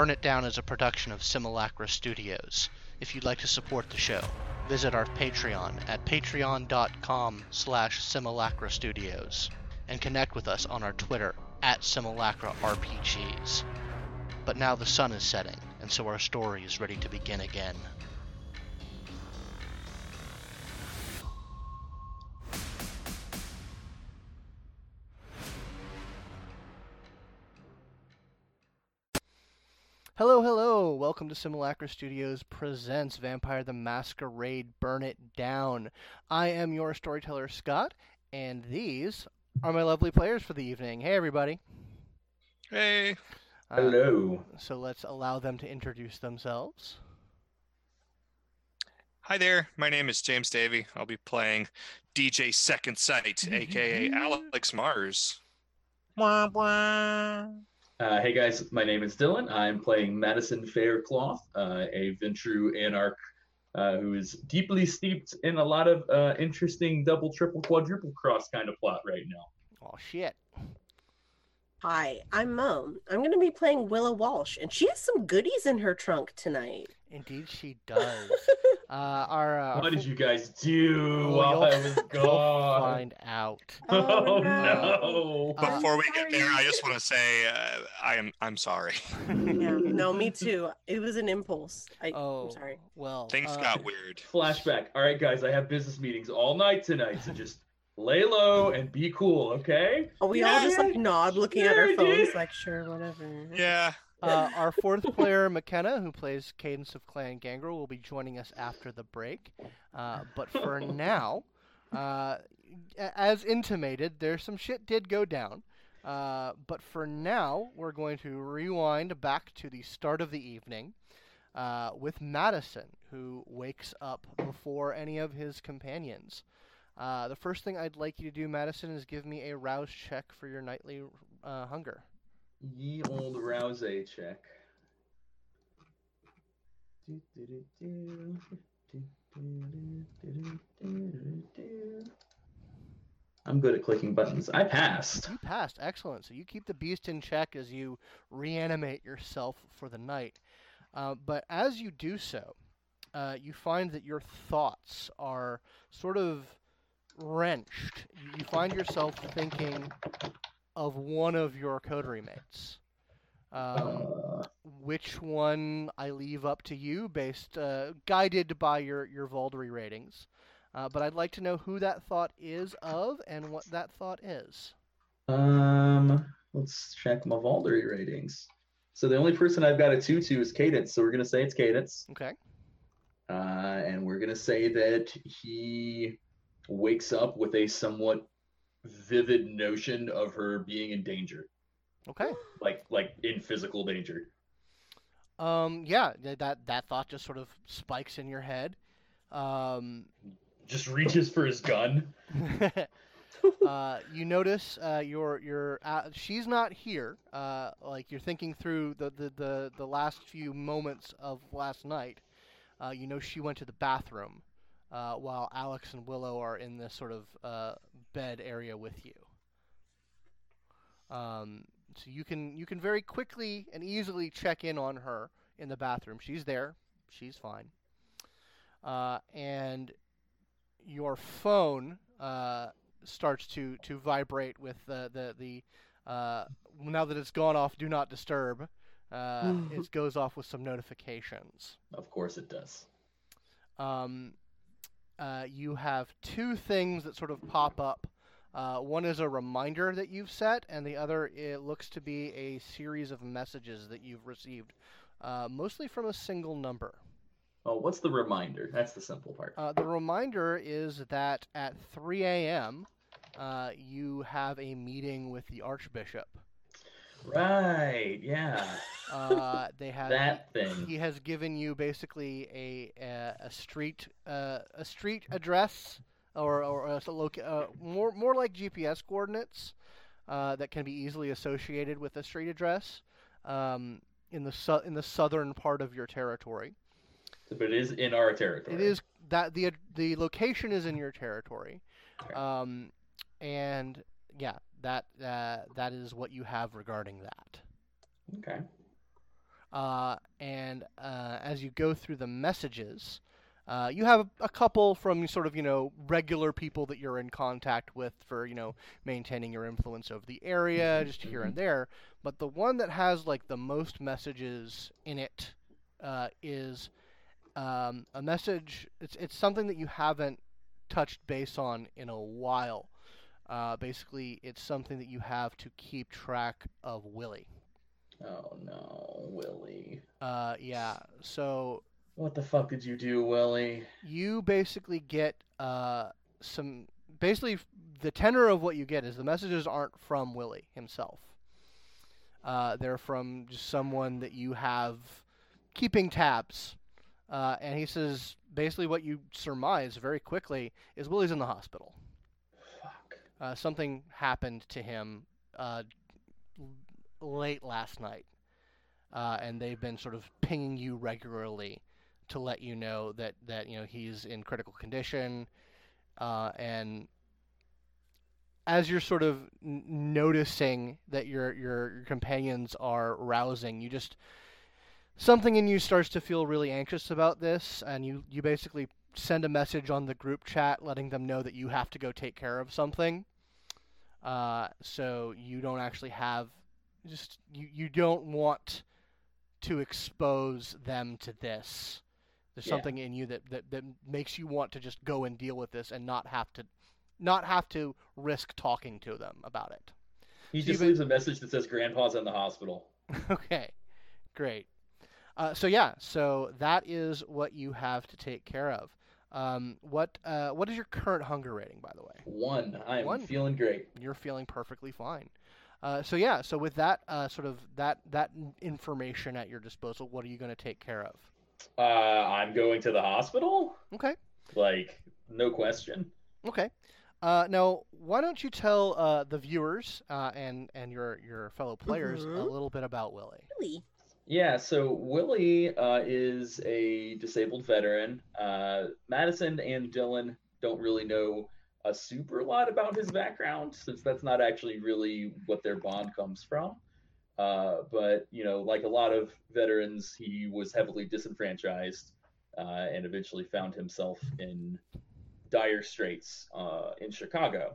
Burn It Down is a production of Simulacra Studios. If you'd like to support the show, visit our Patreon at patreon.com slash simulacra studios and connect with us on our Twitter at simulacra RPGs. But now the sun is setting, and so our story is ready to begin again. To Simulacra Studios presents Vampire the Masquerade Burn It Down. I am your storyteller, Scott, and these are my lovely players for the evening. Hey, everybody. Hey. Uh, Hello. So let's allow them to introduce themselves. Hi there. My name is James Davey. I'll be playing DJ Second Sight, aka Alex Mars. Uh, hey guys, my name is Dylan. I'm playing Madison Faircloth, uh, a Ventrue anarch uh, who is deeply steeped in a lot of uh, interesting double, triple, quadruple cross kind of plot right now. Oh, shit. Hi, I'm Mo. I'm going to be playing Willa Walsh, and she has some goodies in her trunk tonight. Indeed, she does. uh, our, uh, What did you guys do Oh, while I was gone? find out. Oh, Oh, no! Uh, Before we get there, I just want to say uh, I am I'm sorry. Yeah, no, me too. It was an impulse. I, Oh, I'm sorry. well. Things uh, got weird. Flashback. All right, guys, I have business meetings all night tonight, so just lay low and be cool, okay? Are we all just like nod looking at our phones, dude. like, sure, whatever. Yeah. Uh, our fourth player, McKenna, who plays Cadence of Clan Gangrel, will be joining us after the break. Uh, but for now, uh, as intimated, there's some shit did go down. Uh, but for now, we're going to rewind back to the start of the evening uh, with Madison, who wakes up before any of his companions. Uh, the first thing I'd like you to do, Madison, is give me a rouse check for your nightly uh, hunger. Ye old rouse check. I'm good at clicking buttons. I passed. You passed. Excellent. So you keep the beast in check as you reanimate yourself for the night. Uh, but as you do so, uh, you find that your thoughts are sort of wrenched. You, you find yourself thinking of one of your coterie mates. Um, Uh, which one I leave up to you, based uh, guided by your your Valdery ratings. Uh, but I'd like to know who that thought is of and what that thought is. um, let's check my Valdery ratings. So the only person I've got a two to is Cadence, so we're gonna say it's Cadence. Okay. Uh, and we're gonna say that he wakes up with a somewhat vivid notion of her being in danger, Okay. like like in physical danger. Um. Yeah. That that thought just sort of spikes in your head. Um. Just reaches for his gun. uh, you notice uh, your your uh, she's not here. Uh, like you're thinking through the, the, the, the last few moments of last night. Uh, you know she went to the bathroom, uh, while Alex and Willow are in this sort of uh, bed area with you. Um, so you can you can very quickly and easily check in on her in the bathroom. She's there. She's fine. Uh, and your phone uh, starts to, to vibrate with the the, the uh, now that it's gone off do not disturb. Uh, it goes off with some notifications. Of course it does. Um, uh, you have two things that sort of pop up. Uh, one is a reminder that you've set, and the other it looks to be a series of messages that you've received, uh, mostly from a single number. Oh, what's the reminder? That's the simple part. Uh, the reminder is that at 3 a.m., uh, you have a meeting with the Archbishop. Right, yeah. Uh, they have that thing. he has given you basically a a, a street uh, a street address or or a loca- uh, more more like GPS coordinates uh, that can be easily associated with a street address um, in the su- in the southern part of your territory. But it is in our territory. It is that the the location is in your territory, Okay. um, and yeah, that uh, that is what you have regarding that. Okay. Uh, and uh, as you go through the messages, uh, you have a couple from sort of you know regular people that you're in contact with for you know maintaining your influence over the area, just here and there. But the one that has like the most messages in it uh, is um, a message. It's it's something that you haven't touched base on in a while. Uh, basically, it's something that you have to keep track of Willie. Oh no, Willie. Uh, yeah. So What the fuck did you do, Willie? you basically get uh, some. Basically, the tenor of what you get is the messages aren't from Willie himself. Uh, they're from just someone that you have keeping tabs. Uh, and he says basically what you surmise very quickly is Willie's in the hospital. Uh, something happened to him uh, late last night, uh, and they've been sort of pinging you regularly to let you know that that you know he's in critical condition, uh, and as you're sort of n- noticing that your, your your companions are rousing, you just something in you starts to feel really anxious about this, and you you basically send a message on the group chat letting them know that you have to go take care of something. Uh, so you don't actually have just you, you don't want to expose them to this. There's Yeah. something in you that, that, that makes you want to just go and deal with this and not have to not have to risk talking to them about it. He So just leaves a message that says Grandpa's in the hospital. okay, great. Uh, so yeah, so that is what you have to take care of. Um, what uh, what is your current hunger rating, by the way? One. I am One. feeling great. You're feeling perfectly fine. Uh, so yeah, so with that uh, sort of that that information at your disposal, what are you going to take care of? Uh, I'm going to the hospital. Okay, Like, no question. okay. Uh, now, why don't you tell uh, the viewers uh, and and your your fellow players a Mhm. little bit about Willie? Really? Yeah, so Willie uh, is a disabled veteran. Uh, Madison and Dylan don't really know a super lot about his background, since that's not actually really what their bond comes from. Uh, but, you know, like a lot of veterans, he was heavily disenfranchised uh, and eventually found himself in dire straits uh, in Chicago.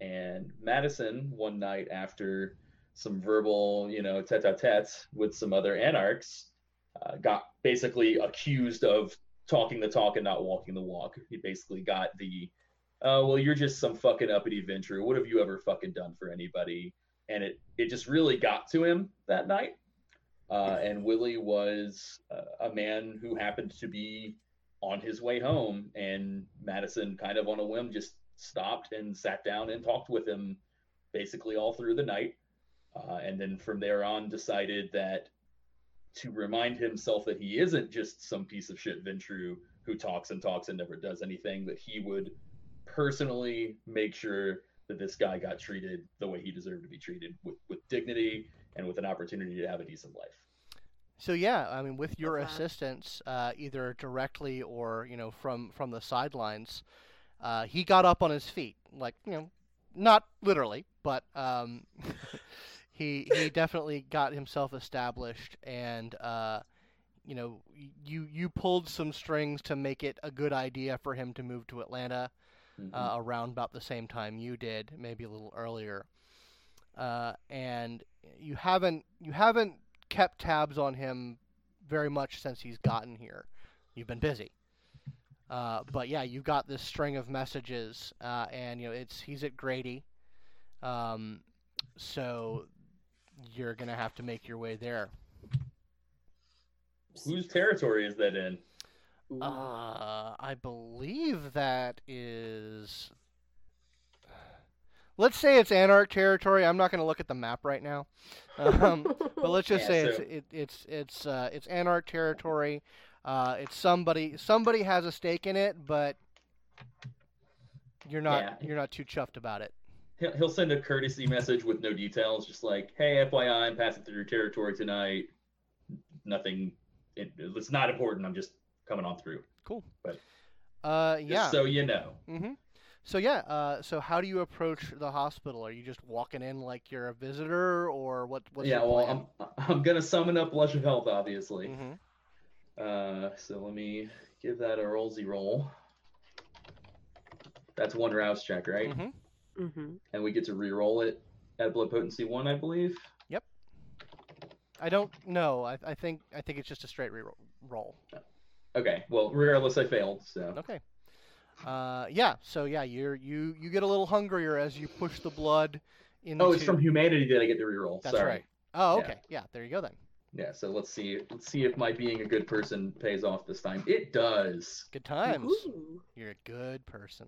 And Madison, one night after some verbal, you know, tete-a-tete with some other anarchs, uh, got basically accused of talking the talk and not walking the walk. He basically got the, uh, well, you're just some fucking uppity Ventrue. What have you ever fucking done for anybody? And it it just really got to him that night. Uh, and Willie was uh, a man who happened to be on his way home, and Madison, kind of on a whim, just stopped and sat down and talked with him basically all through the night. Uh, and then from there on, decided that to remind himself that he isn't just some piece of shit Ventrue who talks and talks and never does anything, that he would personally make sure that this guy got treated the way he deserved to be treated with, with dignity and with an opportunity to have a decent life. So yeah, I mean, with your Love that. assistance, uh, either directly or you know from from the sidelines, uh, he got up on his feet, like you know, not literally, but um, he he definitely got himself established, and uh, you know, you you pulled some strings to make it a good idea for him to move to Atlanta Mhm. uh, around about the same time you did, maybe a little earlier. Uh, and you haven't you haven't kept tabs on him very much since he's gotten here. You've been busy. Uh, but yeah, you got this string of messages, uh, and you know it's he's at Grady, um, so you're gonna have to make your way there. Whose territory is that in? Ooh. Uh, I believe that is. Let's say it's Anarch territory. I'm not going to look at the map right now, um, but let's just Yeah, say it's so- it, it's it's uh, it's Anarch territory. Uh, it's somebody somebody has a stake in it, but you're not Yeah. you're not too chuffed about it. He'll, he'll send a courtesy message with no details, just like, "Hey, FYI, I'm passing through your territory tonight. Nothing. It, it's not important. I'm just coming on through. Cool. But- Uh, yeah. so you know." Mm-hmm. So yeah, uh, so how do you approach the hospital? Are you just walking in like you're a visitor, or what? What's yeah, well? I'm I'm gonna summon up Blush of Health, obviously. Mhm. Uh, so let me give that a rollsy roll. That's one rouse check, right? Mhm. Mm-hmm. And we get to re-roll it at blood potency one, I believe. Yep. I don't know. I, I think I think it's just a straight re- roll. Okay, well, regardless, I failed. So Okay. Uh, yeah. So yeah, you're you you get a little hungrier as you push the blood into. oh, it's from humanity that I get the re-roll. That's Sorry. right. Oh, Yeah. okay. Yeah. There you go then. Yeah. So let's see. Let's see if my being a good person pays off this time. It does. Good times. Ooh. You're a good person.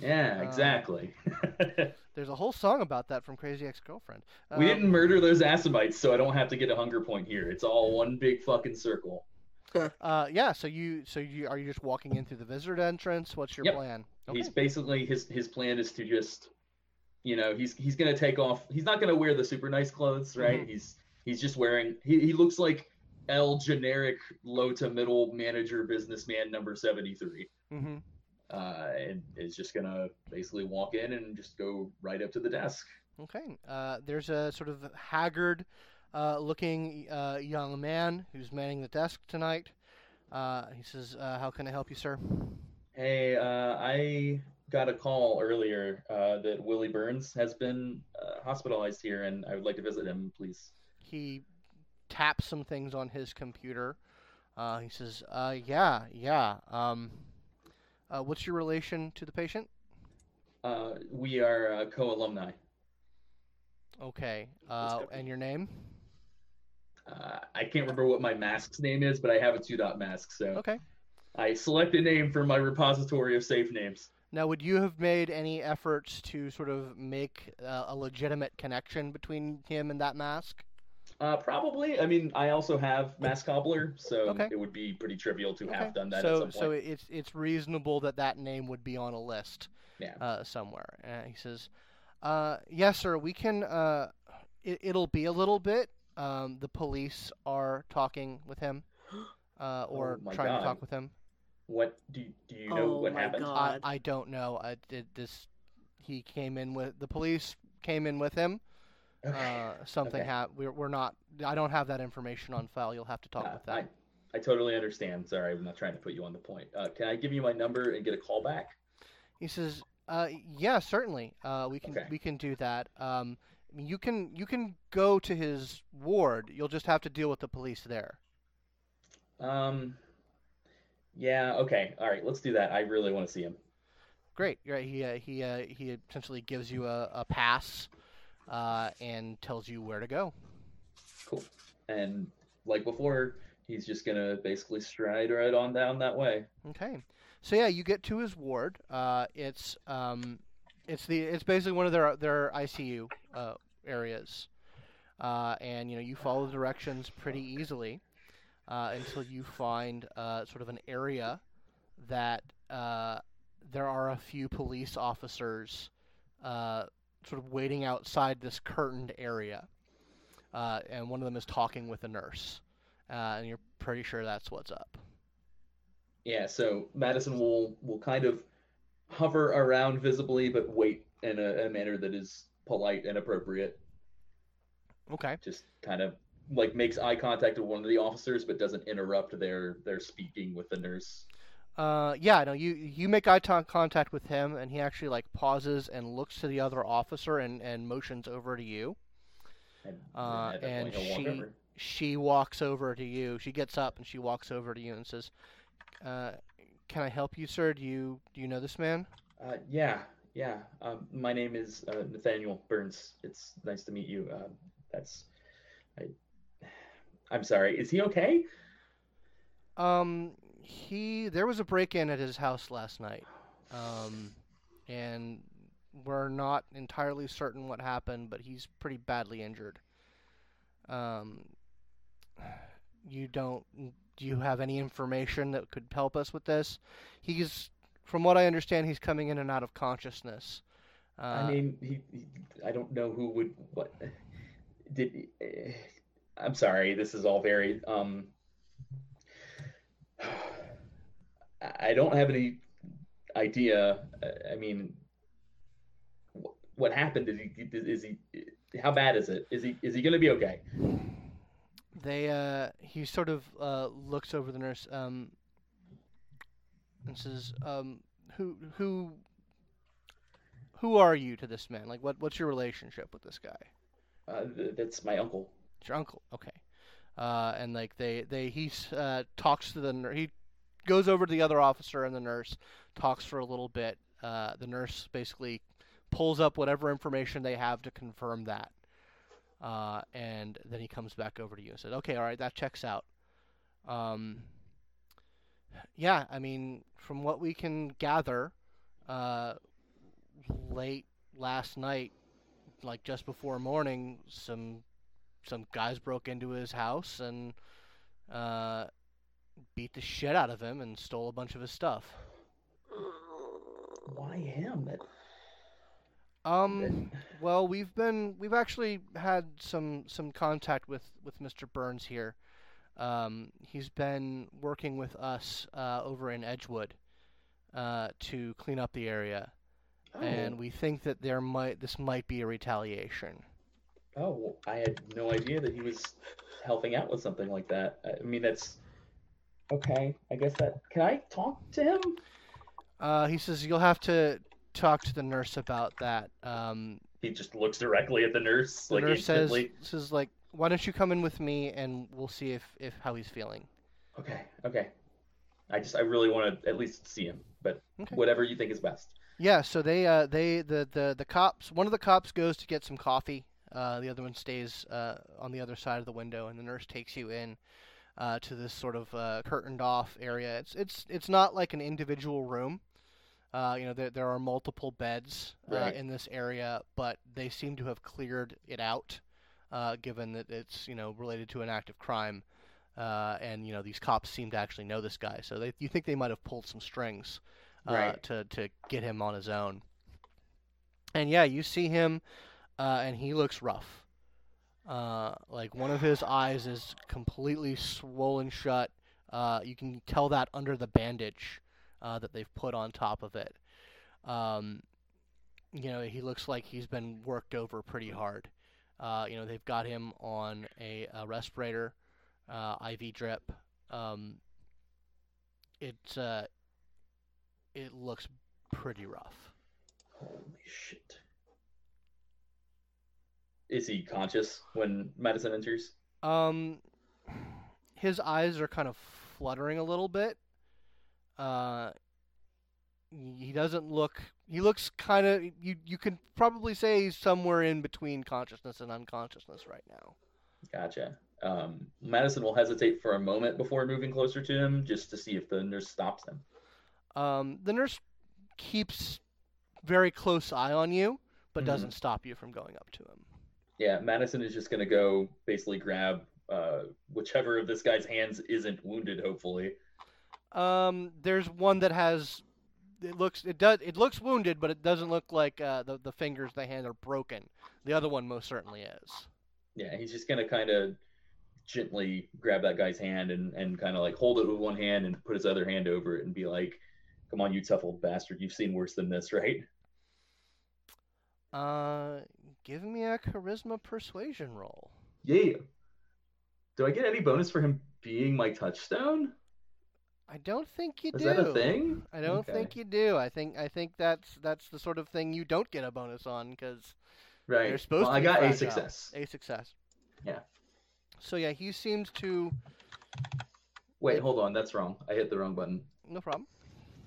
Yeah, Um, exactly. There's a whole song about that from Crazy Ex-Girlfriend. we Um, didn't murder those Assamites, so I don't have to get a hunger point here. It's all one big fucking circle. Uh, yeah. So you so you are you just walking in through the visitor entrance? What's your Yep. plan? Okay. He's basically his his plan is to just, you know, he's he's gonna take off. He's not gonna wear the super nice clothes, right? Mhm. He's he's just wearing. He he looks like L generic low to middle manager businessman number seventy three. Uh, and is just gonna basically walk in and just go right up to the desk. Okay. Uh, there's a sort of haggard uh, looking uh, young man who's manning the desk tonight. Uh, he says, uh, How can I help you, sir? Hey, uh, I got a call earlier uh, that Willie Burns has been uh, hospitalized here, and I would like to visit him, please. He taps some things on his computer. Uh, he says, uh, Yeah, yeah. Um, uh, what's your relation to the patient? Uh, we are uh, co-alumni. Okay. Uh, and your name? Uh, I can't remember what my mask's name is, but I have a two dot mask, so Okay. I select a name from my repository of safe names. Now, would you have made any efforts to sort of make uh, a legitimate connection between him and that mask? Uh, probably. I mean, I also have Mass cobbler, so Okay. it would be pretty trivial to Okay. have done that so, at some point. so it's it's reasonable that that name would be on a list Yeah. uh, somewhere. And he says, uh, "Yes, sir. We can. Uh, it, it'll be a little bit. Um, the police are talking with him, uh, or Oh my trying to talk with him. What do you, do you know Oh what my happened? I, I don't know. I did this. He came in with the police. Came in with him. Uh, something Okay. happened. We're, we're not. I don't have that information on file. You'll have to talk Uh, with them. I, I totally understand. Sorry, I'm not trying to put you on the point. Uh, can I give you my number and get a call back? He says, uh, "Yeah, certainly. Uh, we can Okay. we can do that. Um, I mean, you can you can go to his ward. You'll just have to deal with the police there." Um, yeah, okay. All right, let's do that. I really want to see him. Great. Right. He uh, he uh, he essentially gives you a, a pass, uh, and tells you where to go. Cool. And like before, he's just gonna basically stride right on down that way. Okay. So yeah, you get to his ward. Uh, it's um, it's the it's basically one of their their ICU uh, areas, uh, and you know you follow the directions pretty easily uh, until you find uh, sort of an area that uh, there are a few police officers uh, sort of waiting outside this curtained area, uh, and one of them is talking with a nurse, uh, and you're pretty sure that's what's up. Yeah, so Madison will will kind of hover around visibly, but wait in a, a manner that is polite and appropriate. Okay. Just kind of like makes eye contact with one of the officers, but doesn't interrupt their their speaking with the nurse. Uh, yeah, no, you you make eye contact with him, and he actually like pauses and looks to the other officer and, and motions over to you. And, Uh, and definitely he'll walk she- She walks over to you. She gets up and she walks over to you and says, uh, "Can I help you, sir? Do you do you know this man?" Uh, yeah, yeah. Um, my name is uh, Nathaniel Burns. It's nice to meet you. Uh, that's, I, I'm sorry. Is he okay? Um, he there was a break-in at his house last night, um, and we're not entirely certain what happened, but he's pretty badly injured. Um, you don't do you have any information that could help us with this? He's from what I understand, he's coming in and out of consciousness. Uh, I mean, he, he. I don't know who would. What did? eh, I'm sorry. This is all very. Um. I- don't have any idea. I- mean, what happened? Is he is he how bad is it? Is he is he gonna be okay? They uh, he sort of uh, looks over the nurse um, and says, um, "Who who who are you to this man? Like, what what's your relationship with this guy? Uh, th- that's my uncle. It's your uncle, okay?" Uh, and like they they he uh, talks to the he goes over to the other officer and the nurse talks for a little bit. Uh, the nurse basically pulls up whatever information they have to confirm that. Uh, and then he comes back over to you and says, "Okay, all right, that checks out." Um, yeah, I mean, from what we can gather, uh, late last night, like just before morning, some some guys broke into his house and uh, beat the shit out of him and stole a bunch of his stuff. Why him? That, Um, well, we've been we've actually had some some contact with with Mr. Burns here. Um, he's been working with us uh, over in Edgewood uh, to clean up the area, oh, and we think that there might this might be a retaliation. oh, I had no idea that he was helping out with something like that. I mean, that's okay. I guess that. Can I talk to him? Uh, he says you'll have to talk to the nurse about that. Um, He just looks directly at the nurse, the like nurse says, says like, why don't you come in with me and we'll see if if how he's feeling. Okay, okay. I just, I really want to at least see him, but Okay. whatever you think is best. Yeah, so they uh they the the the cops one of the cops goes to get some coffee. Uh, the other one stays uh, on the other side of the window, and the nurse takes you in uh, to this sort of uh, curtained off area. It's it's it's not like an individual room. Uh, you know, there there are multiple beds uh, Right. in this area, but they seem to have cleared it out, uh, given that it's you know related to an act of crime. Uh, and you know these cops seem to actually know this guy, so they, you think they might have pulled some strings uh, Right. to to get him on his own. And yeah, you see him, uh, and he looks rough. Uh, like one of his eyes is completely swollen shut. Uh, you can tell that under the bandage uh, that they've put on top of it. Um, you know, he looks like he's been worked over pretty hard. Uh, you know, they've got him on a, a respirator, uh, IV drip. Um, uh, it looks pretty rough. Holy shit. Is he conscious when Madison enters? Um, his eyes are kind of fluttering a little bit. Uh, he doesn't look. He looks kind of. You you could probably say he's somewhere in between consciousness and unconsciousness right now. Gotcha. Um, Madison will hesitate for a moment before moving closer to him just to see if the nurse stops him. Um, the nurse keeps very close eye on you, but Mhm. doesn't stop you from going up to him. Yeah, Madison is just going to go basically grab uh, whichever of this guy's hands isn't wounded, hopefully. Um, there's one that has. It looks it does it looks wounded, but it doesn't look like uh, the the fingers, the hand are broken. The other one most certainly is. Yeah, he's just going to kind of gently grab that guy's hand and, and kind of like hold it with one hand and put his other hand over it and be like, come on, you tough old bastard. You've seen worse than this, right? Uh, give me a charisma persuasion roll. Yeah. Do I get any bonus for him being my touchstone? I don't think you Is do. Is that a thing? I don't Okay. think you do. I think I think that's that's the sort of thing you don't get a bonus on because Right. you're supposed well, to. I got a success. A success. Yeah. So yeah, he seems to. Wait, hold on. That's wrong. I hit the wrong button. No problem.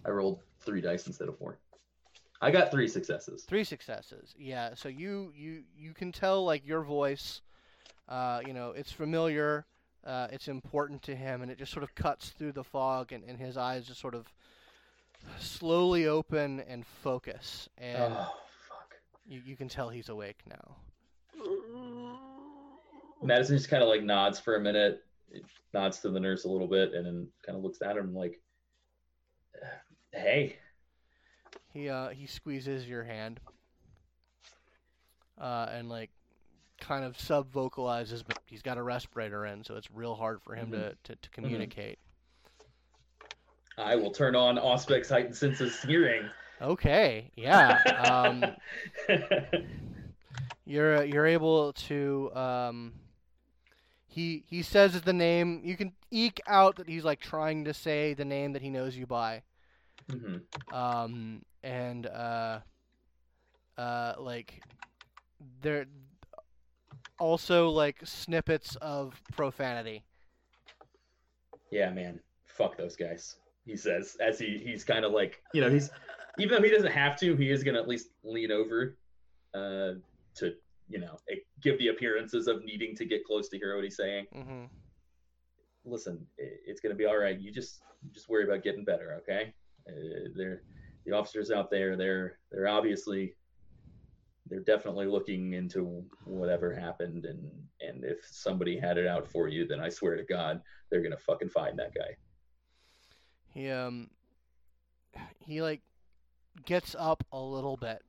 I rolled three dice instead of four. I got three successes. Three successes. Yeah. So you you you can tell like your voice. Uh, you know, it's familiar. Uh, it's important to him, and it just sort of cuts through the fog, and, and his eyes just sort of slowly open and focus, and Oh, fuck. you, you can tell he's awake now. Madison just kind of like nods for a minute, nods to the nurse a little bit, and then kind of looks at him like, "Hey, He uh he squeezes your hand. Uh, and like kind of sub vocalizes, but he's got a respirator in, so it's real hard for him to, to, to communicate. I will turn on Auspex heightened senses hearing Okay, yeah. Um, you're you're able to. Um, he he says the name. You can eke out that he's like trying to say the name that he knows you by. Hmm Um, and uh, uh, like there also like snippets of profanity. Yeah, man. Fuck those guys. He says as he he's kind of like you know he's even though he doesn't have to, he is gonna at least lean over, uh, to you know eh, give the appearances of needing to get close to hear what he's saying. Mm-hmm. Listen, it's gonna be all right. You just you just worry about getting better, okay? Uh, they're the officers out there. They're they're obviously they're definitely looking into whatever happened, and and if somebody had it out for you, then I swear to God, they're gonna fucking find that guy. He um he like gets up a little bit.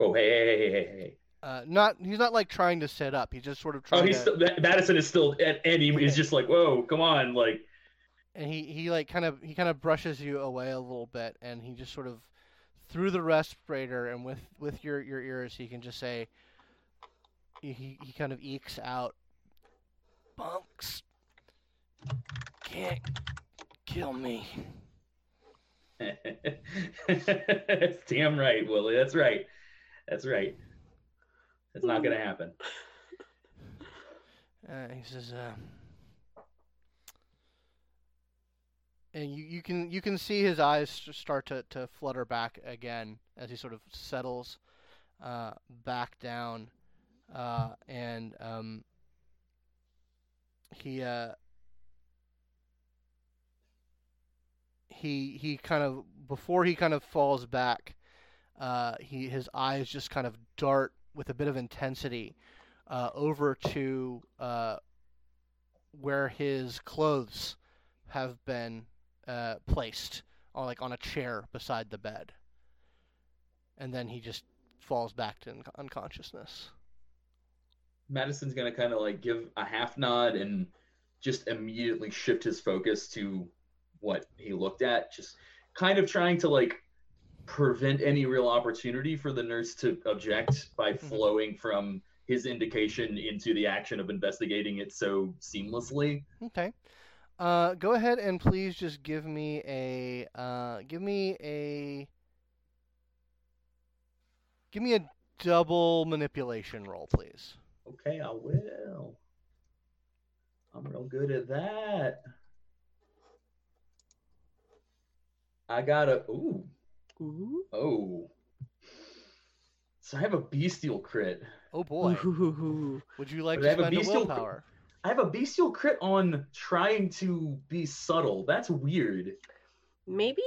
Oh, hey, hey, hey, hey, hey. Uh, not he's not like trying to set up. He's just sort of trying. Oh, trying he's to. Madison is still, and, and he is just like, whoa, come on, like, and he he like kind of he kind of brushes you away a little bit and he just sort of through the respirator and with with your your ears he can just say he he kind of ekes out bunks can't kill me that's damn right, Willie. That's right. That's right. That's not gonna happen. uh, he says uh and you, you can you can see his eyes start to, to flutter back again as he sort of settles uh, back down uh, and um, he uh, he he kind of before he kind of falls back uh, he his eyes just kind of dart with a bit of intensity uh, over to uh, where his clothes have been uh, placed on like on a chair beside the bed and then he just falls back to un- unconsciousness Madison's gonna kind of like give a half nod and just immediately shift his focus to what he looked at, just kind of trying to like prevent any real opportunity for the nurse to object by Mhm. flowing from his indication into the action of investigating it so seamlessly. Okay. Uh, go ahead and please just give me a uh, give me a give me a double manipulation roll, please. Okay, I will. I'm real good at that. I got a ooh Ooh. oh. So I have a bestial crit. Oh boy, Ooh. would you like But I to have spend a bestial crit- willpower? I have a bestial crit on trying to be subtle. That's weird. Maybe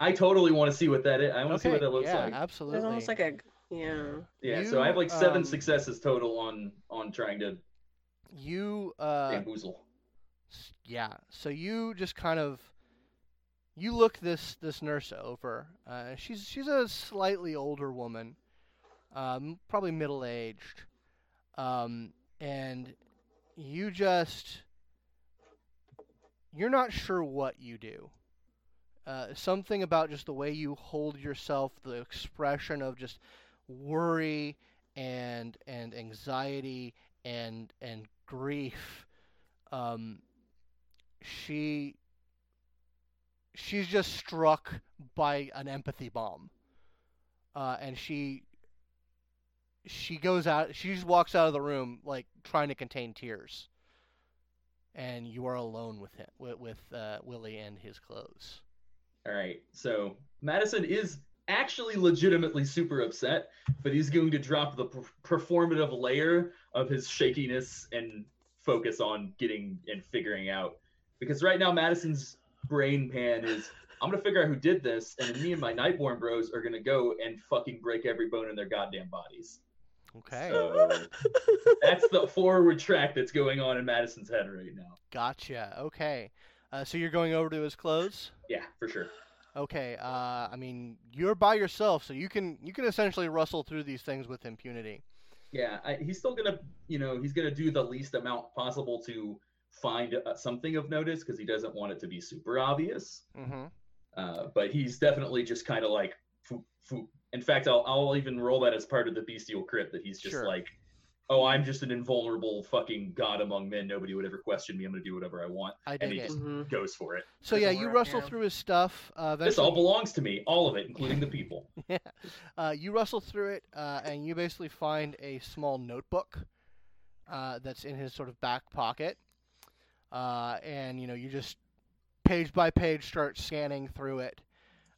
I totally want to see what that is. I want to see what that looks yeah, like. absolutely. there's almost like a yeah. Yeah, so I have like seven um, successes total on on trying to you uh, bamboozle. Yeah so you just kind of you look this this nurse over uh, she's she's a slightly older woman um, probably middle aged um, and you just you're not sure what you do. Uh, something about just the way you hold yourself the expression of just worry and and anxiety and and grief um, she she's just struck by an empathy bomb. Uh, and she she goes out she just walks out of the room like trying to contain tears and you are alone with him with, with uh, willie and his clothes All right. So Madison is actually legitimately super upset, but he's going to drop the per- performative layer of his shakiness and focus on getting and figuring out. Because right now, Madison's brain pan is I'm going to figure out who did this, and me and my Nightborn bros are going to go and fucking break every bone in their goddamn bodies. Okay So that's the forward track that's going on in Madison's head right now. gotcha okay uh, so you're going over to his clothes Yeah, for sure. Okay, uh, I mean you're by yourself, so you can you can essentially rustle through these things with impunity. Yeah, I, he's still gonna, you know, he's gonna do the least amount possible to find uh, something of notice because he doesn't want it to be super obvious. Mm-hmm. Uh, but he's definitely just kind of like, foop, foop. In fact, I'll I'll even roll that as part of the bestial crit that he's just Sure. like, oh, I'm just an invulnerable fucking god among men. Nobody would ever question me. I'm gonna do whatever I want. I And he it. just Mhm. goes for it. So yeah, you rustle yeah. through his stuff. Uh, This all belongs to me, all of it, including the people. yeah. Uh, you rustle through it, uh, and you basically find a small notebook uh, that's in his sort of back pocket. Uh, and you know, you just page by page start scanning through it,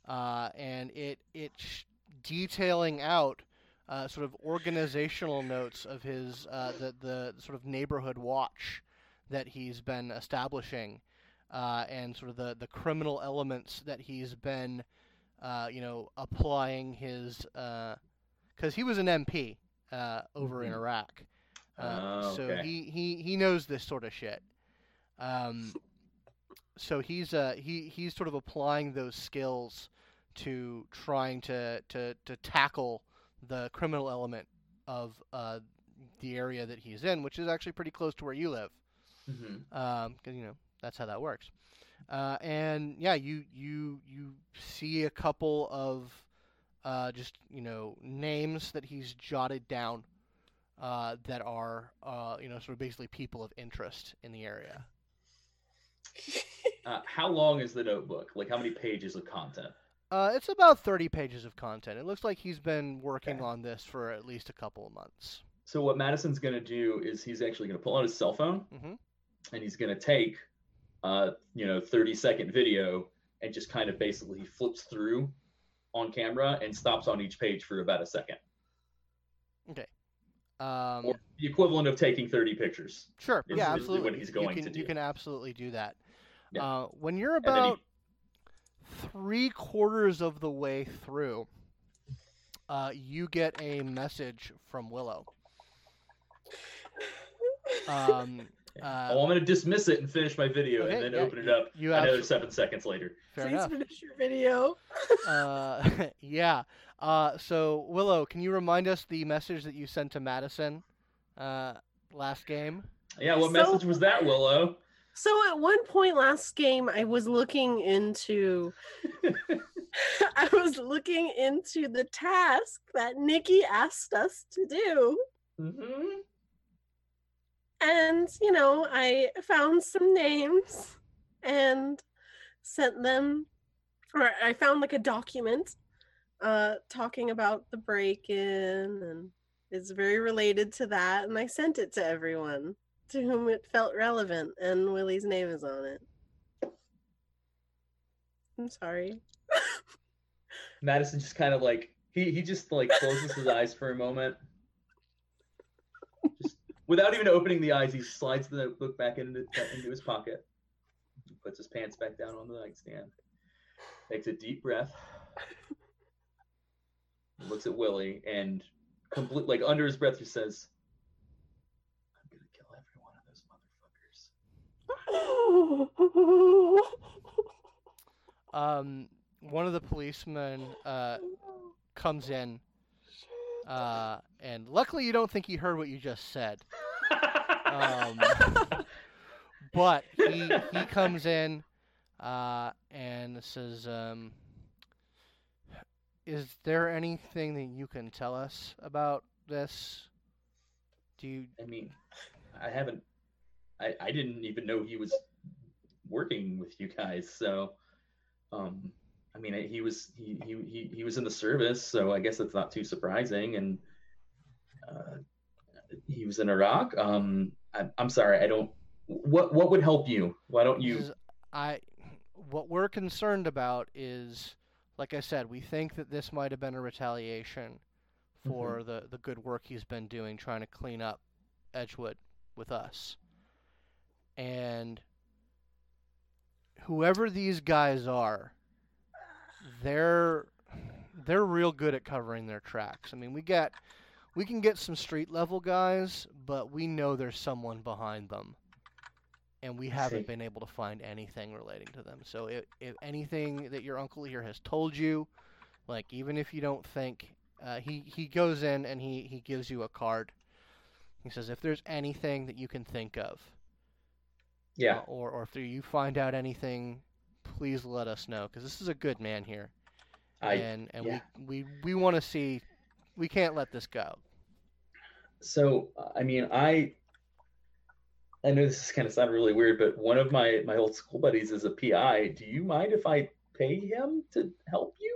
uh, and it it sh- detailing out uh, sort of organizational notes of his uh, the the sort of neighborhood watch that he's been establishing, uh, and sort of the the criminal elements that he's been uh, you know, applying his because he was an MP uh, over in Mhm. Iraq, uh, Oh, so okay. he, he he knows this sort of shit. Um, so he's uh he he's sort of applying those skills to trying to to to tackle the criminal element of uh, the area that he's in, which is actually pretty close to where you live because you know that's how that works. Uh, and yeah, you you you see a couple of uh, just you know names that he's jotted down uh, that are uh, you know sort of basically people of interest in the area. Uh, how long is the notebook? Like, how many pages of content? Uh, it's about thirty pages of content. It looks like he's been working Okay. on this for at least a couple of months. So what Madison's gonna do is he's actually gonna pull out his cell phone Mhm. and he's gonna take, uh, you know, 30 second video and just kind of basically flips through on camera and stops on each page for about a second, Okay. Um, or the equivalent of taking 30 pictures. Sure. is yeah, absolutely. what he's going you can, to You can absolutely do that. Yeah. Uh, when you're about three quarters of the way through, uh, you get a message from Willow. Um, uh, oh, I'm gonna dismiss it and finish my video okay, and then yeah, open it up you another seven seconds later. fair Please enough. finish your video. Uh, yeah. Uh, so Willow, can you remind us the message that you sent to Madison uh, last game? Yeah, what So- message was that, Willow? So at one point last game, I was looking into, I was looking into the task that Nikki asked us to do, hmm and you know, I found some names and sent them, or I found like a document, uh, talking about the break-in, and it's very related to that, and I sent it to everyone to whom it felt relevant, and Willie's name is on it. I'm sorry. Madison just kind of like he he just like closes his eyes for a moment. Just without even opening the eyes, he slides the notebook back into into his pocket. Puts his pants back down on the nightstand. Takes a deep breath. Looks at Willie and complete like under his breath he says, "I'm gonna kill every one of those motherfuckers." Um, one of the policemen uh, comes in, uh, and luckily you don't think he heard what you just said. Um, but he he comes in uh, and says, um, "Is there anything that you can tell us about this? Do you?" I mean, I haven't. I I didn't even know he was working with you guys. So, um, I mean, he was he he he, he was in the service, so I guess that's not too surprising. And uh, he was in Iraq. Um, I, I'm sorry, I don't. What what would help you? Why don't you? I what we're concerned about is like I said, we think that this might have been a retaliation for the the good work he's been doing trying to clean up Edgewood with us. And whoever these guys are, they're they're real good at covering their tracks. I mean, we get we can get some street level guys, but we know there's someone behind them. And we haven't been able to find anything relating to them. So if, if anything that your uncle here has told you, like even if you don't think uh, he he goes in and he he gives you a card. He says if there's anything that you can think of, Yeah. or or if you find out anything please let us know because this is a good man here, I and and yeah. we we we want to see. We can't let this go. so I mean I I know this is kind of sound really weird, but one of my my old school buddies is a PI. Do you mind if I pay him to help you?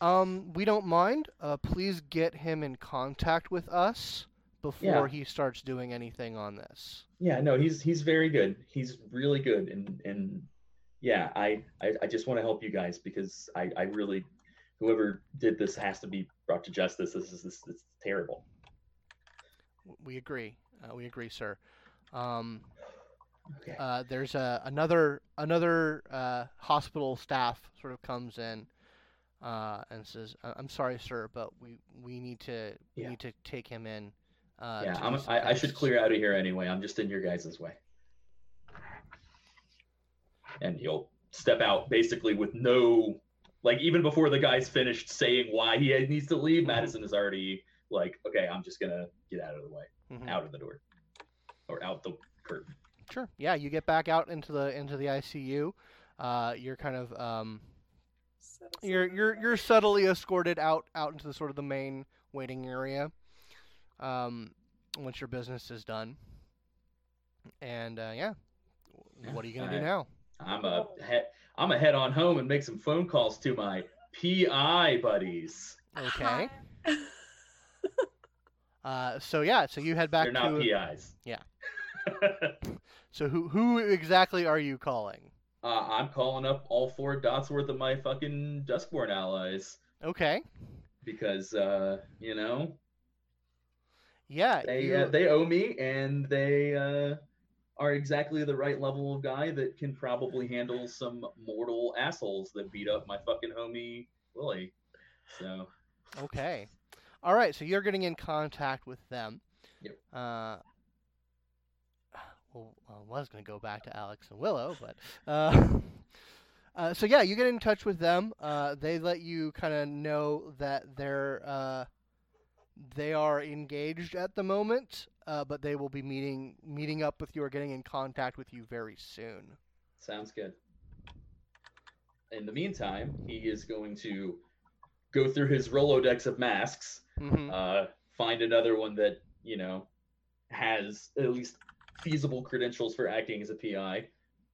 Um, we don't mind. Uh, please get him in contact with us before Yeah. he starts doing anything on this. Yeah, no, he's he's very good. He's really good, and and yeah, I I, I just want to help you guys because I I really whoever did this has to be brought to justice. This is this, this is terrible. We agree. Uh, we agree, sir. Um, Okay. uh, there's a another another uh, hospital staff sort of comes in uh, and says, "I- "I'm sorry, sir, but we we need to we need to take him in." Uh, yeah, I'm, I, I should clear out of here anyway. I'm just in your guys' way. And he'll step out basically with no, like, even before the guy's finished saying why he needs to leave, Madison is already like, okay, I'm just gonna get out of the way, Mhm. out of the door, or out the curtain. Sure. Yeah, you get back out into the into the ICU. Uh, you're kind of um, you're you're you're subtly escorted out out into the sort of the main waiting area. Um, once your business is done, and uh, yeah, Yeah, what are you gonna I- do now? I'm a head, I'm a head on home and make some phone calls to my PI buddies. Okay. Uh, so yeah, so you head back They're not to. PIs. yeah. So who who exactly are you calling? uh, I'm calling up all four dots worth of my fucking Duskborn allies. Okay. because uh, you know Yeah. they you- uh, they owe me and they uh, are exactly the right level of guy that can probably handle some mortal assholes that beat up my fucking homie Willie. So Okay. All right, so you're getting in contact with them. Yep. Uh, well, I was going to go back to Alex and Willow, but uh, uh, so yeah, you get in touch with them. Uh, they let you kind of know that they're uh, they are engaged at the moment, uh, but they will be meeting meeting up with you or getting in contact with you very soon. sounds good. In the meantime, he is going to go through his Rolodex of masks hmm uh, find another one that you know has at least feasible credentials for acting as a PI,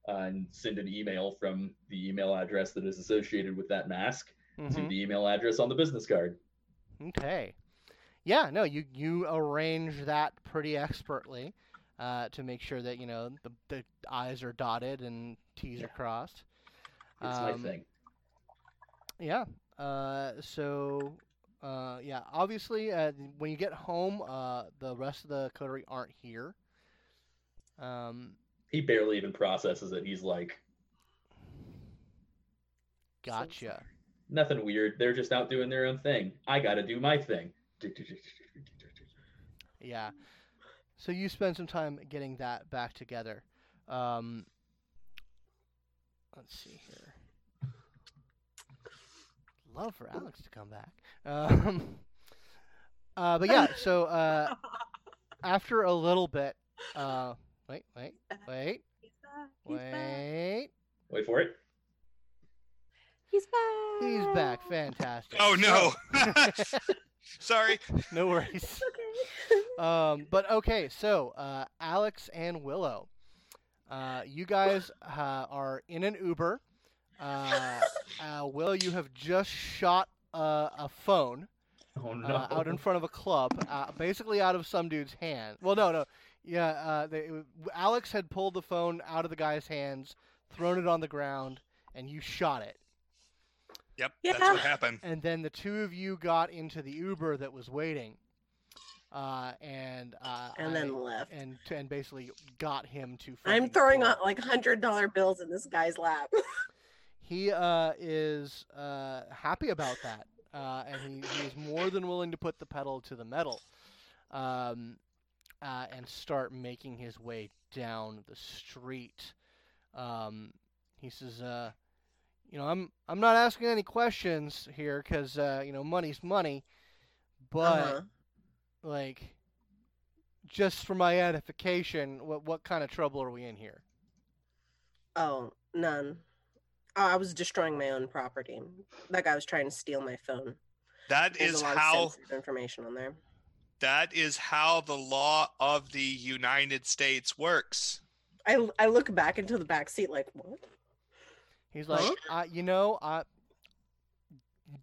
uh, and send an email from the email address that is associated with that mask to hmm the email address on the business card. Okay. Yeah, no, you you arrange that pretty expertly uh, to make sure that you know the the I's are dotted and T's Yeah. are crossed. It's Um, my thing. Yeah. Uh, so uh, yeah, obviously uh, when you get home, uh, the rest of the coterie aren't here. Um, He barely even processes it. He's like, gotcha. nothing weird. They're just out doing their own thing. I got to do my thing. Yeah. So you spend some time getting that back together. Um, let's see here. Love for Alex to come back. Um, uh, but yeah, so uh, after a little bit, uh, wait, wait, wait, He's back. He's back. wait. Wait for it. He's back. He's back. Fantastic. Oh no! So- Sorry. no worries. It's okay. Um, but okay, so uh, Alex and Willow, uh, you guys uh, are in an Uber. Uh, uh, Will, you have just shot uh, a phone Oh no. uh, out in front of a club, uh, basically out of some dude's hand. Well, no, no, yeah. Uh, they, Alex had pulled the phone out of the guy's hands, thrown it on the ground, and you shot it. Yep, Yeah. that's what happened. And then the two of you got into the Uber that was waiting, uh, and uh, and I- then left. and and basically got him to. I'm throwing out like hundred dollar bills in this guy's lap. He uh, is uh, happy about that, uh, and he, he is more than willing to put the pedal to the metal, um, uh, and start making his way down the street. Um, he says, uh, "You know, I'm I'm not asking any questions here because uh, you know money's money, but." Uh-huh. like just for my edification what what kind of trouble are we in here Oh, none. Oh, I was destroying my own property. That guy was trying to steal my phone. That There's is a lot how of information on there. that is how the law of the United States works. I I look back into the back seat like what? He's like, Huh? uh, you know, I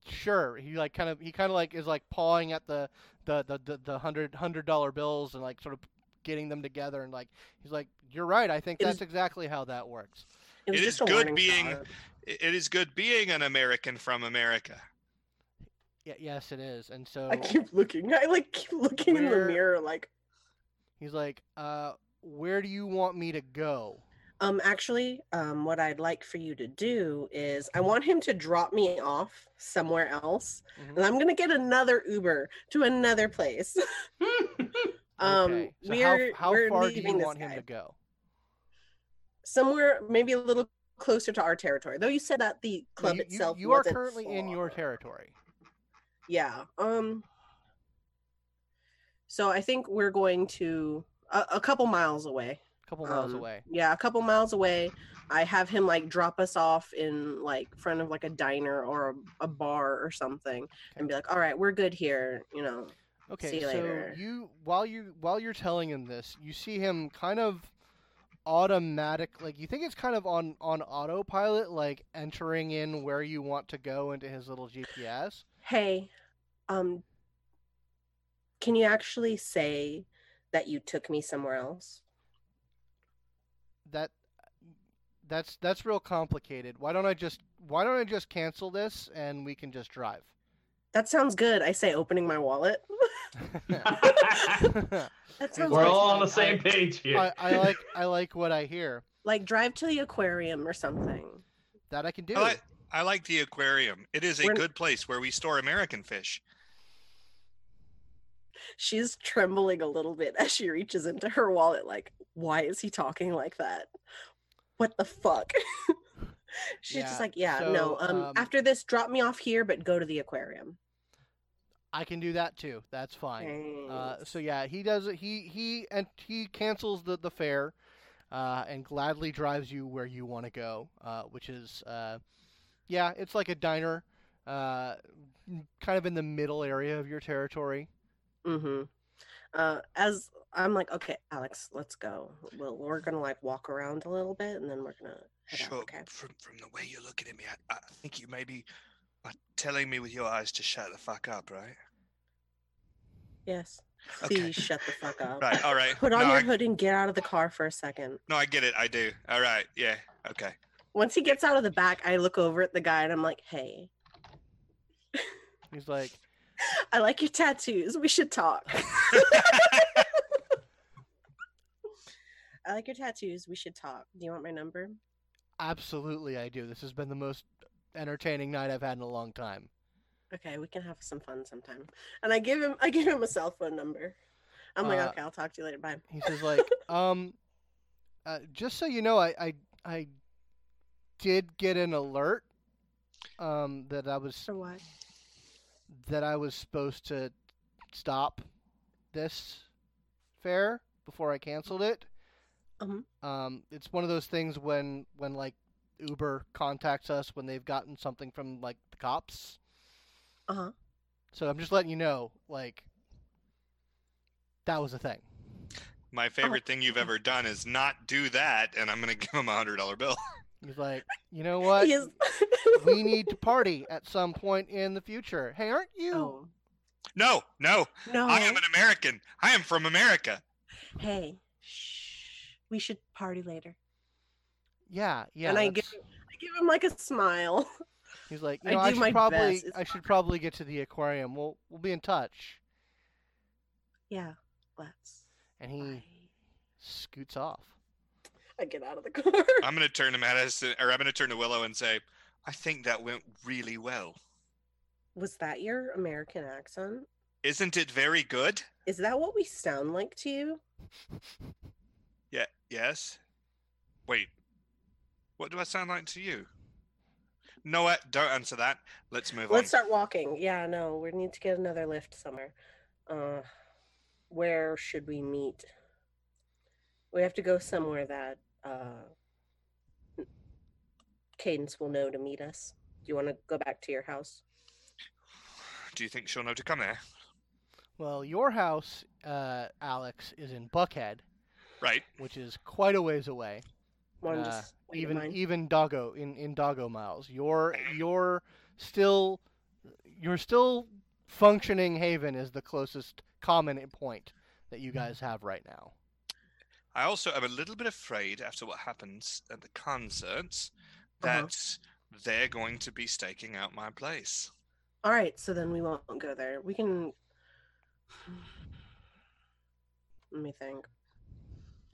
sure. He like kind of he kind of like is like pawing at the the the the, the hundred hundred dollar bills and like sort of getting them together and like he's like, you're right. I think It that's is- exactly how that works. It was It just is a good being- shot. I- It is good being an American from America. Yeah, yes, it is. And so I keep looking. I like keep looking in the mirror like he's like, uh, where do you want me to go? Um, actually, um, what I'd like for you to do is I want him to drop me off somewhere else, Mhm. and I'm gonna get another Uber to another place. um, okay. So we're how, how we're far do you want him to go? somewhere maybe a little closer to our territory. Though you said that the club you, you- itself you are wasn't currently in your territory. Yeah. Um. So I think we're going to a, a couple miles away. A couple miles Um, away. Yeah, a couple miles away. I have him like drop us off in like front of like a diner or a, a bar or something, and be like, "All right, we're good here." You know. Okay, See you so later. you while you while you're telling him this, you see him kind of automatic like you think it's kind of on on autopilot like entering in where you want to go into his little GPS. Hey, um, can you actually say that you took me somewhere else? That that's that's real complicated. Why don't I just why don't I just cancel this and we can just drive? That sounds good. I say, opening my wallet. That sounds We're all on the I- same page here. I, I like I like what I hear. like drive to the aquarium or something. That I can do. I like, I like the aquarium. It is a We're- good place where we store American fish. She's trembling a little bit as she reaches into her wallet, like, why is he talking like that? What the fuck? She's Yeah, just like, yeah, no. Um, um, after this, drop me off here, but go to the aquarium. I can do that too. That's fine. Uh, so yeah, he does. He he and he cancels the the fare, uh, and gladly drives you where you want to go, uh, which is uh, yeah, it's like a diner, uh, kind of in the middle area of your territory. Mm-hmm. Uh, as I'm like, okay, Alex, let's go. Well, we're gonna like walk around a little bit, and then we're gonna head out. Sure. Okay. From from the way you're looking at me, I, I think you may be uh, telling me with your eyes to shut the fuck up, right? Yes. Okay. Please shut the fuck up. Right. All right. Put on no, your I, hood and get out of the car for a second. no, I get it. I do. All right. Yeah. Okay. Once he gets out of the back, I look over at the guy and I'm like, hey, He's like, I like your tattoos. We should talk. I like your tattoos. We should talk. Do you want my number? absolutely, I do. This has been the most entertaining night I've had in a long time. Okay, we can have some fun sometime. And I give him I give him a cell phone number. I'm like, Uh, okay, I'll talk to you later. Bye. He says like, um, uh, just so you know, I, I I did get an alert, um, that I was For what? that I was supposed to stop this fare before I canceled it. Mhm. Um, it's one of those things when when like Uber contacts us when they've gotten something from like the cops. Uh-huh. So I'm just letting you know, like that was a thing. My favorite thing you've ever done is not do that, and I'm gonna give him a hundred dollar bill. He's like, you know what? He we need to party at some point in the future. Hey, aren't you? Oh. No, no, No. I am an American. I am from America. Hey. Shh. We should party later. Yeah, yeah. and I give I give him like a smile. He's like, you I know, I, do should my probably, best. I should probably get to the aquarium. We'll, we'll be in touch. Yeah, let's. And he Bye. scoots off. I get out of the car. I'm gonna turn to Madison, or I'm gonna turn to Willow and say, I think that went really well. Was that your American accent? Isn't it very good? Is that what we sound like to you? Yeah. Yes. Wait. What do I sound like to you? No, what? Don't answer that. Let's move on. Let's start walking. Yeah, no, we need to get another lift somewhere. Uh, where should we meet? We have to go somewhere that uh, Cadence will know to meet us. Do you want to go back to your house? Do you think she'll know to come here? Well, your house, uh, Alex, is in Buckhead, Right. which is quite a ways away. Want Uh, just wait in even even doggo in in doggo miles. You're you're still you're still functioning Haven is the closest common point that you guys have right now. I also am a little bit afraid after what happens at the concerts Uh-huh. that they're going to be staking out my place. All right, so then we won't go there. We can. Let me think.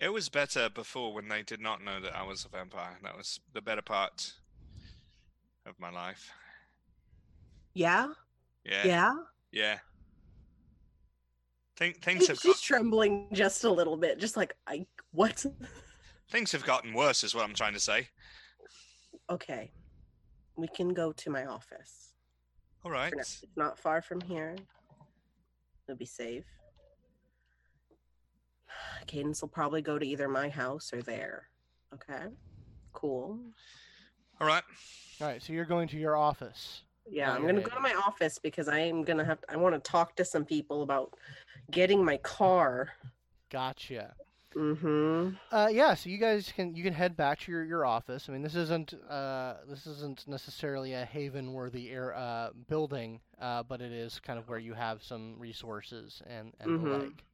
It was better before when they did not know that I was a vampire. That was the better part of my life. Yeah, Yeah. yeah. Yeah. Think, things have She's got, trembling just a little bit, just like I what? things have gotten worse, is what I'm trying to say. Okay, we can go to my office. All right. It's not far from here. It'll be safe. Cadence will probably go to either my house or there. Okay. Cool. All right. All right, so you're going to your office. Yeah, I'm gonna go to my office because I am gonna have. I want to talk to some people about getting my car. Gotcha. Mm-hmm. Uh, yeah, so you guys can you can head back to your, your office. I mean, this isn't uh, this isn't necessarily a haven worthy air uh, building, uh, but it is kind of where you have some resources and and the Mhm. like.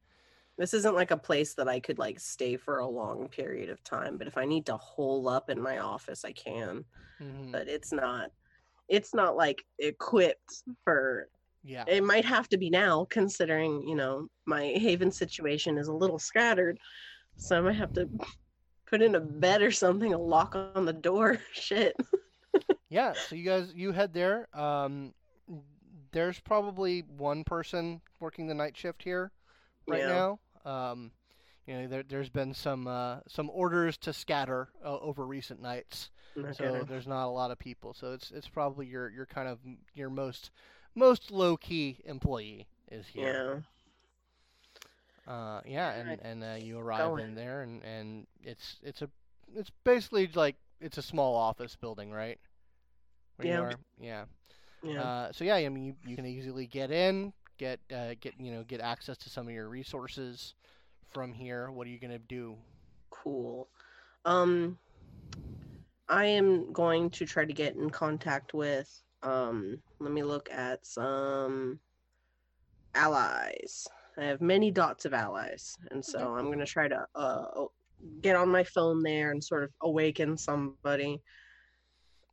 This isn't like a place that I could like stay for a long period of time. But if I need to hole up in my office, I can. Mhm. But it's not. It's not like equipped for Yeah. it might have to be now considering you know my haven situation is a little scattered so i might have to put in a bed or something a lock on the door shit Yeah, so you guys you head there. Um, there's probably one person working the night shift here right Yeah. now. Um, you know, there, there's been some uh, some orders to scatter uh, over recent nights, so there's not a lot of people. So it's it's probably your your kind of your most most low key employee is here. yeah Uh, yeah, and and uh, you arrive Going. in there, and and it's it's a it's basically like it's a small office building, right? Where you Yeah. are? Yeah. yeah Uh, so yeah, I mean, you, you can easily get in, get uh, get you know get access to some of your resources from here. What are you gonna do? cool um i am going to try to get in contact with um let me look at some allies i have many dots of allies and so i'm going to try to uh get on my phone there and sort of awaken somebody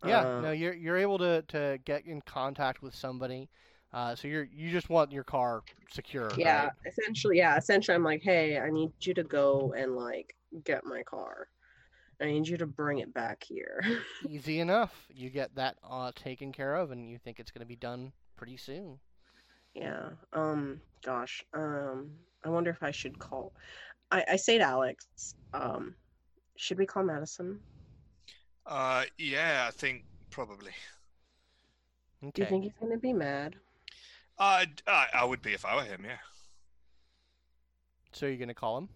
Yeah, Uh, no, you're you're able to, to get in contact with somebody. Uh, so you're you just want your car secure. yeah right? essentially yeah essentially i'm like hey i need you to go and like get my car i need you to bring it back here Easy enough. You get that uh, taken care of, and you think it's gonna be done pretty soon. Yeah. Um. Gosh. Um. I wonder if I should call. I I say to Alex. Um. Should we call Madison? Uh, yeah, I think probably. Okay. Do you think he's gonna be mad? Uh, I, I would be if I were him, yeah. So you're gonna call him?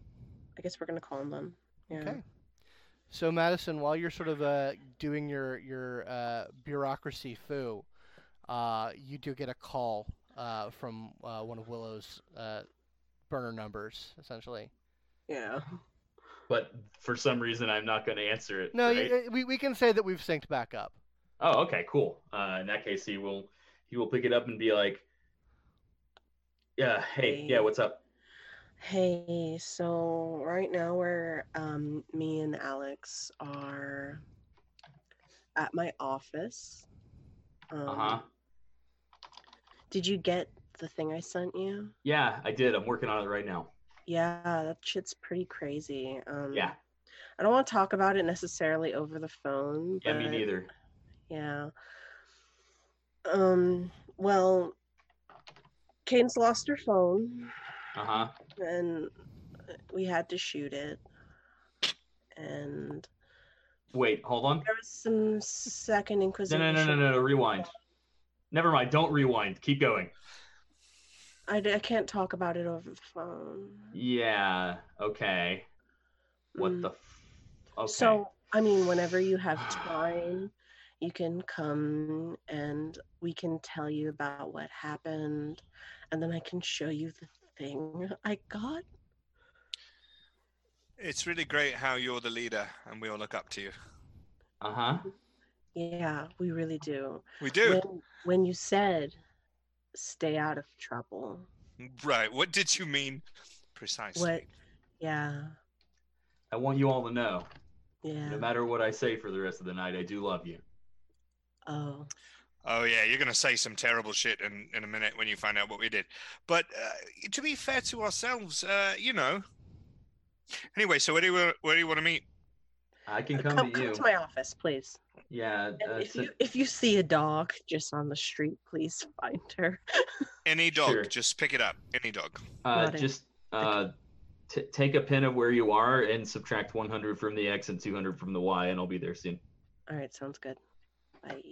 I guess we're gonna call him then. Yeah. Okay. So Madison, while you're sort of uh, doing your your uh, bureaucracy foo, uh, you do get a call uh, from uh, one of Willow's uh, burner numbers, essentially. Yeah. But for some reason, I'm not going to answer it. No, right? you, we we can say that we've synced back up. Oh, okay, cool. Uh, in that case, he will he will pick it up and be like, "Yeah, hey, yeah, what's up?" Hey. So right now we're um me and Alex are at my office. Um, Uh huh. Did you get the thing I sent you? Yeah, I did. I'm working on it right now. Yeah, that shit's pretty crazy. Um, Yeah, I don't want to talk about it necessarily over the phone. yeah, me but- neither. Yeah. Um. Well, Cadence lost her phone, Uh huh. and we had to shoot it. And Wait, hold on. there was some second inquisition. no, no, no, no, no. Rewind. Never mind. Don't rewind. Keep going. I, I can't talk about it over the phone. Yeah. Okay. What Mm. the? F- okay. So I mean, whenever you have time you can come and we can tell you about what happened and then I can show you the thing I got. It's really great how you're the leader and we all look up to you. Uh huh. Yeah, we really do. We do. When, when you said stay out of trouble. Right. What did you mean precisely? What yeah. I want you all to know, Yeah. no matter what I say for the rest of the night, I do love you. Oh. Oh yeah, you're gonna say some terrible shit in, in a minute when you find out what we did. But uh, to be fair to ourselves, uh, you know. Anyway, so where do you where do you want to meet? I can Uh, come, come, to you. come to my office, please. Yeah. Uh, if so- you if you see a dog just on the street, please find her. Any dog, Sure. just pick it up. Any dog. uh, Got it. just uh, t- take a pin of where you are and subtract 100 from the X and 200 from the Y, and I'll be there soon. All right, sounds good. Bye.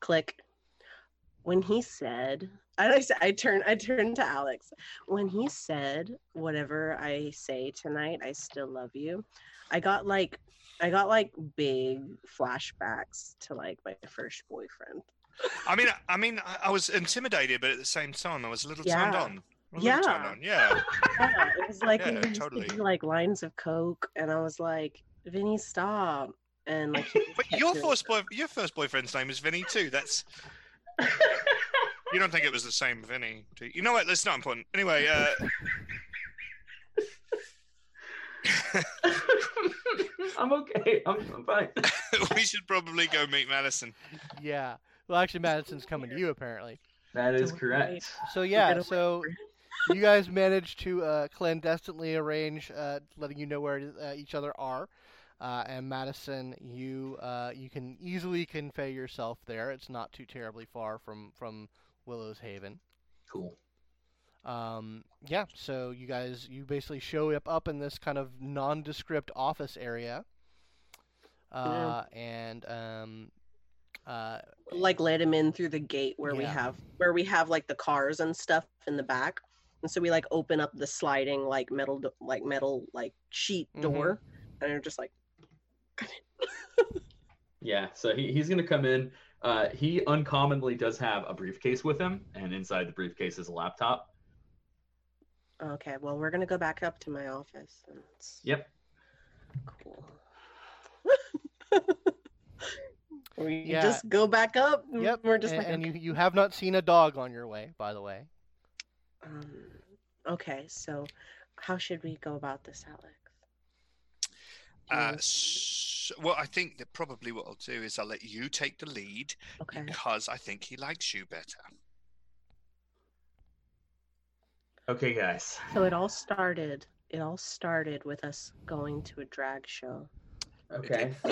Click. When he said, I I I turn I turned to Alex. When he said, "Whatever I say tonight, I still love you," I got like I got like big flashbacks to like my first boyfriend. I mean, I mean, I, I was intimidated, but at the same time, I was a little turned on. Little turned Yeah. on. Yeah. Yeah, it was like Yeah, we totally. like lines of coke, and I was like, "Vinny, stop!" And like, But your first boy, your first boyfriend's name is Vinny too. That's you don't think it was the same Vinny? Do you? you know what? That's not important. Anyway, uh, I'm okay. I'm, I'm fine. we should probably go meet Madison. Yeah. Well, actually, Madison's coming to you apparently. That is Don't correct. So yeah, so you guys managed to uh, clandestinely arrange uh, letting you know where uh, each other are. Uh, and Madison, you uh, you can easily convey yourself there. It's not too terribly far from from Willow's Haven. Cool. Um, yeah, so you guys you basically show up up in this kind of nondescript office area, uh, and um, uh, like let him in through the gate where we have where we have like the cars and stuff in the back and so we like open up the sliding like metal like metal like sheet Mhm. door and they're just like Yeah, so he, he's going to come in. Uh, he uncommonly does have a briefcase with him, and inside the briefcase is a laptop. okay well we're gonna go back up to my office and Yep. cool we Yeah. just go back up yep, we're just and, like and okay. you you have not seen a dog on your way, by the way. um, okay so how should we go about this alex Do Uh, you- well, I think that probably what I'll do is I'll let you take the lead okay because I think he likes you better. Okay, guys. So it all started. It all started with us going to a drag show. Okay.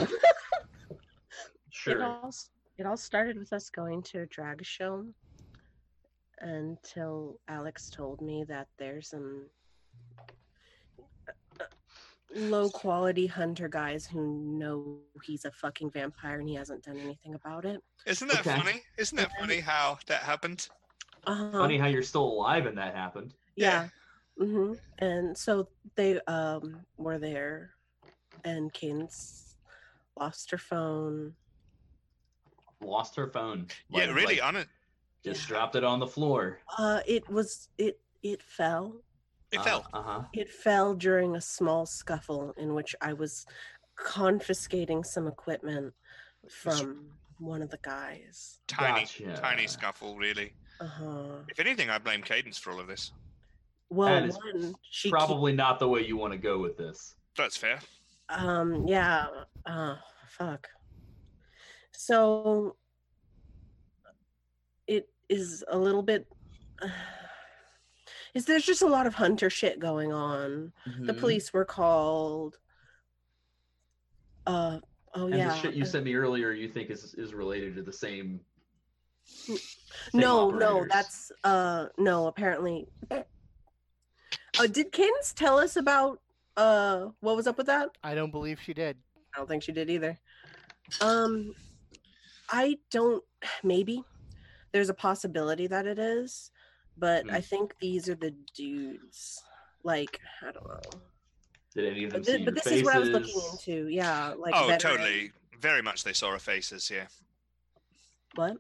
sure. It all it all started with us going to a drag show until Alex told me that there's some low quality hunter guys who know he's a fucking vampire and he hasn't done anything about it. Isn't that Okay. funny? Isn't that funny how that happened? Uh-huh. Funny how you're still alive and that happened. Yeah. hmm And so they um were there, and Cadence lost her phone. Lost her phone. yeah, really. like, on it, just Yeah. dropped it on the floor. Uh, it was it it fell. It fell. Uh huh. It fell during a small scuffle in which I was confiscating some equipment from one of the guys. Tiny, Gotcha. tiny scuffle, really. Uh huh. If anything, I blame Cadence for all of this. Well, That is one she keep- Probably not the way you want to go with this. That's fair. um yeah uh fuck so it is a little bit is there's just a lot of hunter shit going on the Mhm. police were called uh oh And yeah the shit you sent me earlier, you think is is related to the same. same no no that's uh no apparently uh, did cadence tell us about uh what was up with that I don't believe she did. I don't think she did either. Um, I don't. Maybe there's a possibility that it is, but I Hmm. think these are the dudes. Like I don't know. Did any of them But, see thi- but your this is what I was looking into. Yeah, like oh, veteran- totally. very much they saw our faces. Yeah. What?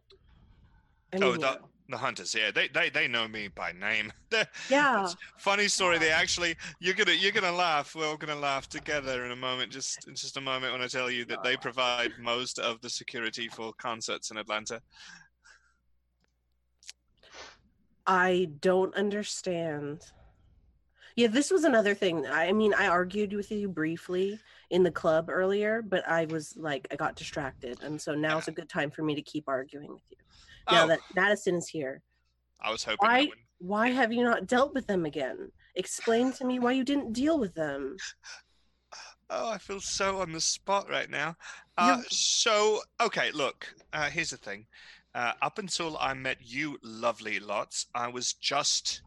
I oh, the the hunters. Yeah, they they they know me by name. Yeah. It's funny story. They actually you're gonna you're gonna laugh. We're all gonna laugh together in a moment. Just in just a moment when I tell you that they provide most of the security for concerts in Atlanta. I don't understand. Yeah, this was another thing. I mean, I argued with you briefly in the club earlier, but I was like, I got distracted. And so now's a good time for me to keep arguing with you. Now Oh, that Madison is here, I was hoping. why- why have you not dealt with them again? Explain to me why you didn't deal with them. Oh, I feel so on the spot right now. Uh, so, okay, look, uh, here's the thing. Uh, up until I met you, lovely lots, I was just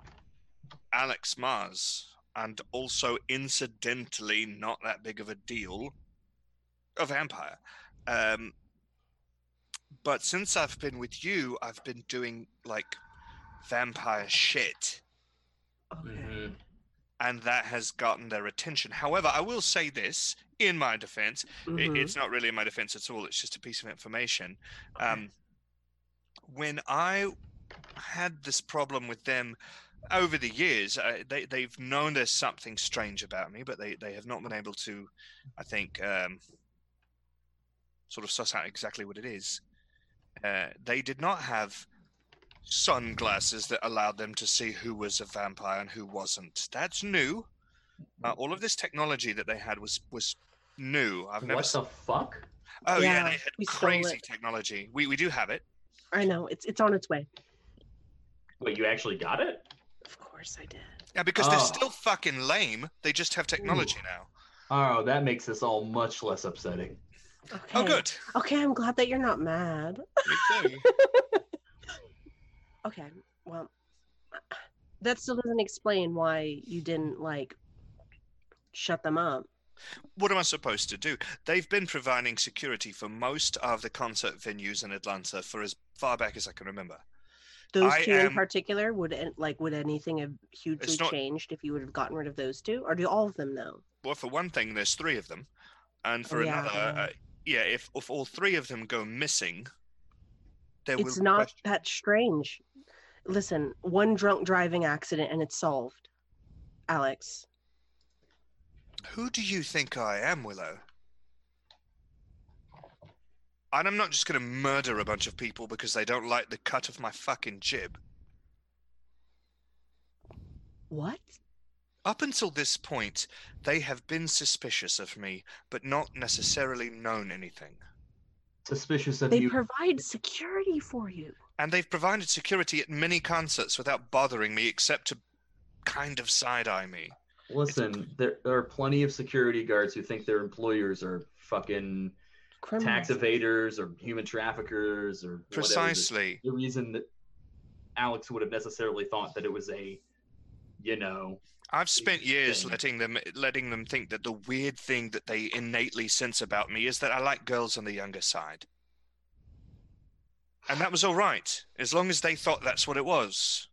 Alex Mars, and also incidentally, not that big of a deal, a vampire. Um, but since I've been with you, I've been doing like vampire shit Okay. Mhm. and that has gotten their attention. However, I will say this in my defense. Mhm. it's not really in my defense at all. It's just a piece of information. Okay. Um, when I had this problem with them over the years, uh, they they've known there's something strange about me, but they they have not been able to, I think, um, sort of suss out exactly what it is. Uh, they did not have sunglasses that allowed them to see who was a vampire and who wasn't. That's new. Uh, all of this technology that they had was was new. I've never. What s- the fuck? oh yeah, Yeah, they had crazy it. technology. We we do have it. I know it's it's on its way. Wait, you actually got it? Of course I did. Yeah, because they're Oh. still fucking lame. They just have technology now. Oh, that makes this all much less upsetting. Okay. Oh, good. Okay, I'm glad that you're not mad. Me too. Okay, well, that still doesn't explain why you didn't like shut them up. What am I supposed to do? They've been providing security for most of the concert venues in Atlanta for as far back as I can remember. Those I two in particular would an- like would anything have hugely not- changed if you would have gotten rid of those two, or do all of them know? Well, for one thing, there's three of them, and for Oh, yeah, another, yeah. uh, yeah, if if all three of them go missing, there It's not question- that strange. Listen, one drunk driving accident and it's solved. Alex, Who do you think I am, Willow? And I'm not just going to murder a bunch of people because they don't like the cut of my fucking jib. what? Up until this point, they have been suspicious of me, but not necessarily known anything. Suspicious of They you. They provide security for you. And they've provided security at many concerts without bothering me except to kind of side eye me. Listen, there, there are plenty of security guards who think their employers are fucking tax evaders or human traffickers or whatever. Precisely. The reason that Alex would have necessarily thought that it was a, you know, I've spent years thing. letting them letting them think that the weird thing that they innately sense about me is that I like girls on the younger side. And that was all right, as long as they thought that's what it was.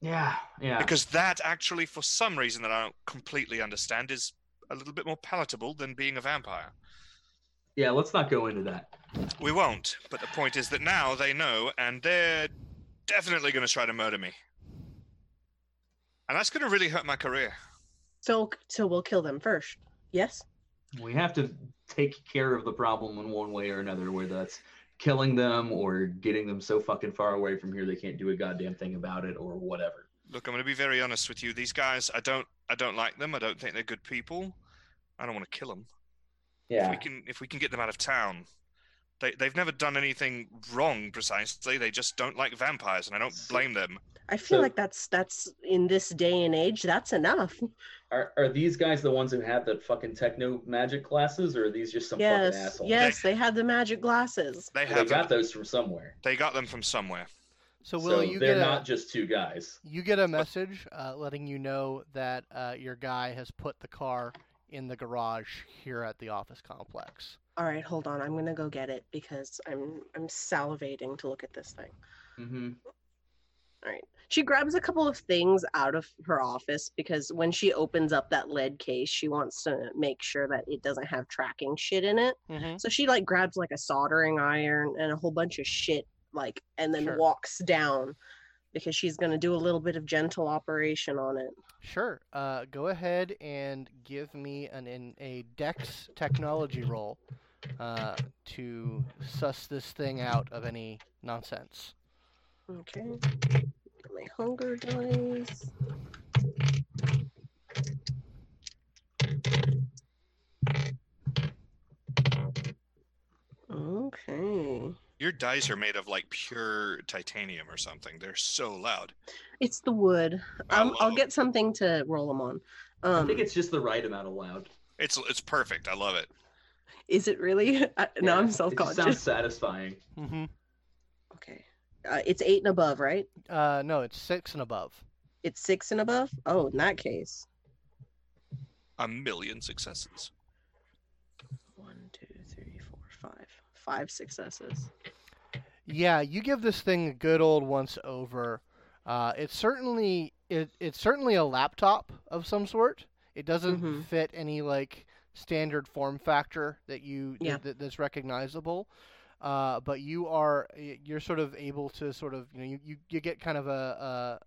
Yeah, yeah. Because that actually, for some reason that I don't completely understand, is a little bit more palatable than being a vampire. yeah, let's not go into that. We won't, but the point is that now they know, and they're definitely going to try to murder me. And that's going to really hurt my career. So, so we'll kill them first. Yes. We have to take care of the problem in one way or another, whether that's killing them or getting them so fucking far away from here they can't do a goddamn thing about it or whatever. Look, I'm going to be very honest with you. These guys, I don't, I don't like them. I don't think they're good people. I don't want to kill them. If we can, if we can get them out of town, they they've never done anything wrong. Precisely, they just don't like vampires, and I don't blame them. I feel So- like that's that's in this day and age, that's enough. Are, are these guys the ones who have the fucking techno magic glasses, or are these just some fucking yes, assholes? yes, they had the magic glasses. They have They have, got those from somewhere. they got them from somewhere. So will so you they're get not just two guys. you get a message uh, letting you know that uh, your guy has put the car in the garage here at the office complex. All right, hold on. I'm gonna go get it because I'm I'm salivating to look at this thing. Mm-hmm. All right. She grabs a couple of things out of her office because when she opens up that lead case, she wants to make sure that it doesn't have tracking shit in it. Mm-hmm. So she like grabs like a soldering iron and a whole bunch of shit, like, and then Sure. walks down because she's going to do a little bit of gentle operation on it. Sure. Uh, go ahead and give me an in a Dex technology roll uh, to suss this thing out of any nonsense. Okay. My hunger dice. Okay. Your dice are made of like pure titanium or something. They're so loud. It's the wood. I Um, I'll 'em. get something to roll them on. I Um, think it's just the right amount of loud. It's it's perfect. I love it. is it really? I, now Yeah, I'm It just sounds self-conscious. satisfying. Mm-hmm. Okay. Uh, it's eight and above, right? Uh, no, it's six and above. It's six and above. Oh, in that case, A million successes. one, two, three, four, five. Five successes. Yeah, you give this thing a good old once over. Uh, it's certainly it, it's certainly a laptop of some sort. It doesn't Mhm. fit any like standard form factor that you Yeah. that, that's recognizable. Uh, but you are you're sort of able to sort of you know you, you, you get kind of a,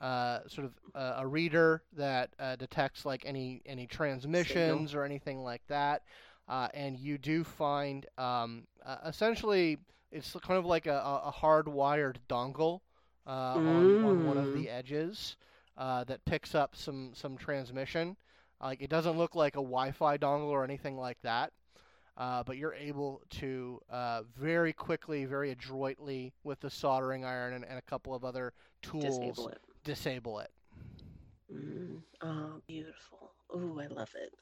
a uh, sort of a, a reader that uh, detects like any any transmissions or anything like that, uh, and you do find um, uh, essentially it's kind of like a, a hardwired dongle uh, on, on one of the edges uh, that picks up some some transmission. Like it doesn't look like a Wi-Fi dongle or anything like that, uh, but you're able to uh, very quickly, very adroitly with the soldering iron and, and a couple of other tools Disable it. disable it. Mm. Oh, beautiful. Oh, I love it.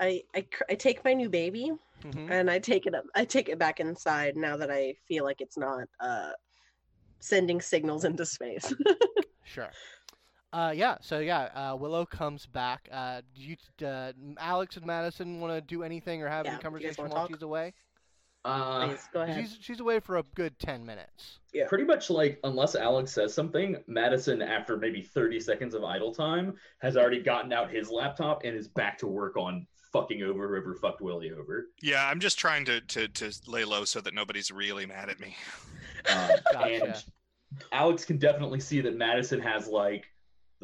I, I I take my new baby hmm and I take it up. I take it back inside now that I feel like it's not uh sending signals into space. Sure. Uh, yeah. So yeah, uh, Willow comes back. Uh, do you, uh, Alex and Madison want to do anything or have Yeah, any do you guys conversation while talk? she's away? Uh, Please go ahead. She's she's away for a good ten minutes. Yeah. Pretty much like, unless Alex says something, Madison, after maybe 30 seconds of idle time, has already gotten out his laptop and is back to work on fucking over whoever fucked Willie over. Yeah, I'm just trying to to to lay low so that nobody's really mad at me. Um, Gotcha. And Alex can definitely see that Madison has like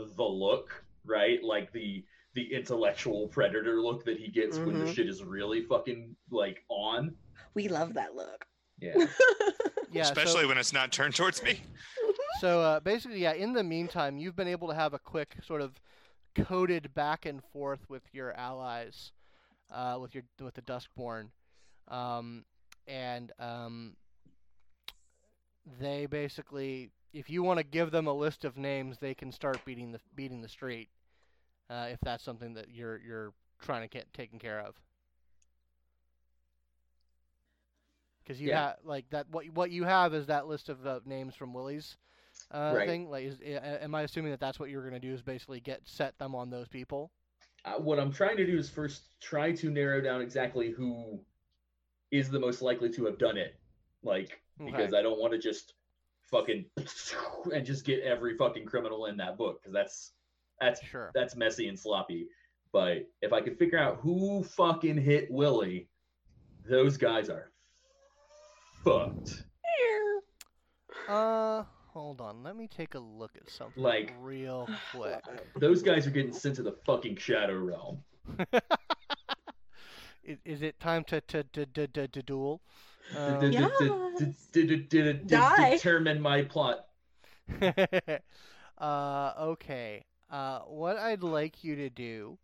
the look, right? Like the the intellectual predator look that he gets when the Mhm. shit is really fucking like on. we love that look. Yeah. Yeah. so- Especially when it's not turned towards me. So uh, basically, yeah. In the meantime, you've been able to have a quick sort of coded back and forth with your allies, uh, with your with the Duskborn, um, and um, they basically, if you want to give them a list of names, they can start beating the beating the street, uh, if that's something that you're you're trying to get taken care of. Because you Yeah. have like that. What what you have is that list of uh, names from Willie's uh, Right. thing. Like, is, am I assuming that that's what you're going to do? Is basically get set them on those people? uh, what I'm trying to do is first try to narrow down exactly who is the most likely to have done it. Like, because I don't want to just fucking and just get every fucking criminal in that book because that's that's Sure. that's messy and sloppy. But if I can figure out who fucking hit Willie, those guys are fucked. Uh, hold on. Let me take a look at something Like- real quick. Those guys are getting sent to the fucking shadow realm. is, is it time to to to to, to, to duel? D- Um, Die. Determine my plot. uh, okay. Uh, what I'd like you to do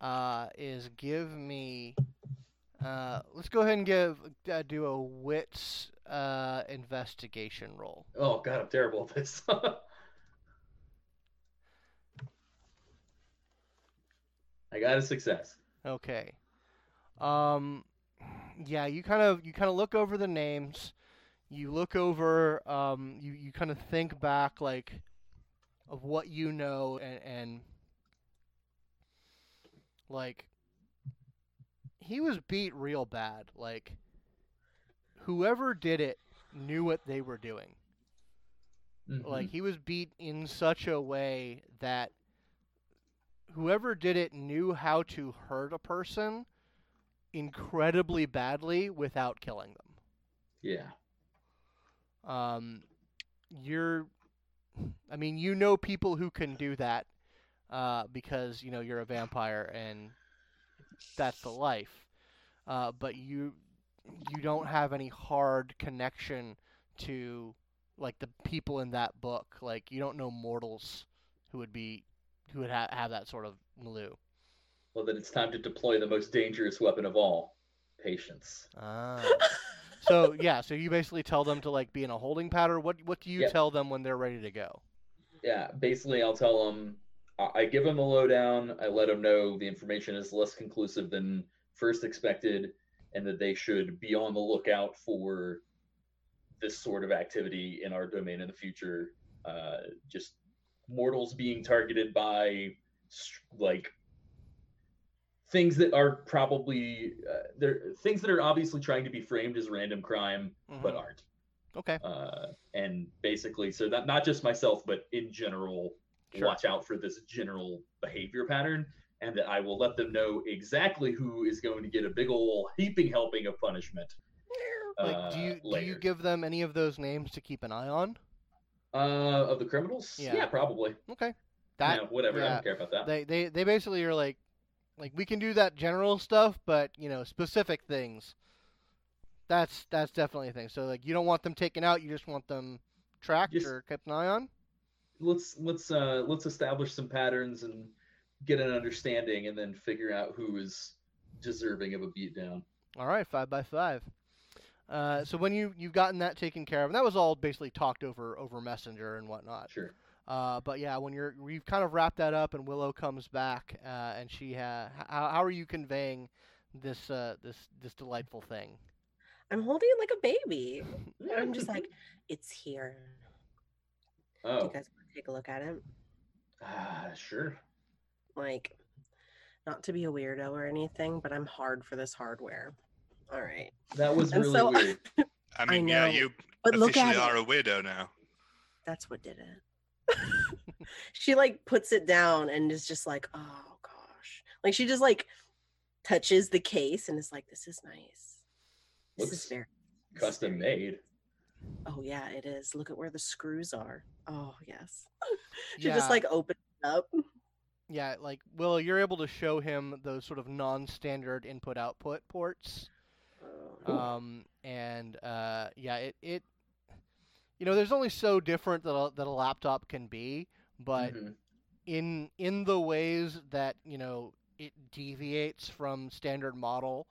uh, is give me. Uh, let's go ahead and give uh, do a wits uh, investigation roll. Oh god, I'm terrible at this. I got a success. Okay. Um yeah, you kind of you kind of look over the names. You look over um you you kind of think back like of what you know and and like he was beat real bad. Like whoever did it knew what they were doing. Mhm. Like he was beat in such a way that whoever did it knew how to hurt a person incredibly badly without killing them. yeah. Um, you're, I mean, you know people who can do that, uh, because you know you're a vampire and that's the life. Uh, but you, you don't have any hard connection to like the people in that book. Like you don't know mortals who would be, who would ha- have that sort of milieu. Well, then it's time to deploy the most dangerous weapon of all: patience. Ah. so yeah, so you basically tell them to like be in a holding pattern. What what do you Yep. tell them when they're ready to go? Yeah, basically, I'll tell them. I I give them the lowdown. I let them know the information is less conclusive than first expected, and that they should be on the lookout for this sort of activity in our domain in the future. Uh, just mortals being targeted by like things that are probably uh, they're things that are obviously trying to be framed as random crime but Mhm. aren't Okay. uh, and basically so that not just myself but in general Sure. watch out for this general behavior pattern and that i will let them know exactly who is going to get a big ol heaping helping of punishment Like, do uh, you do you give them any of those names to keep an eye on? uh, of the criminals Yeah. yeah, probably Okay. That yeah, whatever i don't care about that they they they basically are like like we can do that general stuff, but you know specific things. That's that's definitely a thing. So like you don't want them taken out, you just want them tracked Just- or kept an eye on. let's let's uh let's establish some patterns and get an understanding and then figure out who is deserving of a beatdown All right, five by five. Uh, so when you you've gotten that taken care of, and that was all basically talked over over Messenger and whatnot. sure Uh, but yeah, when you're we've kind of wrapped that up, and Willow comes back, uh, and she ha- how how are you conveying this uh this this delightful thing? I'm holding it like a baby. I'm just like, it's here. Do oh you guys want to take a look at it? ah sure Like, not to be a weirdo or anything, but I'm hard for this hardware. All right. that was And really so- weird I mean, yeah, know, you But look officially at are it. a widow now. That's what did it. she like puts it down and is just like, oh gosh. Like she just like touches the case and is like, this is nice. This Looks is very custom very- made Oh yeah, it is. Look at where the screws are. Oh yes. she Yeah. just like opens it up. Yeah, like Willow, you're able to show him those sort of non-standard input-output ports. Oh. Um, and uh, yeah, it, it you know, there's only so different that a, that a laptop can be, but Mhm. in in the ways that you know it deviates from standard model,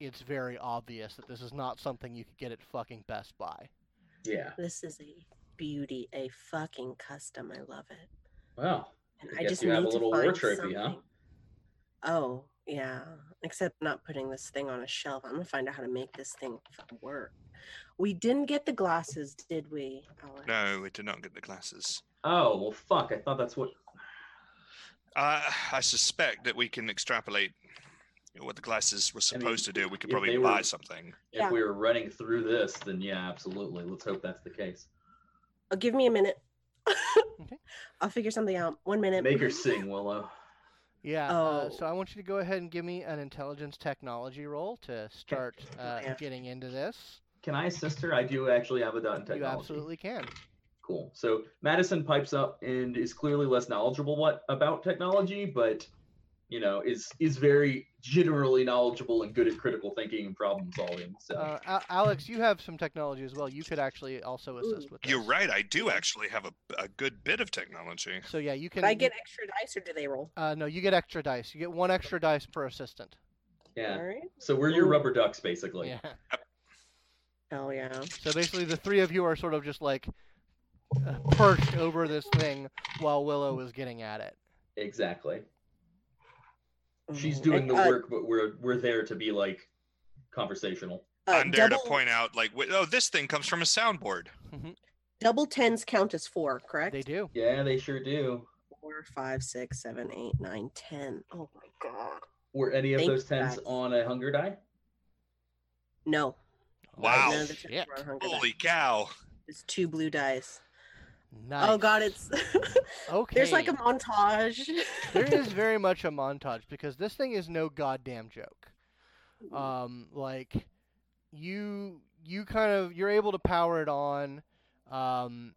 it's very obvious that this is not something you could get at fucking Best Buy. yeah This is a beauty, a fucking custom. I love it. wow And I I, guess just you need have a little war find trophy, huh? Oh yeah, except not putting this thing on a shelf. I'm gonna find out how to make this thing work. We didn't get the glasses, did we? Alex? No, we did not get the glasses. oh well fuck i thought that's what Uh, I suspect that we can extrapolate what the glasses were I mean, supposed to do. We could probably they buy were- something. if Yeah. we were running through this then yeah absolutely let's hope that's the case Oh, give me a minute. Okay. I'll figure something out. One minute. make her sing willow Yeah. Uh, Oh. so I want you to go ahead and give me an intelligence technology roll to start uh, getting into this. Can i assist her i do actually have a dot in technology. You absolutely can. Cool. So Madison pipes up and is clearly less knowledgeable what about technology, but you know is is very generally knowledgeable and good at critical thinking and problem solving. So Uh, Alex, you have some technology as well. You could actually also assist with this. You're right. I do actually have a, a good bit of technology. So yeah, you can. Did I get extra dice or do they roll? Uh, no, you get extra dice. You get one extra dice per assistant. yeah. All right. So we're your rubber ducks basically. Yeah. Hell yeah. So basically, the three of you are sort of just like uh, perched over this thing while Willow is getting at it. Exactly. She's Mm, doing and, the uh, work, but we're we're there to be like conversational. uh, I'm there double, to point out, like, wh- oh, this thing comes from a soundboard. Double tens count as four, correct? They do. Yeah, they sure do. Four, five, six, seven, eight, nine, ten. Oh my god. Were any of Thank those you, tens guys. on a hunger die? No. Wow. None of the tens shit. were on hunger dice. Holy cow! It's two blue dice. Nice. Oh god, it's okay. there's like a montage. there is very much a montage because this thing is no goddamn joke. Um, like you you kind of you're able to power it on, um,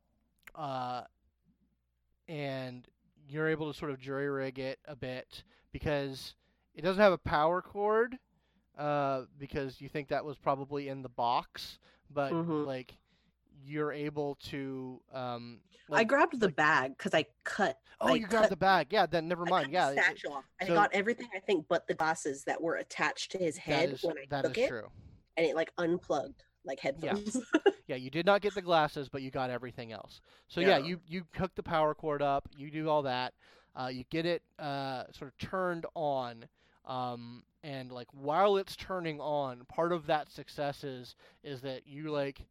uh, and you're able to sort of jury rig it a bit because it doesn't have a power cord, uh, because you think that was probably in the box, but Mhm. like you're able to um. I grabbed the like- bag because I cut. Oh, I you grabbed the bag. Yeah, then never mind. cut Yeah, the satchel off, so- I got everything I think but the glasses that were attached to his head is when I that took is it, true. and it like unplugged like headphones. Yeah, you did not get the glasses, but you got everything else. So yeah, Yeah. you you hook the power cord up, you do all that, uh, you get it uh, sort of turned on, um, and like while it's turning on, part of that success is is that you like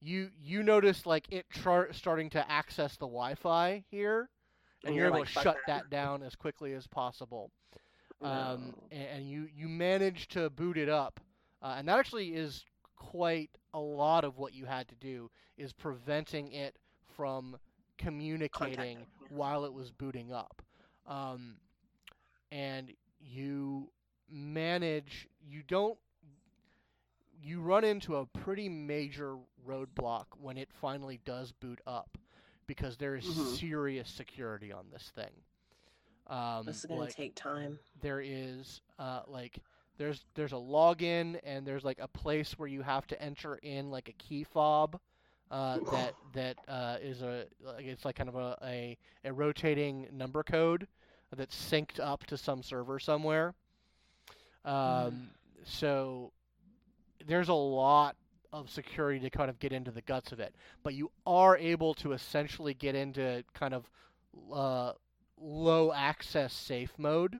you you notice like it char- starting to access the Wi-Fi here, and And you're you're able like, to shut that." that down as quickly as possible um, No. and, and you you manage to boot it up, uh, and that actually is quite a lot of what you had to do is preventing it from communicating while it was booting up, um, and you manage you don't you run into a pretty major roadblock when it finally does boot up because there is Mhm. serious security on this thing. Um, this is gonna like, take time. there is uh, like there's there's a login and there's like a place where you have to enter in like a key fob uh, that that uh, is a like it's like kind of a, a a rotating number code that's synced up to some server somewhere. Um, So there's a lot of security to kind of get into the guts of it, but you are able to essentially get into kind of uh, low access safe mode.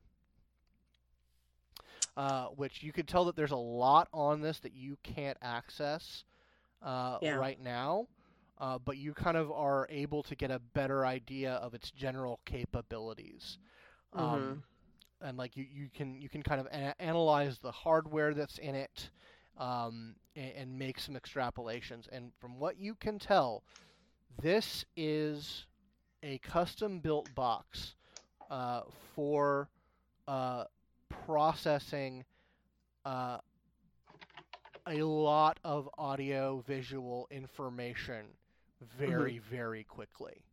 Uh, which you can tell that there's a lot on this that you can't access uh, Yeah. right now, uh, but you kind of are able to get a better idea of its general capabilities. Um, and like you, you can you can kind of a- analyze the hardware that's in it um, and, and make some extrapolations. And from what you can tell, this is a custom built box uh, for uh, processing uh, a lot of audio visual information very very quickly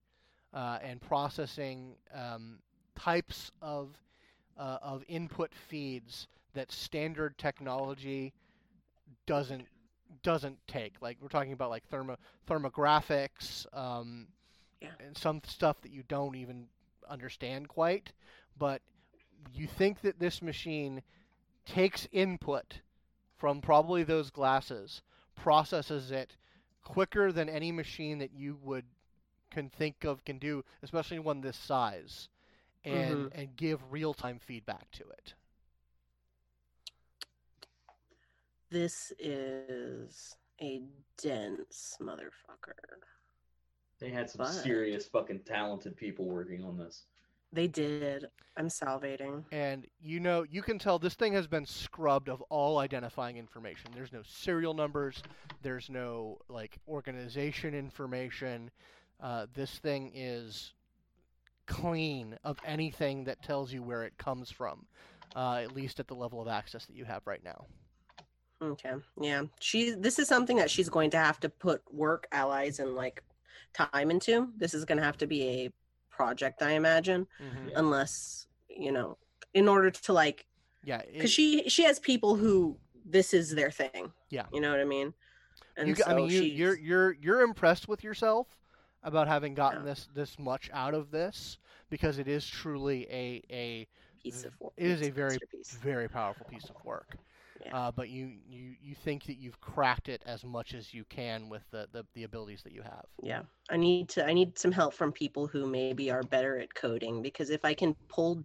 uh, and processing um, types of uh, of input feeds that standard technology doesn't doesn't take. Like we're talking about like thermo thermographics, um, Yeah. and some stuff that you don't even understand quite. But you think that this machine takes input from probably those glasses, processes it quicker than any machine that you would can think of can do, especially one this size, and and give real time feedback to it. This is a dense motherfucker. They had some But- serious fucking talented people working on this. They did. I'm salivating. And you know, you can tell this thing has been scrubbed of all identifying information. There's no serial numbers. There's no like organization information. Uh, this thing is clean of anything that tells you where it comes from, uh, at least at the level of access that you have right now. Okay. Yeah. She this is something that she's going to have to put work allies and like time into. This is gonna have to be a project, I imagine. Mm-hmm. Unless, you know, in order to like Yeah, because she she has people who this is their thing. Yeah. You know what I mean? And you, g- I so mean, you, you're you're you're impressed with yourself about having gotten Yeah. this this much out of this because it is truly a a piece of work. it is a very very powerful piece of work. Yeah. Uh, but you, you you think that you've cracked it as much as you can with the, the, the abilities that you have. yeah i need to i need some help from people who maybe are better at coding because if i can pull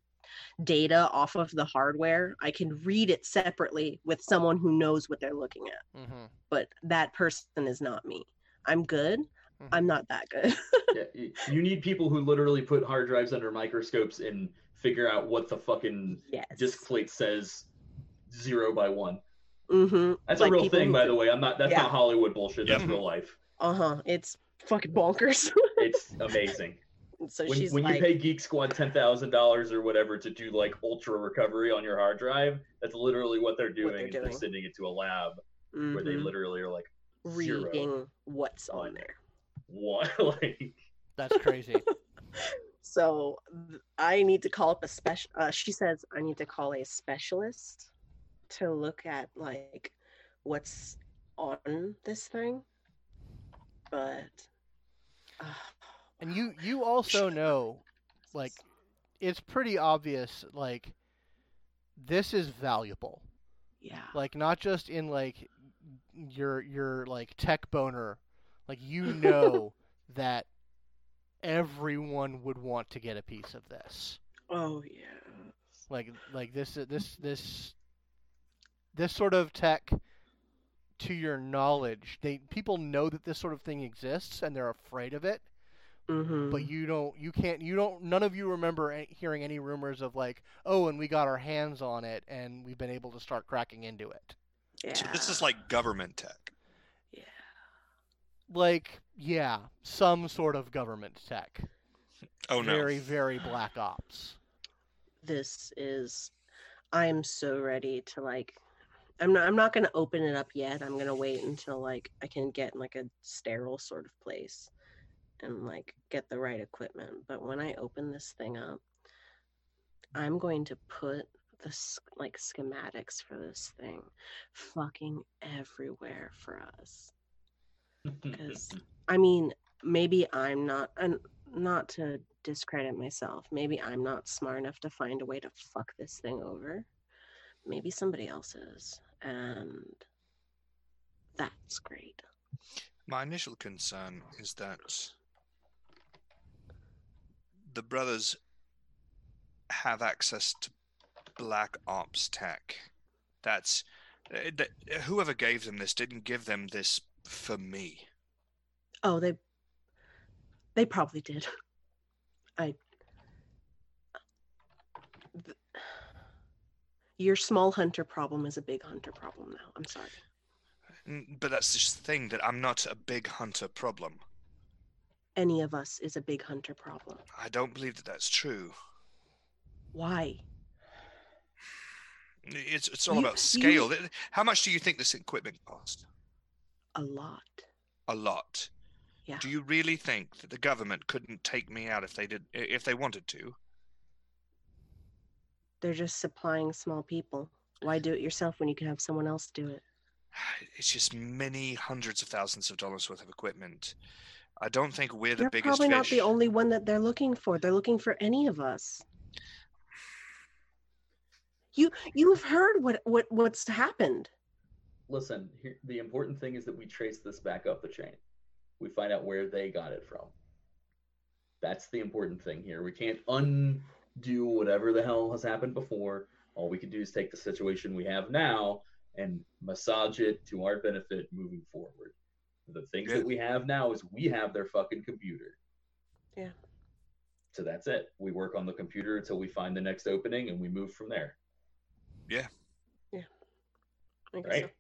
data off of the hardware i can read it separately with someone who knows what they're looking at Mm-hmm. but that person is not me i'm good Mhm. i'm not that good Yeah, you need people who literally put hard drives under microscopes and figure out what the fucking yes disk plate says zero by one. mm-hmm That's Like a real thing, who by do- the way. I'm not. That's Yeah. not Hollywood bullshit. That's Yep. real life. uh-huh it's fucking bonkers. It's amazing. So when she's when like, you pay Geek Squad ten thousand dollars or whatever to do like ultra recovery on your hard drive, that's literally what they're doing. they're is They're sending it to a lab where they mhm, literally are like zero, reading what's on there. One, like That's crazy. So I need to call up a special. Uh, she says I need to call a specialist to look at like what's on this thing. But uh, and you you also know like it's pretty obvious like this is valuable yeah, like not just in like your your like tech boner like you know that everyone would want to get a piece of this. Oh yeah, like like this this this this sort of tech to your knowledge they people know that this sort of thing exists and they're afraid of it. Mm-hmm. but you don't you can't you don't none of you remember a- hearing any rumors of like oh and we got our hands on it and we've been able to start cracking into it. Yeah, So this is like government tech. Yeah. like yeah some sort of government tech Oh no. very very black ops this is i am so ready to like i'm not i'm not going to open it up yet i'm going to wait until like i can get in like a sterile sort of place and like get the right equipment but when i open this thing up i'm going to put the like schematics for this thing fucking everywhere for us because I mean, maybe I'm not, and not to discredit myself, maybe I'm not smart enough to find a way to fuck this thing over. Maybe somebody else is, and that's great. My initial concern is that the brothers have access to black ops tech. That's uh, that, whoever gave them this didn't give them this for me. Oh, they, they probably did. I. th- Your small hunter problem is a big hunter problem now. I'm sorry. But that's just the thing that I'm not a big hunter problem. Any of us is a big hunter problem. I don't believe that that's true. Why? It's it's all You- about scale. Th- How much do you think this equipment cost? A lot. A lot. Yeah. Do you really think that the government couldn't take me out if they did if they wanted to? They're just supplying small people. Why do it yourself when you can have someone else do it? It's just many hundreds of thousands of dollars worth of equipment. I don't think we're the biggest. You're biggest probably not fish. the only one that they're looking for. They're looking for any of us. You you've heard what what what's happened. Listen, here, the important thing is that we trace this back up the chain. We find out where they got it from. That's the important thing here. We can't undo whatever the hell has happened before. All we can do is take the situation we have now and massage it to our benefit moving forward. The things Yeah. that we have now is we have their fucking computer. Yeah. So that's it. We work on the computer until we find the next opening and we move from there. I guess Right? so.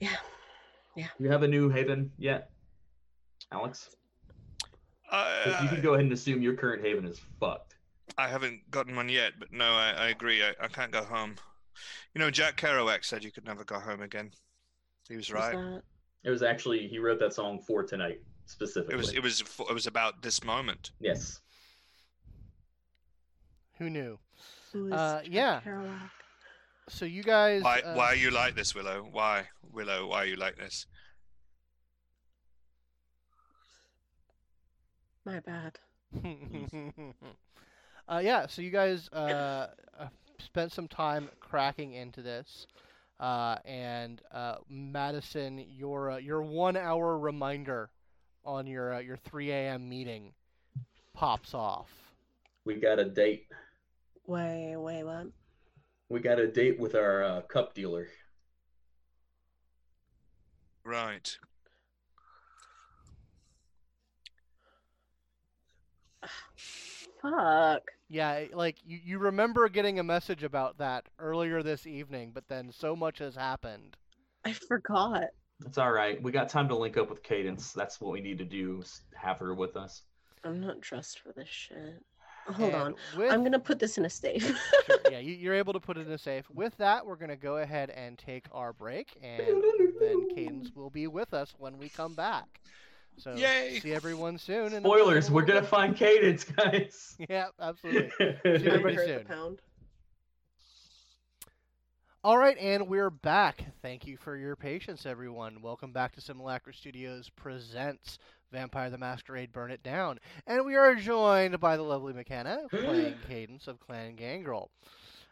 Yeah. You have a new haven yet, Alex? 'Cause you can go ahead and assume your current haven is fucked. I haven't gotten one yet, but no, I, I agree. I, I can't go home. You know, Jack Kerouac said you could never go home again. He was Was right. that- It was actually he wrote that song for tonight specifically. It was it was it was about this moment. yes. who knew who is Uh, Jack yeah. Kerouac? So you guys Why uh, why are you like this, Willow? Why Willow? Why are you like this? My bad. uh, yeah, so you guys uh, uh, spent some time cracking into this, uh, and uh, Madison, your uh, your one hour reminder on your uh, your 3 a.m. meeting pops off. We got a date. Wait, wait, what? We got a date with our uh, cup dealer. Right. Fuck. Yeah, like you, you remember getting a message about that earlier this evening, but then so much has happened. I forgot. It's all right. We got time to link up with Cadence. That's what we need to do. Have her with us. I'm not dressed for this shit. Hold And on. With, I'm gonna put this in a safe. Sure, yeah, you, you're able to put it in a safe. With that, we're going to go ahead and take our break, and then Cadence will be with us when we come back. So Yay! see everyone soon. in Spoilers. We're gonna find Cadence, guys. Yeah, absolutely. See everybody soon. All right, and we're back. Thank you for your patience, everyone. Welcome back to Simulacra Studios presents Vampire the Masquerade Burn It Down. And we are joined by the lovely McKenna playing Cadence of Clan Gangrel.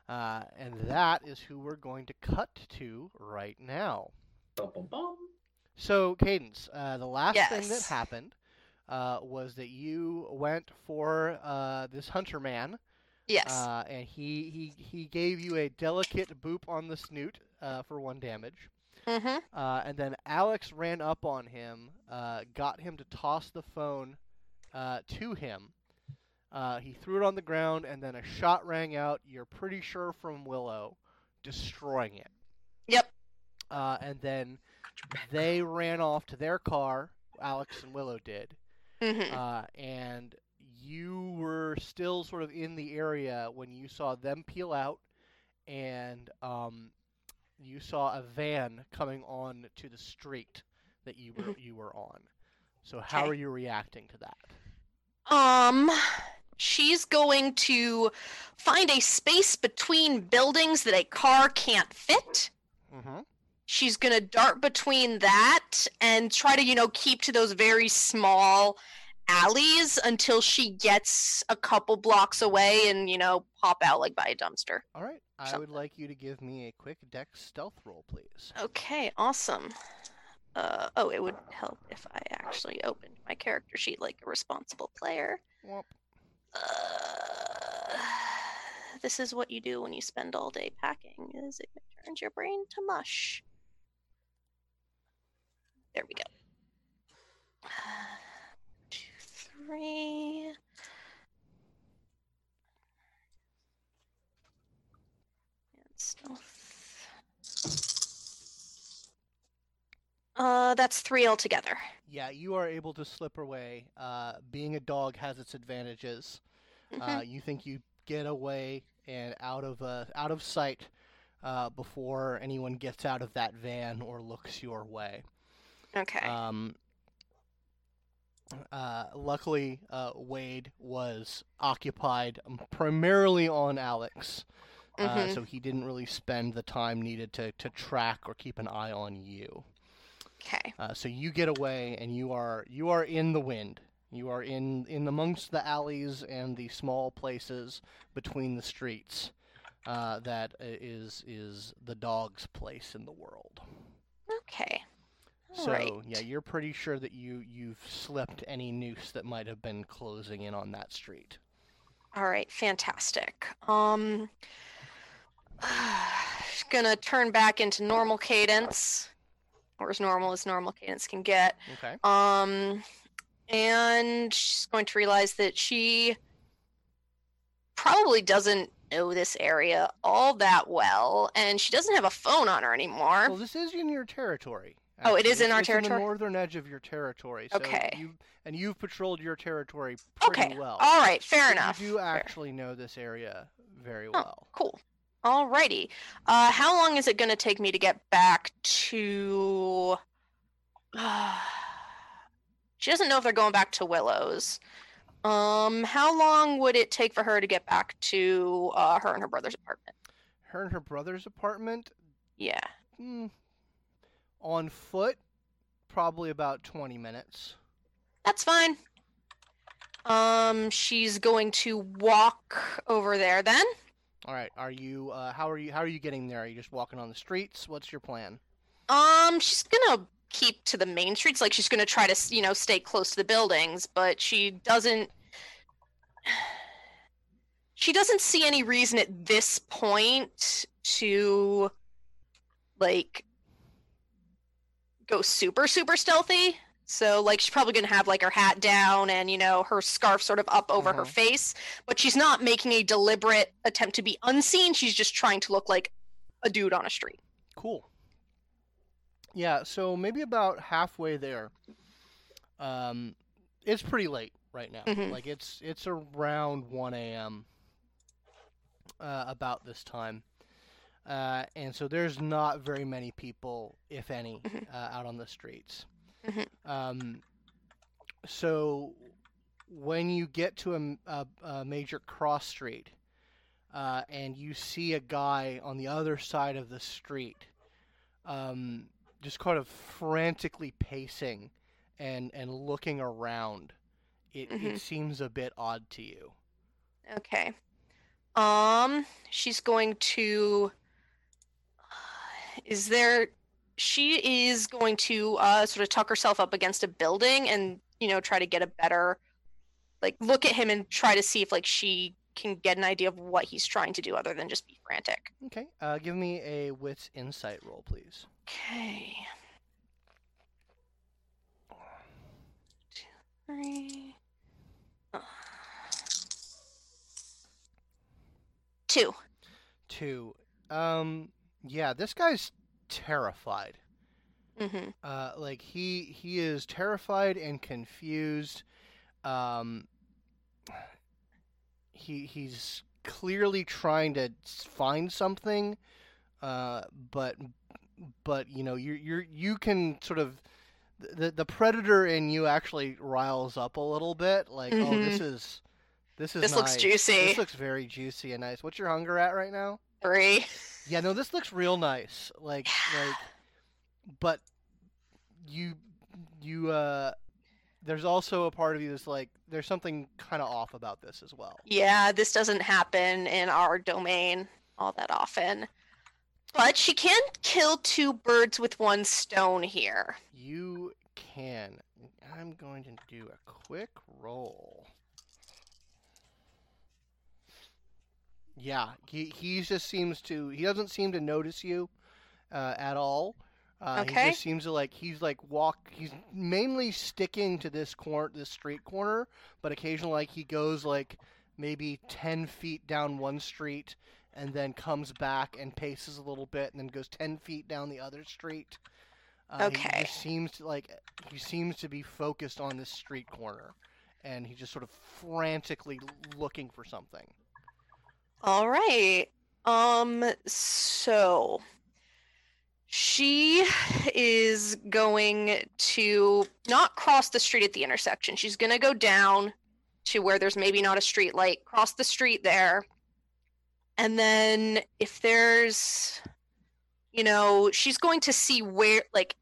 Uh, and that is who we're going to cut to right now. Bum, bum, bum. So, Cadence, uh, the last thing that happened uh, was that you went for uh, this hunter man, Yes. uh, and he, he he gave you a delicate boop on the snoot uh, for one damage. Mm-hmm. Uh, and then Alex ran up on him, uh, got him to toss the phone uh, to him. Uh, he threw it on the ground, and then a shot rang out. You're pretty sure from Willow, destroying it. Yep. Uh, and then they ran off to their car. Alex and Willow did, Mm-hmm. uh, and you were still sort of in the area when you saw them peel out, and um, you saw a van coming on to the street that you were you were on. So how Okay. are you reacting to that? Um, she's going to find a space between buildings that a car can't fit. Mm-hmm. She's gonna dart between that and try to, you know, keep to those very small alleys until she gets a couple blocks away and, you know, pop out like by a dumpster. All right, I would like you to give me a quick dex stealth roll, please. Okay, awesome. Uh, oh, it would help if I actually opened my character sheet like a responsible player. Womp. Uh, this is what you do when you spend all day packing is it turns your brain to mush there we go three and stealth uh that's three altogether Yeah, you are able to slip away. Uh, being a dog has its advantages. Mhm. Uh, you think you get away and out of uh, out of sight uh, before anyone gets out of that van or looks your way. okay Um, uh, luckily, uh, Wade was occupied primarily on Alex, uh, Mhm. so he didn't really spend the time needed to, to track or keep an eye on you. okay Uh, so you get away, and you are you are in the wind. You are in in amongst the alleys and the small places between the streets. Uh, that i- is is the dog's place in the world. okay So Alright. yeah, you're pretty sure that you you've slipped any noose that might have been closing in on that street. All right, fantastic. Um, gonna turn back into normal cadence, or as normal as normal cadence can get. Okay. Um, and she's going to realize that she probably doesn't know this area all that well, and she doesn't have a phone on her anymore. Well, this is in your territory. Oh, it is actually. in our It's territory? the northern edge of your territory. So Okay. You and you've patrolled your territory pretty okay, well. all right, fair So enough. You do Fair. actually know this area very Oh. well. Cool. Alrighty. Uh, how long is it going to take me to get back to? she doesn't know if they're going back to Willows. Um, how long would it take for her to get back to uh, her and her brother's apartment? Her and her brother's apartment, Yeah. hmm, on foot, probably about 20 minutes. That's fine. Um, she's going to walk over there then. All right. Are you? Uh, how are you? How are you getting there? Are you just walking on the streets? What's your plan? Um, she's gonna keep to the main streets. Like she's gonna try to, you know, stay close to the buildings, but she doesn't. She doesn't see any reason at this point to, like, go super super stealthy. So like she's probably gonna have like her hat down and you know her scarf sort of up over her Mhm. face, but she's not making a deliberate attempt to be unseen. She's just trying to look like a dude on a street. Cool. Yeah, so maybe about halfway there. Um, it's pretty late right now. Mhm. Like it's it's around 1 a.m. Uh, about this time, uh, and so there's not very many people, if any, Mhm. uh, out on the streets. Mhm. Um, so when you get to a major cross street, uh, and you see a guy on the other side of the street, um, just kind of frantically pacing and and looking around, it, Mhm. it seems a bit odd to you. Okay. Um, she's going to. Is there? She is going to uh sort of tuck herself up against a building and you know try to get a better, like look at him and try to see if like she can get an idea of what he's trying to do other than just be frantic. Okay, uh, give me a wits insight roll, please. Okay. Two, three. uh, Two. Two. Um, yeah, this guy's terrified. Mm-hmm. Uh, like he he is terrified and confused. Um, he he's clearly trying to find something, uh, but but you know you you you can sort of the the predator in you actually riles up a little bit. Like oh this is this is This looks juicy. This looks very juicy and nice. What's your hunger at right now? Three. Yeah, no, this looks real nice. Like like but you you uh there's also a part of you that's like there's something kind of off about this as well. Yeah, this doesn't happen in our domain all that often. But she can kill two birds with one stone here. You can. I'm going to do a quick roll. Yeah, he he just seems to he doesn't seem to notice you uh, at all. Uh, He just seems to like he's like walk. He's mainly sticking to this corner, this street corner, but occasionally like he goes like maybe ten feet down one street and then comes back and paces a little bit and then goes ten feet down the other street. Uh, He Okay. just seems to like he seems to be focused on this street corner, and he's just sort of frantically looking for something. All right. Um so she is going to not cross the street at the intersection. She's going to go down to where there's maybe not a street light, cross the street there. And then if there's you know, she's going to see where like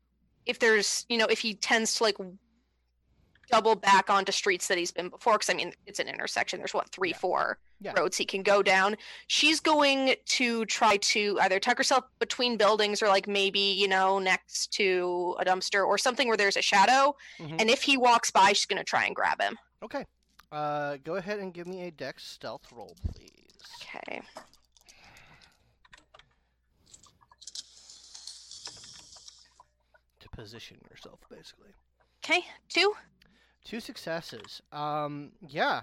if there's, you know, if he tends to like double back onto streets that he's been before because I mean, it's an intersection. There's what, 3 Yeah. 4 Yeah. roads he can go down she's going to try to either tuck herself between buildings or like maybe you know next to a dumpster or something where there's a shadow Mhm. and if he walks by she's going to try and grab him Okay. Uh, go ahead and give me a dex stealth roll, please. okay To position yourself, basically. okay two Two successes. Um, yeah,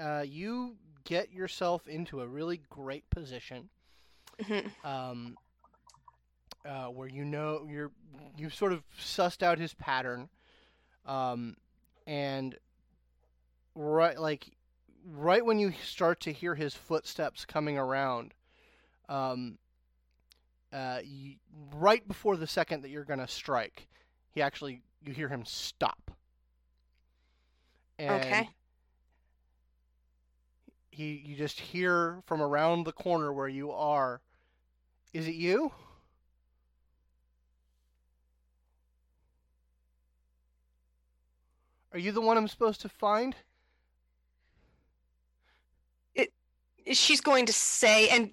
uh, you get yourself into a really great position. Mhm. Um, uh, where you know you're you've sort of sussed out his pattern, um, and right like right when you start to hear his footsteps coming around, um, uh, you, right before the second that you're gonna strike, he actually you hear him stop. And Okay. He you just hear from around the corner where you are. Is it you? Are you the one I'm supposed to find? It, she's going to say and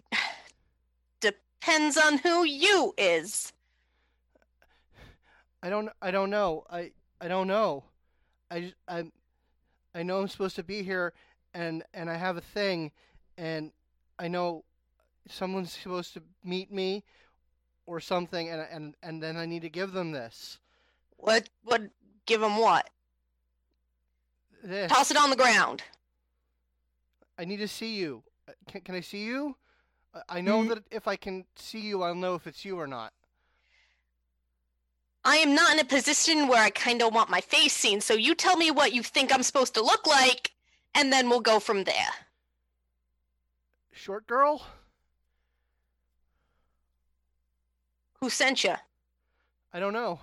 depends on who you is I don't I don't know. I I don't know. I just, I know I'm supposed to be here and and I have a thing and I know someone's supposed to meet me or something and and and then I need to give them this. what what give them what This. toss it on the ground I need to see you. Uh, Can can I see you? I- know Mm. that if I can see you, I'll know if it's you or not. I am not in a position where I kind of want my face seen. So you tell me what you think I'm supposed to look like, and then we'll go from there. Short girl? Who sent you? I don't know.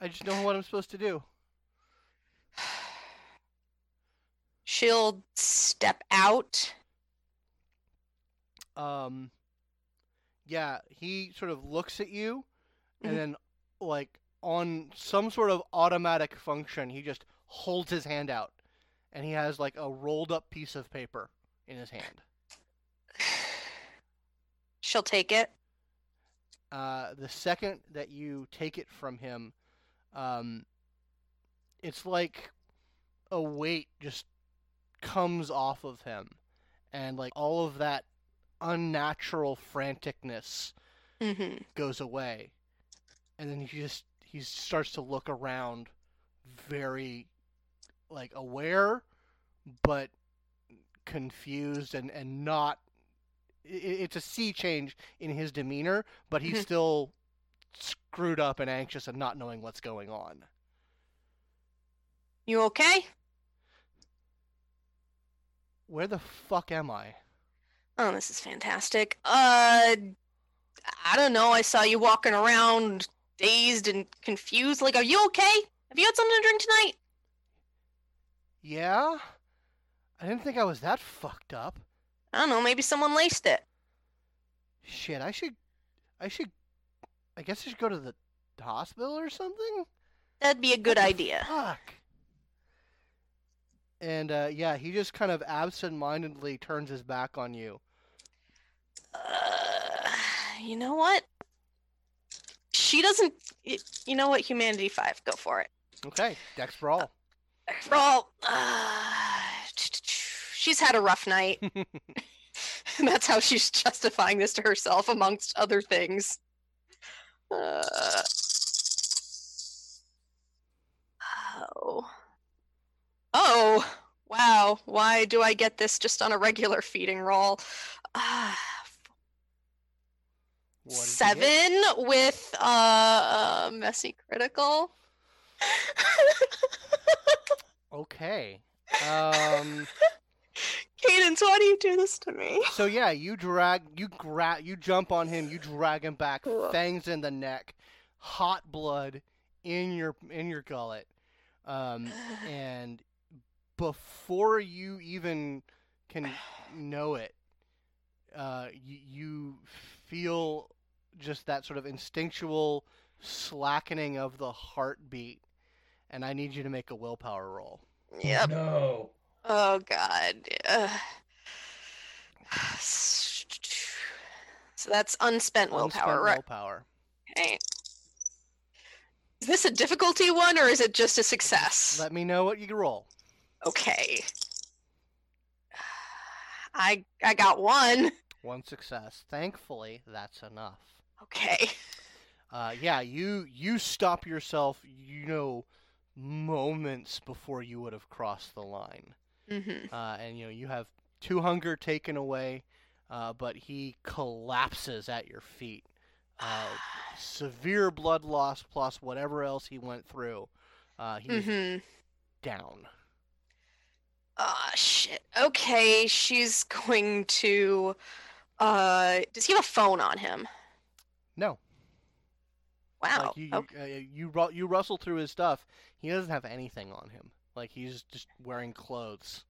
I just know what I'm supposed to do. She'll step out. Um, yeah, he sort of looks at you, and then, like, on some sort of automatic function, he just holds his hand out, and he has, like, a rolled up piece of paper in his hand. She'll take it. Uh, the second that you take it from him, um, it's like a weight just comes off of him, and like all of that unnatural franticness Mm-hmm. goes away, and then he just he starts to look around, very like aware, but confused and and not. i- i- It's a sea change in his demeanor, but he's Mhm. still screwed up and anxious and not knowing what's going on. You okay? Where the fuck am I? Oh, this is fantastic. Uh, I don't know. I saw you walking around dazed and confused. Like, are you okay? Have you had something to drink tonight? Yeah, I didn't think I was that fucked up. I don't know. Maybe someone laced it. Shit, I should, I should, I guess I should go to the hospital or something. That'd be a good idea. Fuck. And uh, yeah, he just kind of absent-mindedly turns his back on you. Uh, you know what? She doesn't. You know what? Humanity five. Go for it. Okay, Dex brawl. Roll. Uh, she's had a rough night. That's how she's justifying this to herself, amongst other things. Uh, oh. Oh, wow. Why do I get this just on a regular feeding roll? Ah, What did you get? Seven with uh, a messy critical. Okay. Um. Cadence, why do you do this to me? So yeah, you drag, you grab, you jump on him, you drag him back, fangs in the neck, hot blood in your in your gullet, um, and before you even can know it, uh, you, you feel just that sort of instinctual slackening of the heartbeat, and I need you to make a willpower roll. Yep. No. Oh God. Ugh. So that's unspent willpower, Unspent right? willpower. Okay. Is this a difficulty one or is it just a success? Let me know what you roll. Okay. I I got one. One success. Thankfully, that's enough. Okay. Uh, yeah, you you stop yourself. You know, moments before you would have crossed the line, Mm-hmm. uh, and you know you have two hunger taken away, uh, but he collapses at your feet. Uh, severe blood loss plus whatever else he went through. Uh, he's Mm-hmm. down. Ah, shit. Okay, she's going to. Uh, does he have a phone on him? No, Wow. like you you, uh, you you rustle through his stuff. He doesn't have anything on him. Like he's just wearing clothes.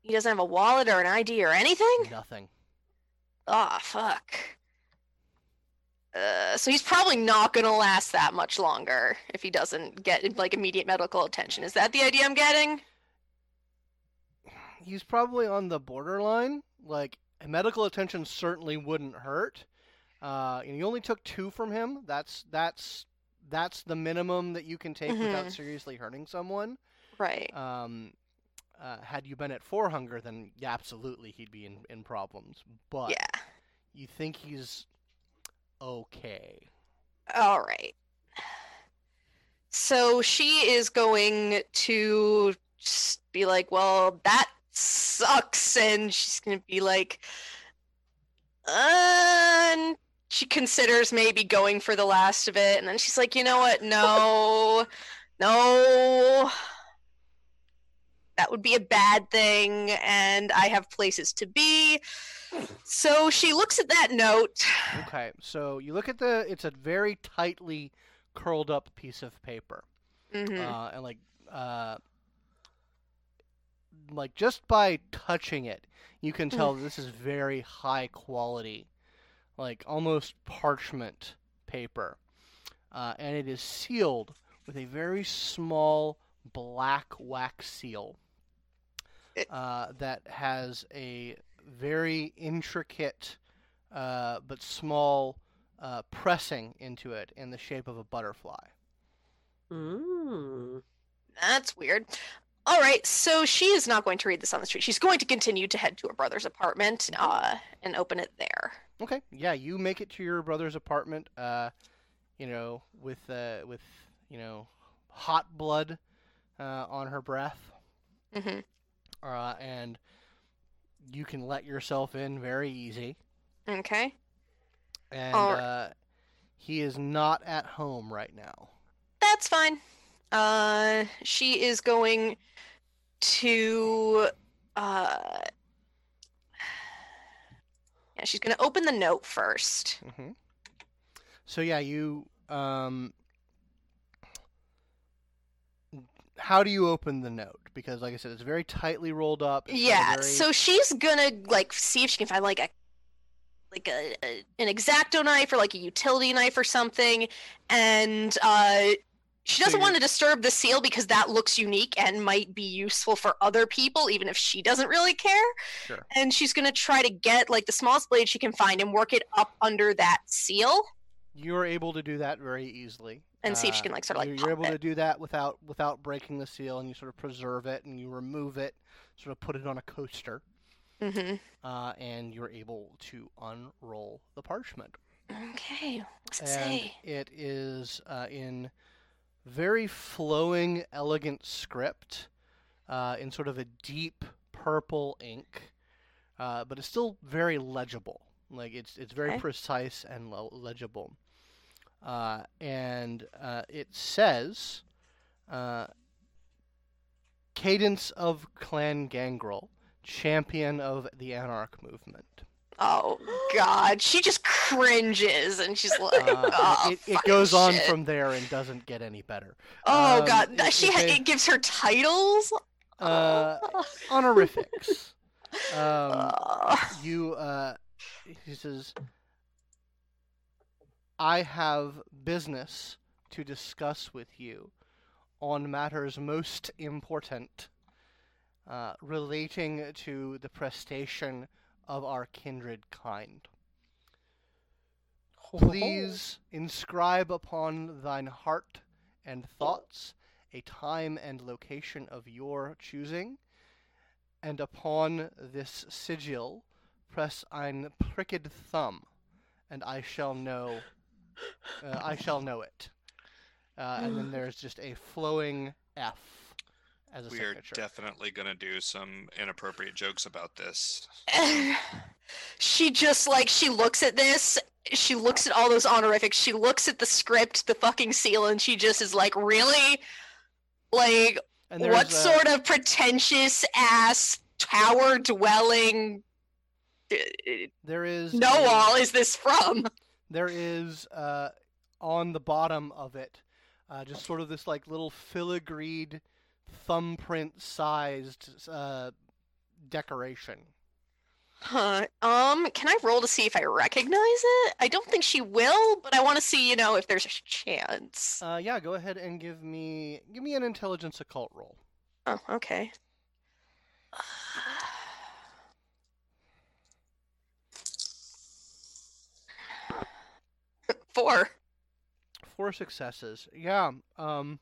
He doesn't have a wallet or an ID or anything? Nothing. Ah, fuck. Uh, so he's probably not gonna last that much longer if he doesn't get like immediate medical attention. Is that the idea I'm getting? he's probably on the borderline. Like medical attention certainly wouldn't hurt. Uh, and you only took two from him. That's that's that's the minimum that you can take without Mhm. seriously hurting someone. Right. Um, uh, had you been at four hunger, then yeah, absolutely he'd be in, in problems. But Yeah. you think he's okay. All right. So she is going to be like, well, that sucks. And she's going to be like, uh, she considers maybe going for the last of it, and then she's like, you know what? No, no, that would be a bad thing, and I have places to be. So she looks at that note. Okay, so you look at the. It's a very tightly curled up piece of paper, Mhm. uh, and like, uh, like just by touching it, you can tell this is very high quality, like almost parchment paper, uh, and it is sealed with a very small black wax seal uh, that has a very intricate uh, but small uh, pressing into it in the shape of a butterfly. Mm. That's weird. All right, so she is not going to read this on the street. She's going to continue to head to her brother's apartment uh, and open it there. Okay, yeah, you make it to your brother's apartment. Uh, you know, with uh, with you know, hot blood uh, on her breath, hmm uh, and you can let yourself in very easy. Okay. And Alright. uh, he is not at home right now. That's fine. Uh, she is going to. Uh, yeah, she's going to open the note first. hmm So yeah, you um. How do you open the note? Because, like I said, it's very tightly rolled up. it's got a Yeah, very- so she's gonna like see if she can find like a like a, a an exacto knife or like a utility knife or something, and uh, she doesn't want to disturb the seal because that looks unique and might be useful for other people, even if she doesn't really care. Sure. And she's gonna try to get like the smallest blade she can find and work it up under that seal You're able to do that very easily. and see if she Uh, can like sort of like you're, able it. to do that without without breaking the seal, and you sort of preserve it, and you remove it, sort of put it on a coaster, mm-hmm. uh, and you're able to unroll the parchment. Okay, what's it and say? it is uh, in very flowing, elegant script, uh, in sort of a deep purple ink, uh, but it's still very legible. Like it's it's very Okay. precise and le- legible. Uh, and uh, it says, uh, "Cadence of Clan Gangrel, champion of the Anarch movement." Oh God, she just cringes and she's like, Uh, oh, it, it goes on from there and doesn't get any better. Oh um, God, it- she it it gives her titles. Uh, honorifics. Um, you, uh, he says, I have business to discuss with you on matters most important uh, relating to the prestation of our kindred kind. Please inscribe upon thine heart and thoughts a time and location of your choosing, and upon this sigil press ein pricked thumb, and I shall know. Uh, I shall know it. Uh, and then there's just a flowing F as a We are definitely going to do some inappropriate jokes about this. she just like she looks at this. She looks at all those honorifics. She looks at the script, the fucking seal, and she just is like, "Really? Like, what there's, uh, sort of pretentious ass tower dwelling uh, there is no a- all is this from?" there is uh, on the bottom of it uh, just sort of this like little filigreed thumbprint sized uh, decoration Huh. Um, can I roll to see if I recognize it? I don't think she will, but I want to see, you know, if there's a chance. uh, yeah go ahead and give me give me an intelligence occult roll Oh, okay. Four. four successes yeah um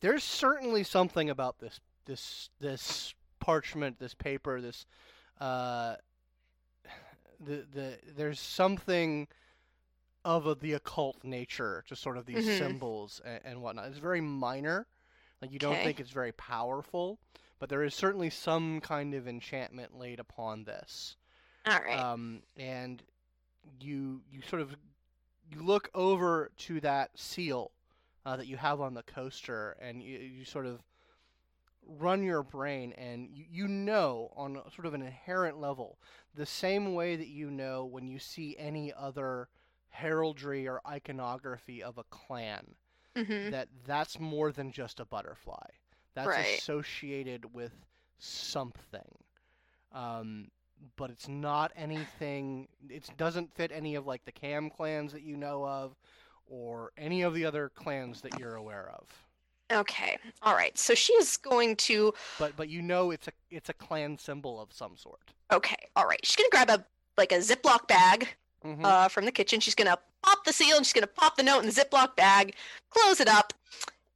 there's certainly something about this this this parchment this paper this uh the the there's something of a, the occult nature to sort of these Mhm. symbols and, and whatnot it's very minor like you don't Okay. think it's very powerful but there is certainly some kind of enchantment laid upon this All right. um, and you you sort of you look over to that seal uh, that you have on the coaster, and you, you sort of run your brain, and you, you know on a sort of an inherent level the same way that you know when you see any other heraldry or iconography of a clan hmm that that's more than just a butterfly. That's Right. associated with something. Um, but it's not anything. It doesn't fit any of like the Cam clans that you know of, or any of the other clans that you're aware of. Okay. All right. So she is going to. But but you know it's a it's a clan symbol of some sort. Okay. All right. She's gonna grab a like a Ziploc bag Mhm. uh, from the kitchen. She's gonna pop the seal and she's gonna pop the note in the Ziploc bag, close it up,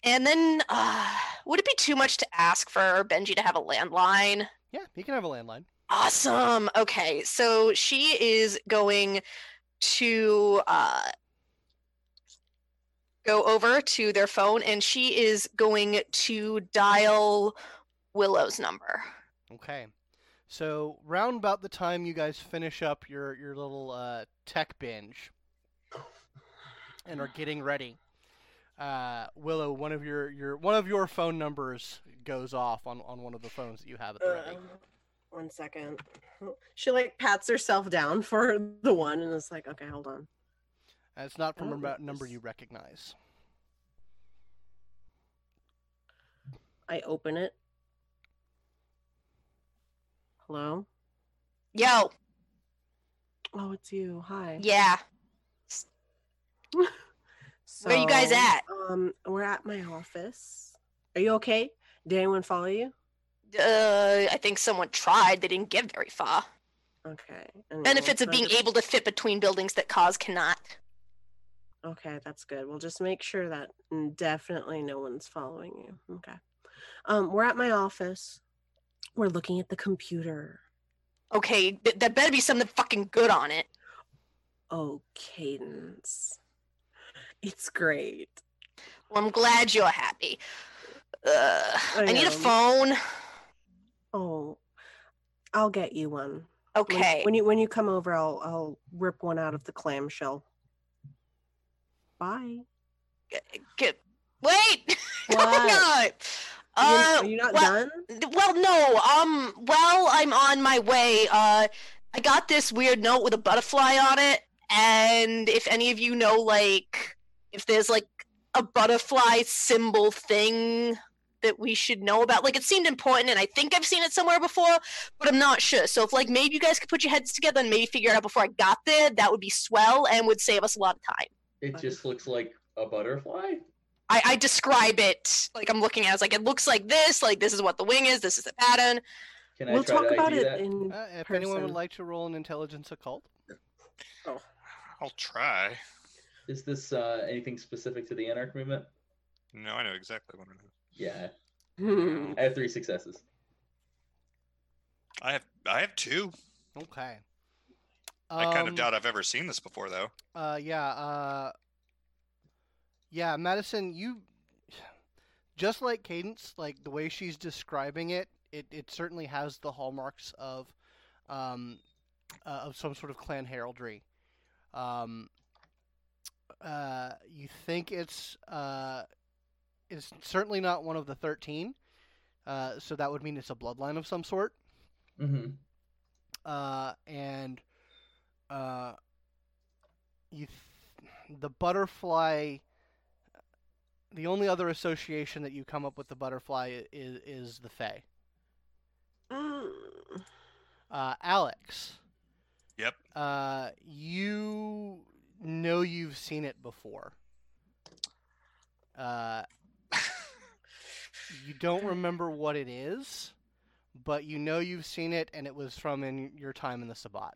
and then uh, would it be too much to ask for Benji to have a landline? yeah, he can have a landline. Awesome. Okay, so she is going to uh, go over to their phone and she is going to dial Willow's number. Okay. So round about the time you guys finish up your your little uh, tech binge and are getting ready, uh, Willow, one of your, your one of your phone numbers goes off on, on one of the phones that you have at the ready. Um, one second. She like pats herself down for the one and is like, okay, hold on. And it's not from a Oh, mo- number you recognize. I open it. Hello? Yo, Oh, it's you. Hi. yeah. Where are you guys at? Um, we're at my office. Are you okay? Did anyone follow you? Uh, I think someone tried. They didn't get very far. Okay. And Benefits we'll of being able to fit between buildings that cause cannot. Okay, that's good. We'll just make sure that mm, definitely no one's following you. Okay. Um, we're at my office. We're looking at the computer. Okay, th- that better be something fucking good on it. Oh, Cadence. It's great. Well, I'm glad you're happy. Uh, I I need a phone. Oh, I'll get you one. When- Okay. When, you when you come over, I'll I'll rip one out of the clamshell. Bye. Get, wait. What? no. Uh, Are you not well- done? well, no. Um, well, I'm on my way. Uh, I got this weird note with a butterfly on it, and if any of you know, like, if there's like a butterfly symbol thing that we should know about, like, it seemed important, and I think I've seen it somewhere before, but I'm not sure. So, if like maybe you guys could put your heads together and maybe figure it out before I got there, that would be swell and would save us a lot of time. It just looks like a butterfly. I, I describe it like I'm looking at. it, It's like it looks like this. Like this is what the wing is. This is the pattern. Can I We'll try talk to about ID it that? in Uh, if anyone would like to roll an intelligence occult, Oh, I'll try. Is this uh, anything specific to the Anarch movement? No, I know exactly what it is. Yeah, Hmm. I have three successes. I have I have two. okay. I kind of Um, doubt I've ever seen this before, though. Uh, yeah, uh, yeah, Madison, you just like Cadence, like the way she's describing it, it, it certainly has the hallmarks of, um, uh, of some sort of clan heraldry. Um, uh, you think it's, uh, it's certainly not one of the thirteen, uh, so that would mean it's a bloodline of some sort Mm-hmm. uh, and uh, you th- the butterfly. The only other association that you come up with the butterfly is is the Fae. Mm. Uh, Alex, Yep. uh, you know you've seen it before. Uh, you don't remember what it is, but you know you've seen it, and it was from in your time in the Sabbat.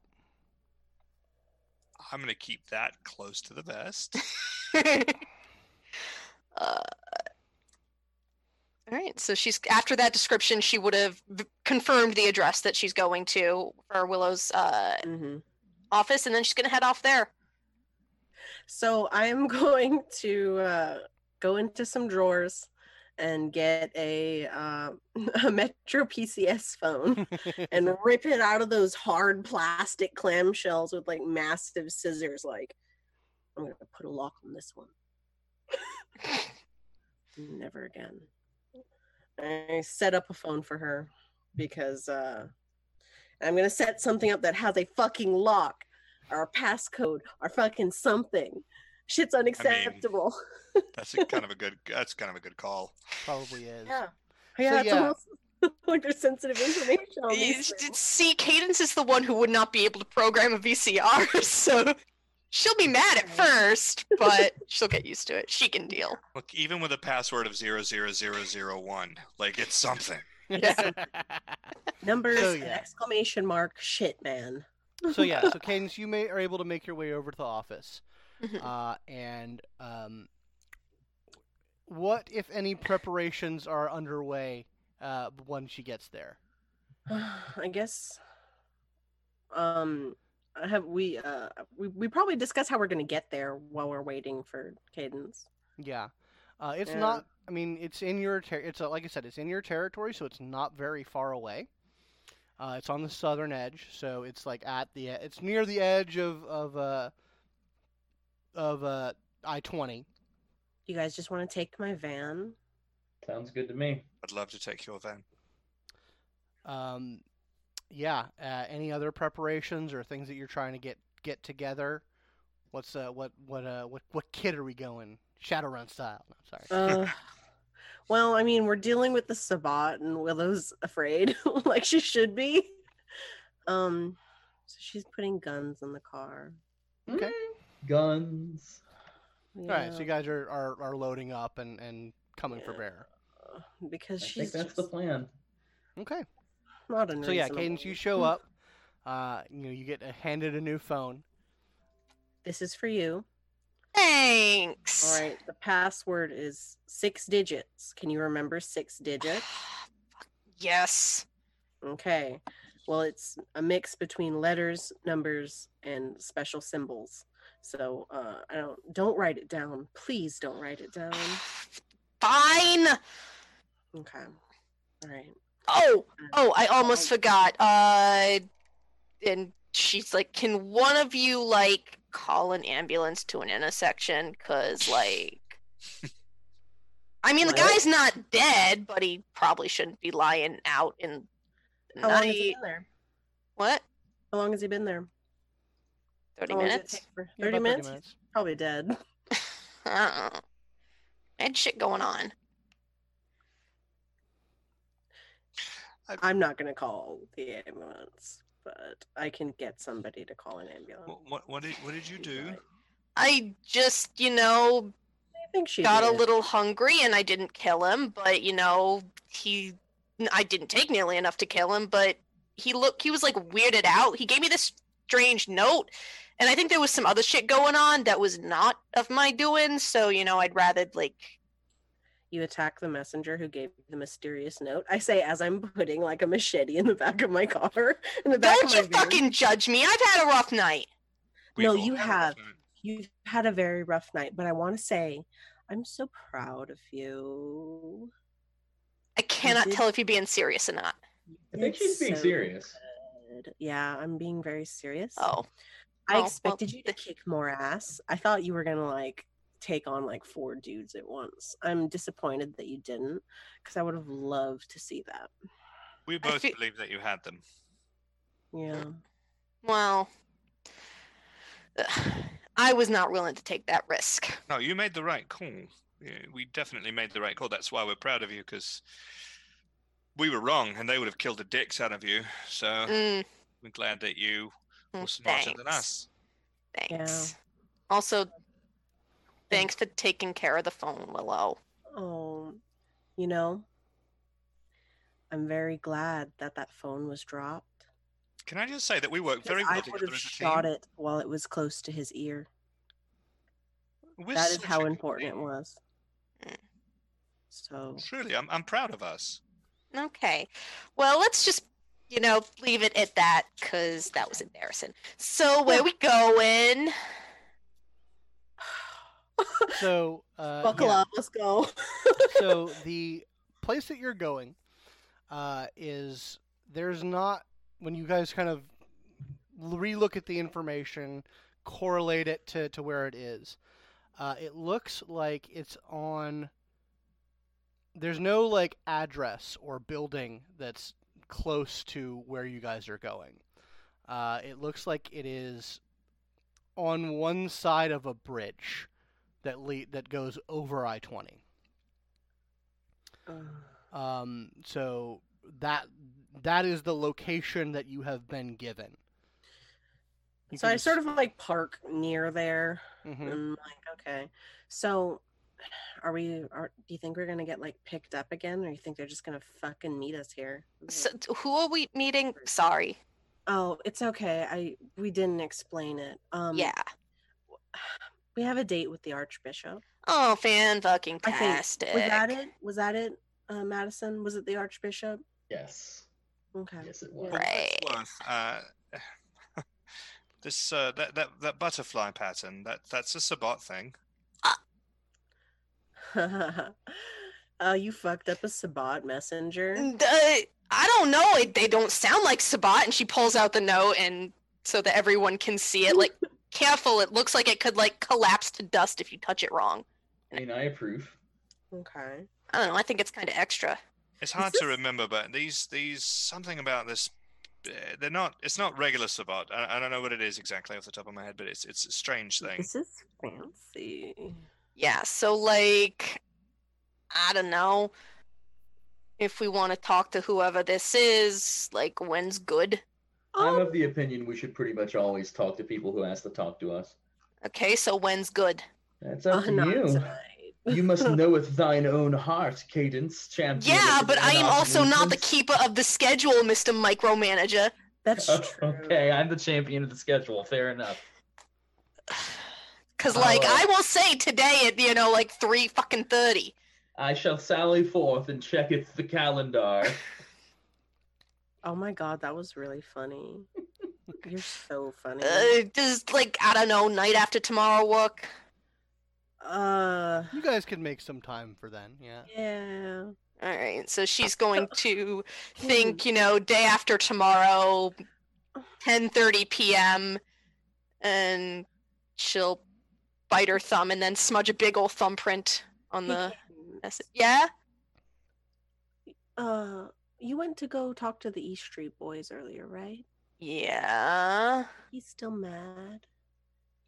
I'm gonna keep that close to the vest. uh, all right. So she's after that description, she would have v- confirmed the address that she's going to for Willow's uh, Mhm. office, and then she's gonna head off there. So I am going to uh, go into some drawers and get a uh, a Metro PCS phone and rip it out of those hard plastic clamshells with like massive scissors. Like, I'm gonna put a lock on this one. Never again. I set up a phone for her because uh, I'm gonna set something up that has a fucking lock or a passcode or fucking something. Shit's unacceptable. That's a kind of a good. That's kind of a good call. Probably is. yeah. Yeah, it's yeah. almost under sensitive information. on these. See, Cadence is the one who would not be able to program a VCR, so she'll be mad at first, but she'll get used to it. She can deal. Look, even with a password of zero zero zero zero one, like it's something. Yeah. Numbers, So, and yeah. exclamation mark, shit, man. so yeah, so Cadence, you may are able to make your way over to the office, Mhm. uh, and um, what, if any, preparations are underway uh, when she gets there? I guess. Um, have we? Uh, we we probably discuss how we're gonna get there while we're waiting for Cadence. Yeah, uh, it's Yeah. not. I mean, it's in your. Ter- it's uh like I said, it's in your territory, so it's not very far away. Uh, it's on the southern edge, so it's like at the. It's near the edge of of uh, of uh, I twenty. You guys just want to take my van? Sounds good to me. I'd love to take your van. Um, yeah. Uh, any other preparations or things that you're trying to get get together? What's uh what what uh what what kit are we going? Shadowrun style. No, sorry. Uh, well, I mean, we're dealing with the Sabbat, and Willow's afraid, like she should be. Um, so she's putting guns in the car. Okay. Guns. All right. So you guys are, are, are loading up and, and coming for bear. because I she's think that's the plan. Okay. not So unreasonable. yeah, Cadence, you show up. Uh, you know, you get handed a new phone. This is for you. Thanks. All right. The password is six digits. Can you remember six digits? Yes. Okay. Well, it's a mix between letters, numbers, and special symbols. So uh, I don't don't write it down. Please don't write it down. Fine. Okay. All right. Oh, oh, I almost forgot. Uh, and she's like, "Can one of you like call an ambulance to an intersection? Cause like, I mean, the guy's not dead, but he probably shouldn't be lying out in the How long has he been there? What? How long has he been there? Thirty How long does it minutes? take for- Yeah, 30 about minutes? Probably dead. I had shit going on. I'm not gonna call the ambulance, but I can get somebody to call an ambulance. What what, what did what did you do? I just, you know, I think she got a little hungry and I didn't kill him, but you know, he I didn't take nearly enough to kill him, but he looked he was like weirded out. He gave me this strange note and I think there was some other shit going on that was not of my doing, so you know, I'd rather like You attack the messenger who gave the mysterious note. I say as I'm putting like a machete in the back of my car. In the back Don't of you my van. fucking judge me. I've had a rough night. No, We've all you have. You've had a very rough night, but I want to say I'm so proud of you. I cannot did- tell if you're being serious or not. I think she's being so serious. good. Yeah, I'm being very serious. Oh. I Oh, well, expected you to kick more ass. I thought you were gonna like take on like four dudes at once. I'm disappointed that you didn't, because I would have loved to see that. We both feel- believe that you had them. Yeah. Well, I was not willing to take that risk. No, you made the right call. We definitely made the right call. That's why we're proud of you because we were wrong and they would have killed the dicks out of you. So Mm, we're glad that you mm, were smarter than thanks. us. Thanks. Also, thanks for taking care of the phone, Willow. Oh, you know, I'm very glad that that phone was dropped. Can I just say that we work 'cause very well I would have as shot team? it while it was close to his ear. We're that is how good important it was. Mm. So Truly, I'm, I'm proud of us. Okay. Well, let's just, you know, leave it at that because that was embarrassing. So, where we going? So uh, Buckle yeah. up. Let's go. so the place that you're going uh, is there's not when you guys kind of relook at the information, correlate it to, to where it is. Uh, it looks like it's on. There's no like address or building that's close to where you guys are going. Uh, it looks like it is on one side of a bridge that le- that goes over I twenty. Um, so that that is the location that you have been given. You so I sort of like park near there. Mhm. And I'm like, okay. So are we are do you think we're gonna get like picked up again or you think they're just gonna fucking meet us here? So, who are we meeting? Sorry. Oh, it's okay. I we didn't explain it. Um yeah. we have a date with the Archbishop. Oh, fan fucking I think tastic. was that it? Was that it, uh, Madison? Was it the Archbishop? Yes. Okay. Yes, it was. Right. Uh, this uh, that, that that butterfly pattern that that's a Sabbat thing. Uh, you fucked up a Sabbat messenger. Uh, I don't know. It, they don't sound like Sabbat, and she pulls out the note, and so that everyone can see it. Like, careful! It looks like it could like collapse to dust if you touch it wrong. I mean, I approve. Okay. I don't know. I think it's kind of extra. It's hard to remember, but these these something about this. uh, They're not. It's not regular Sabbat. I, I don't know what it is exactly off the top of my head, but it's it's a strange thing. This is fancy. Yeah. So like, I don't know. If we want to talk to whoever this is, like, when's good? I'm Oh, of the opinion we should pretty much always talk to people who ask to talk to us. Okay, so when's good? That's up uh, to not you. tonight. You must knoweth thine own heart, Cadence, champion. Yeah, but I am Anarch also not the keeper of the schedule, Mr. Micromanager. That's Oh, true. okay, I'm the champion of the schedule. Fair enough. Cause like I will say today at you know like three fucking thirty. I shall sally forth and check checketh the calendar. Oh my god, that was really funny. You're so funny. Uh, does like I don't know night after tomorrow work? Uh, You guys could make some time for then, yeah. yeah. All right, so she's going to think you know day after tomorrow, ten thirty p.m. and she'll bite her thumb and then smudge a big old thumbprint on the message. Yeah. Uh, you went to go talk to the East Street boys earlier, right? Yeah. He's still mad.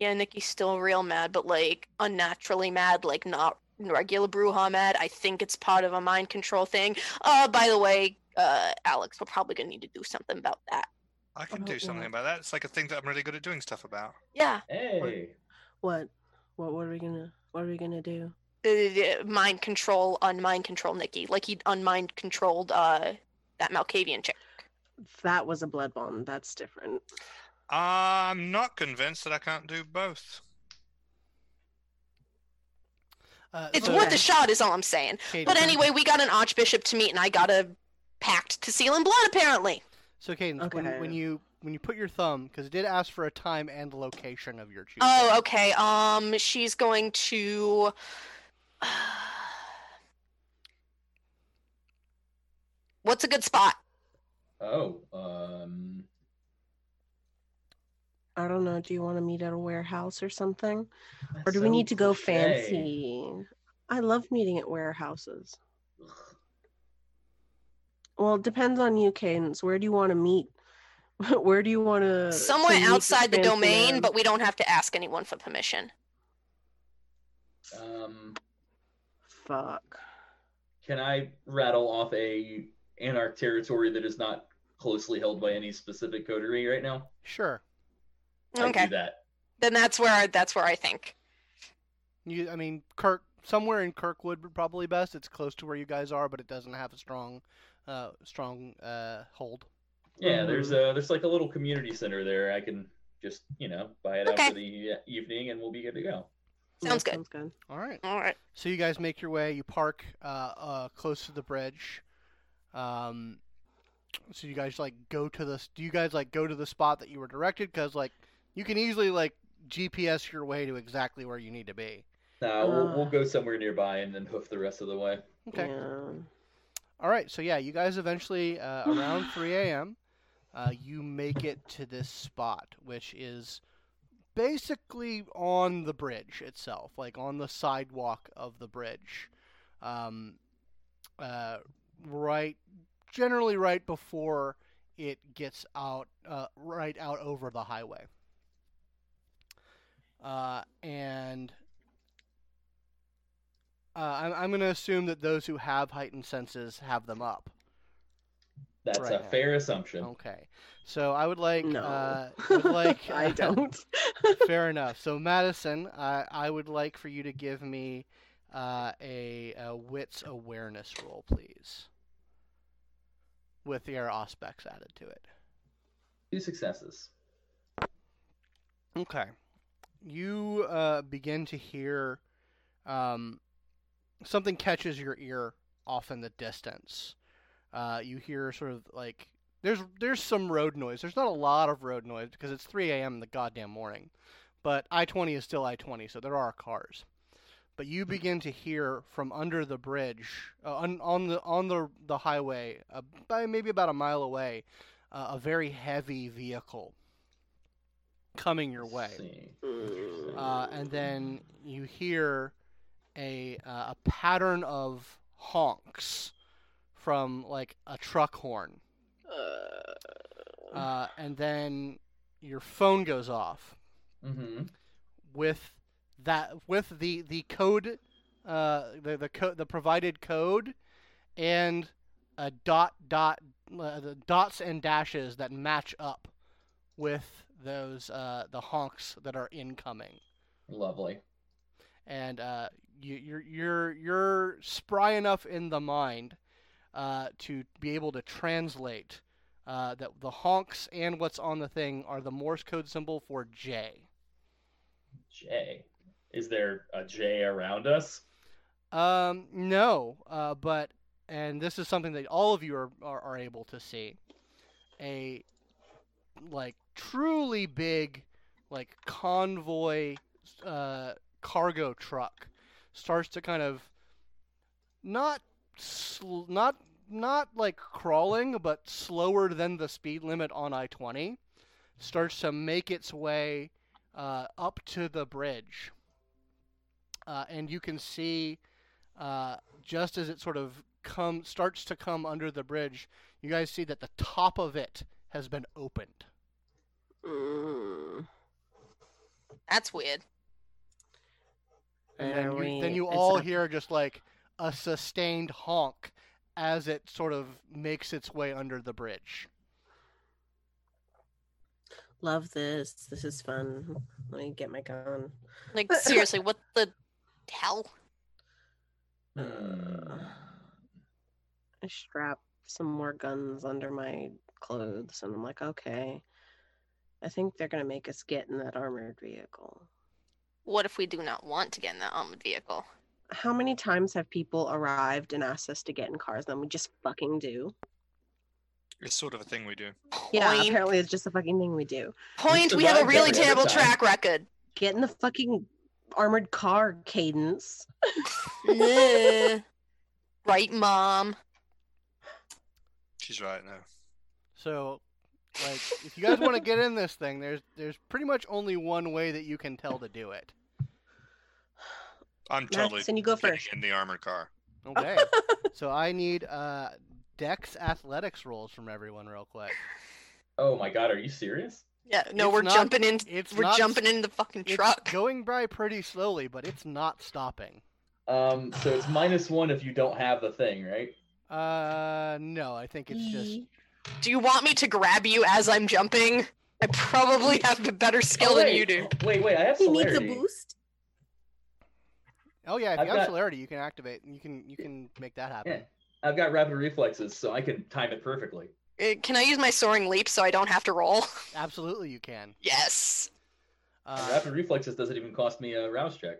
Yeah, Nikki's still real mad, but like unnaturally mad, like not regular Brujah mad. I think it's part of a mind control thing. Uh, by the way, uh, Alex, we're probably gonna need to do something about that. I can About do something what? about that. It's like a thing that I'm really good at doing stuff about. Yeah, Hey, What? What? What are we gonna? What are we gonna do? uh, mind control, unmind control Nikki, like he unmind controlled uh that Malkavian chick. That was a blood bond. That's different. I'm not convinced that I can't do both. Uh, It's so, worth Okay. a shot, is all I'm saying. Katie, But anyway, we got an archbishop to meet, and I got a pact to seal in blood, apparently. So, Cadence, when, when you when you put your thumb, because it did ask for a time and location of your choosing. Oh, okay. Um, she's going to. What's a good spot? oh, um, I don't know. Do you want to meet at a warehouse or something, or that's do we need to go cliche. fancy? I love meeting at warehouses. Well, it depends on you, Cadence. Where do you want to meet? Where do you want to? Somewhere outside the domain, but we don't have to ask anyone for permission. Um, fuck. can I rattle off a anarch territory that is not closely held by any specific coterie right now? Sure. I Okay, do that. then that's where I, that's where I think. You, I mean, Kirk, somewhere in Kirkwood would probably best. It's close to where you guys are, but it doesn't have a strong, uh, strong uh, hold. Yeah, there's a there's like a little community center there. I can just you know buy it Okay. out for the uh, evening, and we'll be good to go. Sounds good. Sounds good. All right. All right. So you guys make your way. You park uh, uh, close to the bridge. Um, so you guys like go to the. Do you guys like go to the spot that you were directed? Because like you can easily like GPS your way to exactly where you need to be. Nah, we'll, Uh. we'll go somewhere nearby and then hoof the rest of the way. Okay. Yeah. All right. So yeah, you guys eventually uh, around 3 a.m. Uh, you make it to this spot, which is basically on the bridge itself, like on the sidewalk of the bridge, um, uh, right, generally right before it gets out, uh, right out over the highway. Uh, and uh, I'm, I'm going to assume that those who have heightened senses have them up. That's Right. a fair assumption. Okay. So I would like, No. uh, would like I don't. Fair enough. So Madison, I I would like for you to give me uh, a, a wits awareness roll, please, with your aspects added to it. Two successes. Okay. You uh, begin to hear um, something catches your ear off in the distance. Uh, you hear sort of like there's there's some road noise. There's not a lot of road noise because it's 3 a.m. in the goddamn morning, but I-20 is still I-20, so there are cars. But you begin to hear from under the bridge, uh, on, on the on the the highway, uh, by maybe about a mile away, uh, a very heavy vehicle coming your way. Uh, and then you hear a uh, a pattern of honks from like a truck horn, uh, and then your phone goes off Mm-hmm. with that with the the code, uh, the the co- the provided code, and a dot dot uh, the dots and dashes that match up with those uh, the honks that are incoming. Lovely. and uh, you, you're you're you're spry enough in the mind uh, to be able to translate uh, that the honks and what's on the thing are the Morse code symbol for J. J. Is there a J around us? Um, no, uh, but and this is something that all of you are, are, are able to see. A like truly big, like convoy, uh, cargo truck starts to kind of not sl- not not like crawling, but slower than the speed limit on I twenty, starts to make its way uh, up to the bridge, uh, and you can see uh, just as it sort of come starts to come under the bridge, you guys see that the top of it has been opened. Mm. That's weird. And then Are you, then you all not- hear just like a sustained honk as it sort of makes its way under the bridge. Love this. This is fun. Let me get my gun. Like seriously, what the hell? Hmm. I strap some more guns under my clothes, and I'm like, okay. I think they're gonna make us get in that armored vehicle. What if we do not want to get in that armored vehicle? How many times have people arrived and asked us to get in cars, then we just fucking do? It's sort of a thing we do. Yeah, Point. apparently it's just a fucking thing we do. Point. We have a really terrible time. track record. Get in the fucking armored car, Cadence. Nah. right, mom. She's right now. So, like, if you guys want to get in this thing, there's there's pretty much only one way that you can tell to do it. I'm totally Madison, you go first. in the armored car. Okay. so I need uh, Dex athletics rolls from everyone real quick. Oh my god, are you serious? Yeah. No, It's we're not- jumping in. It's We're not jumping in the fucking It's truck. going by pretty slowly, but it's not stopping. Um, so it's minus one if you don't have the thing, right? Uh, no, I think it's just. Do you want me to grab you as I'm jumping? I probably have a better skill Oh, than you do. Wait, wait, I have He needs a boost. Oh yeah, if I've you have got- celerity, you can activate. And you can you can make that happen. Yeah, I've got rapid reflexes, so I can time it perfectly. Uh, Can I use my soaring leap so I don't have to roll? Absolutely, you can. Yes. Uh, rapid reflexes doesn't even cost me a rouse check.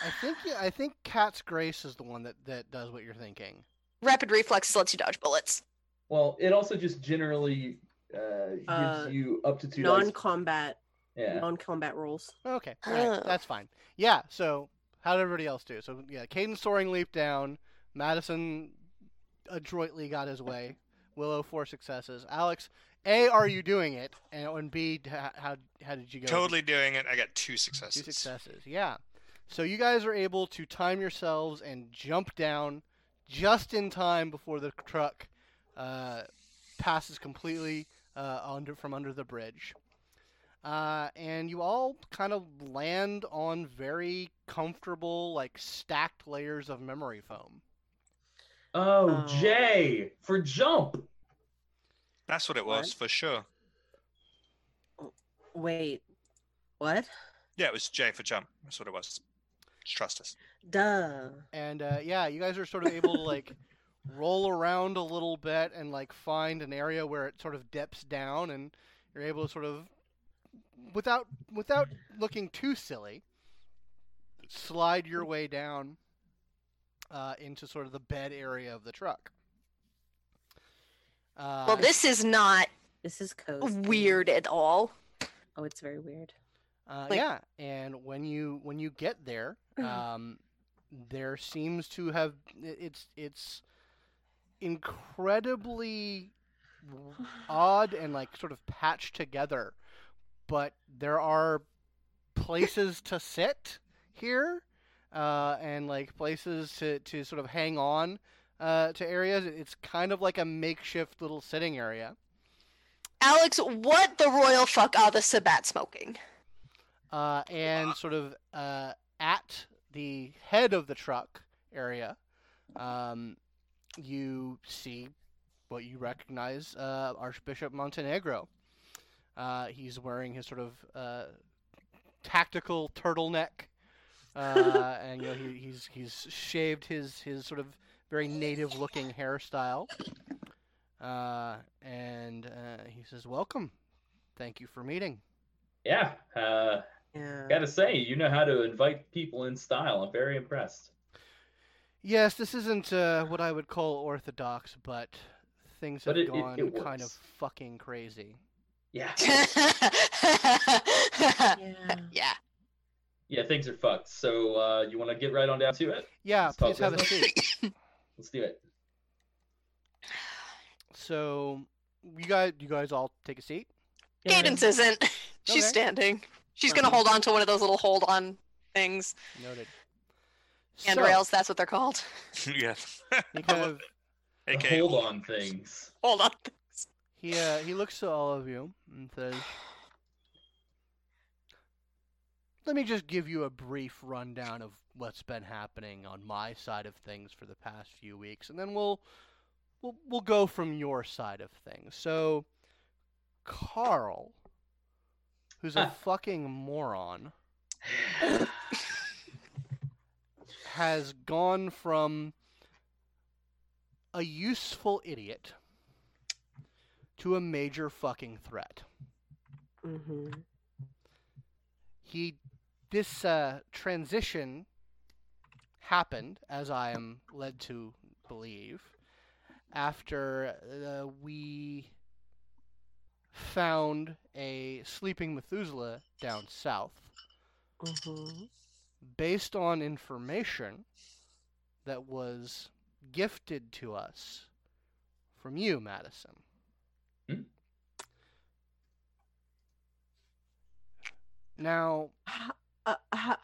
I think I think Cat's Grace is the one that that does what you're thinking. Rapid reflexes lets you dodge bullets. Well, it also just generally uh, gives Uh, you up to two. Non-combat, Yeah. non-combat rules. Okay, all right, Oh. that's fine. Yeah, so How did everybody else do? So yeah, Caden soaring leap down. Madison adroitly got his way. Willow four successes. Alex, A, are you doing it? And, and B, how how did you go? Totally doing it. I got two successes. Two successes. Yeah. So you guys are able to time yourselves and jump down just in time before the truck uh, passes completely uh, under from under the bridge. Uh, and you all kind of land on very comfortable, like stacked layers of memory foam. Oh, Oh. Jay for jump. That's what it What? was for sure. Wait, what? Yeah, it was J for jump. That's what it was. Just trust us. Duh. And uh, yeah, you guys are sort of able to like roll around a little bit and like find an area where it sort of dips down, and you're able to sort of, without without looking too silly, slide your way down uh, into sort of the bed area of the truck. Uh, well, this is not This is cozy. weird at all. Oh, it's very weird. Uh, Like- yeah, and when you when you get there, um, there seems to have it's it's incredibly odd and like sort of patched together, but there are places to sit here, uh, and like places to to sort of hang on uh, to areas. It's kind of like a makeshift little sitting area. Alex, what the royal fuck are the Sabbat smoking? uh, and sort of uh, at the head of the truck area, um, you see what you recognize uh, Archbishop Montenegro. Uh, he's wearing his sort of uh, tactical turtleneck, uh, and you know he, he's he's shaved his his sort of very native looking hairstyle. Uh, and uh, he says, "Welcome, thank you for meeting." Yeah. Uh, Yeah. gotta say, you know how to invite people in style. I'm very impressed. Yes, this isn't uh, what I would call orthodox, but things have But it- it- gone it kind of fucking crazy. Yeah. Yeah. yeah. Yeah, things are fucked. So uh, you want to get right on down to it? Yeah, Let's please have a seat. Let's do it. So, you guys, you guys all take a seat. Cadence isn't. She's Okay. standing. She's gonna hold on to one of those little hold on things. Noted. Handrails, that's what they're called. yeah. So, kind of The hold hold on things. Hold on. He uh, he looks to all of you and says, "Let me just give you a brief rundown of what's been happening on my side of things for the past few weeks, and then we'll we'll we'll go from your side of things." So, Carl, who's a fucking moron, has gone from a useful idiot to a major fucking threat. Mm-hmm. He this uh, transition happened, as I am led to believe, after uh, we found a sleeping Methuselah down south, Mm-hmm. based on information that was gifted to us from you, Madison. Hmm? Now, Uh, uh,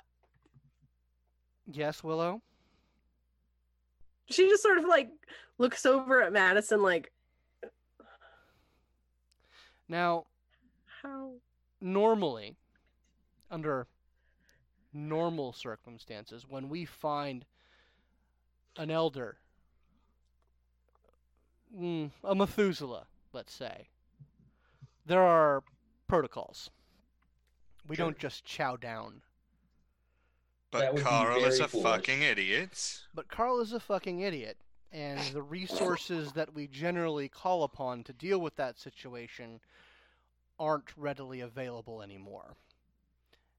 yes, Willow. she just sort of like looks over at Madison, like, Now, how? normally, under normal circumstances, when we find an elder, mm, a Methuselah, let's say, there are protocols. We Sure. don't just chow down. But Carl is a foolish. fucking idiot. But Carl is a fucking idiot, and the resources that we generally call upon to deal with that situation aren't readily available anymore.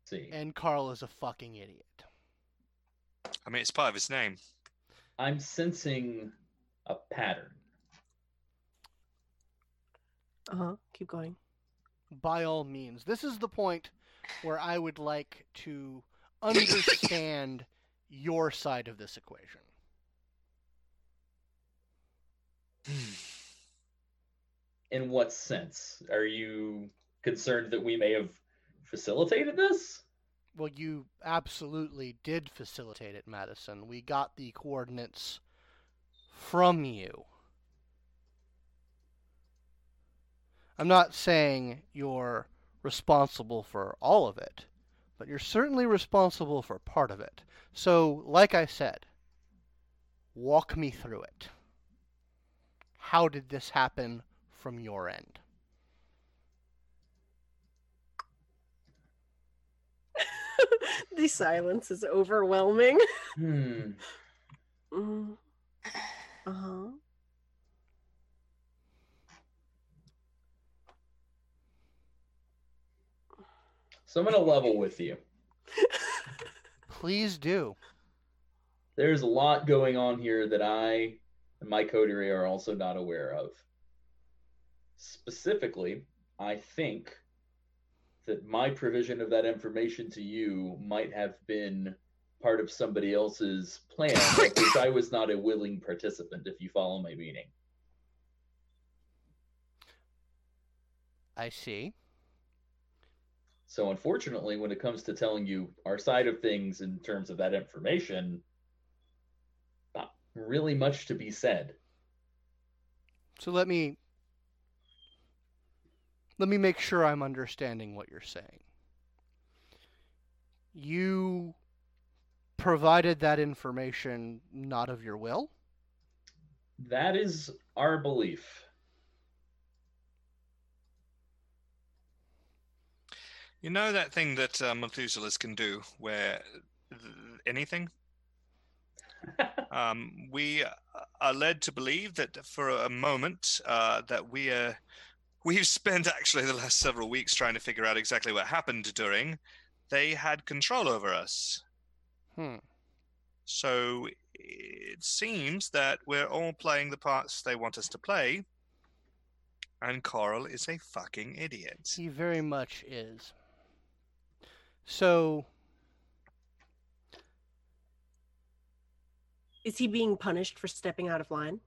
see, And Carl is a fucking idiot. I mean, it's part of his name. I'm sensing a pattern. Uh huh. Keep going. By all means, this is the point where I would like to understand your side of this equation. In what sense? Are you concerned that we may have facilitated this? Well, you absolutely did facilitate it, Madison. We got the coordinates from you. I'm not saying you're responsible for all of it, but you're certainly responsible for part of it. So, like I said, walk me through it. How did this happen from your end? the silence is overwhelming. Hmm. Mm. Uh-huh. So I'm gonna level with you. Please do. There's a lot going on here that I and my coterie are also not aware of. Specifically, I think that my provision of that information to you might have been part of somebody else's plan, which I was not a willing participant, if you follow my meaning. I see. So, unfortunately, when it comes to telling you our side of things in terms of that information, not really much to be said. So let me let me make sure I'm understanding what you're saying. You provided that information not of your will? That is our belief. You know that thing that uh, Methuselahs can do, where th- anything? um, we are led to believe that for a moment uh, that we uh, we've spent actually the last several weeks trying to figure out exactly what happened during. They had control over us. Hmm. So it seems that we're all playing the parts they want us to play, and Carl is a fucking idiot. He very much is. So Is he being punished for stepping out of line?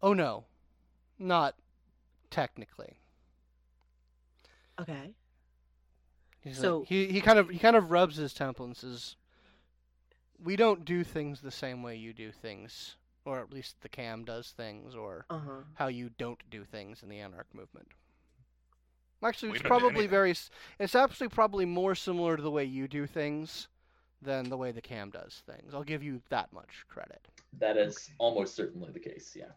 oh no. Not technically. Okay. He's So- like, he he kind of he kind of rubs his temple and says, "We don't do things the same way you do things, or at least the cam does things, or Uh-huh. how you don't do things in the anarch movement." Actually, We it's probably very. It's actually probably more similar to the way you do things than the way the cam does things. I'll give you that much credit. That is almost certainly the case, yeah.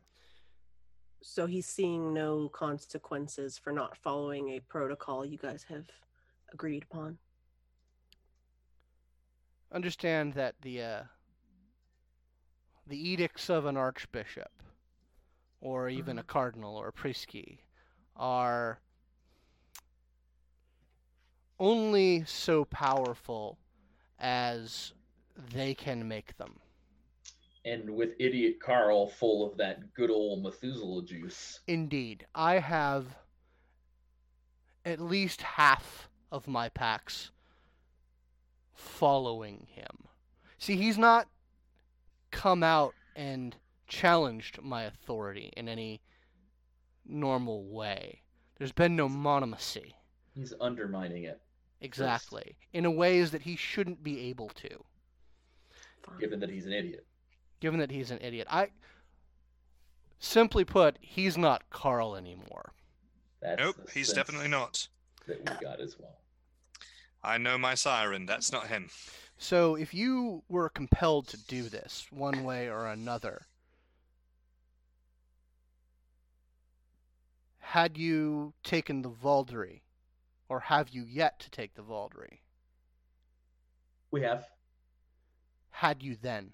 So he's seeing no consequences for not following a protocol you guys have agreed upon. Understand that the uh, the edicts of an archbishop, or even a cardinal or a priscus, are only so powerful as they can make them. And with idiot Carl full of that good old Methuselah juice. Indeed, I have at least half of my packs following him. See, he's not come out and challenged my authority in any normal way. There's been no monomacy. He's undermining it, Exactly. In a ways that he shouldn't be able to, given that he's an idiot. given that he's an idiot. I simply put, he's not Carl anymore. That's Nope, he's definitely not. That we got as well. I know my siren. That's not him. So, if you were compelled to do this one way or another, had you taken the Vaulderie, or have you yet to take the Vaulderie? We have Had you then?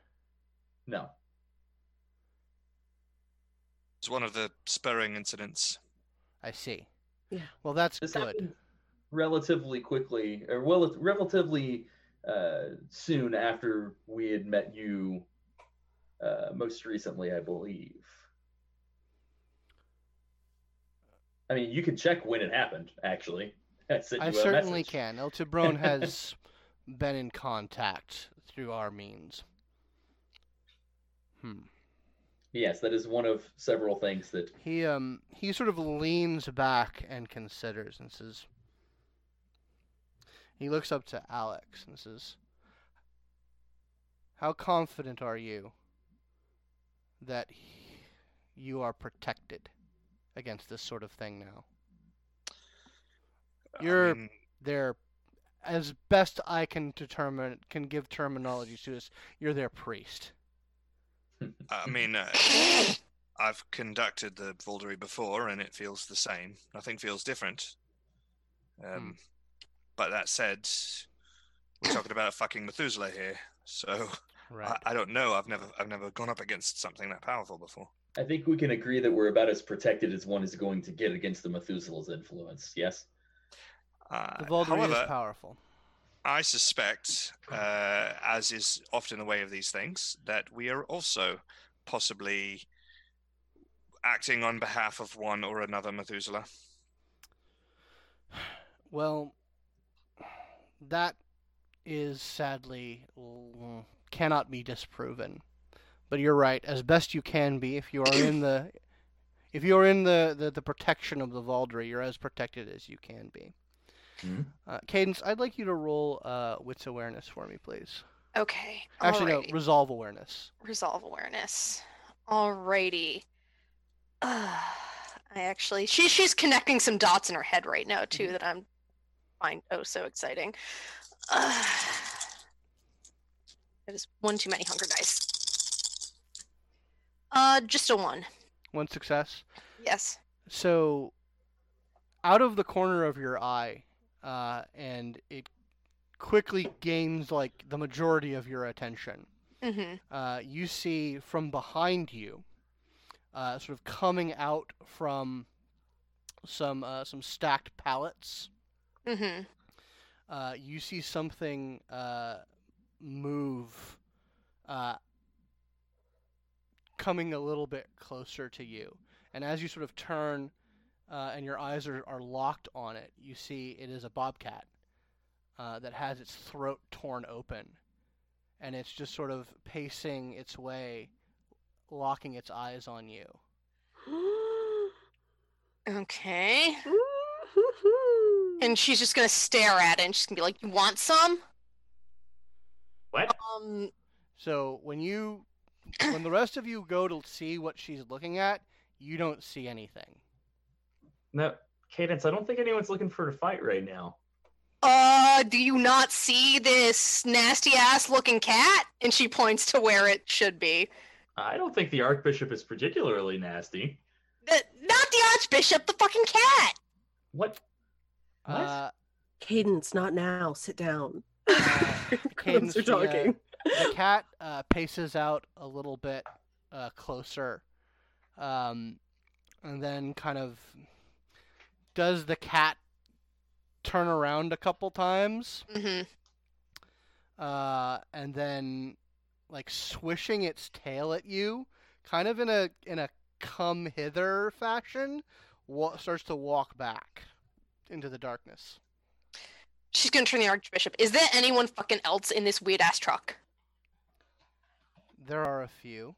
no. It's one of the spurring incidents. I see. Yeah. Well, that's This good. relatively quickly, or well, relatively uh, soon after we had met you. Uh, most recently, I believe. I mean, you can check when it happened. Actually, I I certainly message. can. El Tiburon has been in contact through our means. Hmm. Yes, that is one of several things that He um he sort of leans back and considers and says he looks up to Alex and says How confident are you that he- you are protected against this sort of thing now? I You're- mean, They're as best I can determine can give terminology to this, you're their priest. I mean, uh, I've conducted the Vaulderie before, and it feels the same. Nothing feels different. Um, But that said, we're talking about a fucking Methuselah here, so Right. I, I don't know. I've never, I've never gone up against something that powerful before. I think we can agree that we're about as protected as one is going to get against the Methuselah's influence. Yes. Uh, the however, is powerful. I suspect, uh, as is often the way of these things, that we are also possibly acting on behalf of one or another Methuselah. Well, that is sadly cannot be disproven. But you're right, as best you can be. If you are in the, if you are in the, the, the protection of the Vaulderie, you're as protected as you can be. Mhm. Uh, Cadence, I'd like you to roll uh, wits awareness for me, please. Okay. Actually, alrighty. no, resolve awareness. resolve awareness. Alrighty. Uh, I actually she she's connecting some dots in her head right now too that I'm find oh so exciting. Uh, that is one too many hunger dice. Uh, just a one. One success. Yes. So, out of the corner of your eye, uh, and it quickly gains like the majority of your attention. Mm-hmm. uh, you see from behind you, uh, sort of coming out from some uh, some stacked pallets. Mm-hmm. Uh, you see something uh, move, uh, coming a little bit closer to you, and as you sort of turn, uh, and your eyes are, are locked on it, you see it is a bobcat uh, that has its throat torn open and it's just sort of pacing its way, locking its eyes on you. Okay. And she's just gonna stare at it and she's gonna be like, You want some? What? Um So when you, when the rest of you go to see what she's looking at, you don't see anything. No, Cadence. I don't think anyone's looking for a fight right now. uh, do you not see this nasty ass looking cat? And she points to where it should be. I don't think the Archbishop is particularly nasty. The, not the Archbishop, the fucking cat! What? What? Uh, Cadence, not now. Sit down. Uh, Cadence Cadence, are the, uh, talking. the cat uh, paces out a little bit uh, closer, um, and then kind of does the cat turn around a couple times. Mm-hmm. uh, and then like swishing its tail at you, kind of in a in a come hither fashion, wa- starts to walk back into the darkness. She's gonna turn the Archbishop. Is there anyone fucking else in this weird ass truck? There are a few.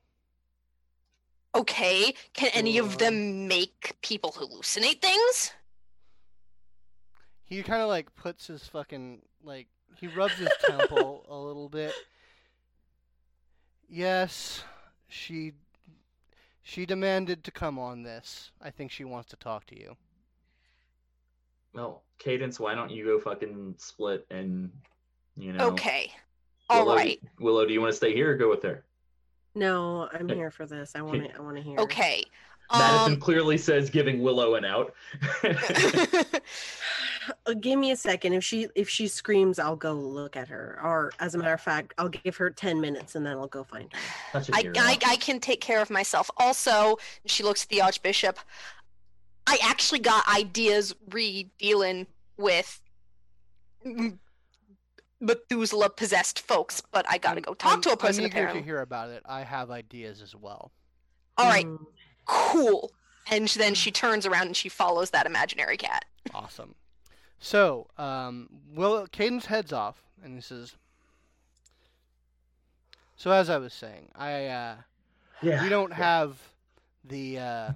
Okay, can any of them make people hallucinate things? He kind of like puts his fucking like he rubs his temple a little bit. Yes, she she demanded to come on this. I think she wants to talk to you. Well, Cadence, why don't you go fucking split and you know? Okay. All Willow, right. Willow, do you want to stay here or go with her? No, I'm here for this. I want to. I want to hear. Okay. Madison Um, clearly says giving Willow an out. Uh, give me a second. If she if she screams, I'll go look at her. Or as a matter of fact, I'll give her ten minutes and then I'll go find her. Such a I, hero. I, I can take care of myself. Also, she looks at the Archbishop. I actually got ideas re dealing with Methuselah possessed folks, but I gotta go talk I'm- to a person I'm eager apparently. to hear about it. I have ideas as well. All right, Mm, cool. And then she turns around and she follows that imaginary cat. Awesome. So, um, Will Cadence heads off, and he says, "So as I was saying, I uh, Yeah. we don't yeah. have the uh,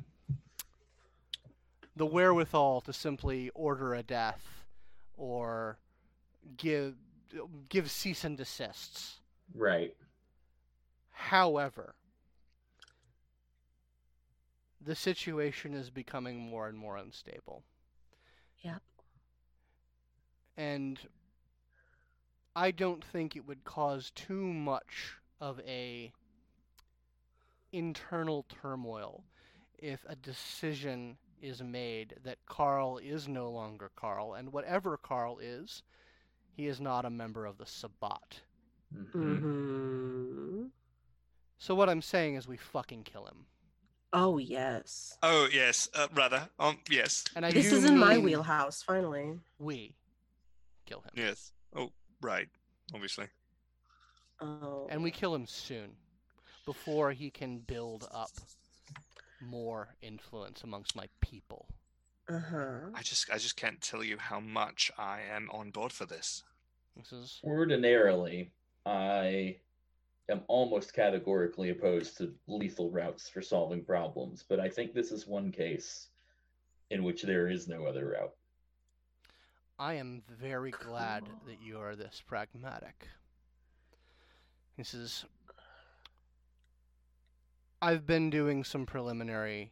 the wherewithal to simply order a death or give give cease and desists. Right. However, the situation is becoming more and more unstable. Yep. And I don't think it would cause too much of a internal turmoil if a decision is made that Carl is no longer Carl, and whatever Carl is, he is not a member of the Sabbat. Mhm. Mm-hmm. So what I'm saying is we fucking kill him. Oh yes. Oh yes, uh, rather. Um, yes, And I This is in my wheelhouse. Finally. We kill him. yes. Oh, right. Obviously. Oh. And we kill him soon, before he can build up more influence amongst my people. Uh huh. I just, I just can't tell you how much I am on board for this. This is Ordinarily, I am almost categorically opposed to lethal routes for solving problems, but I think this is one case in which there is no other route. I am very glad that you are this pragmatic. He says, I've been doing some preliminary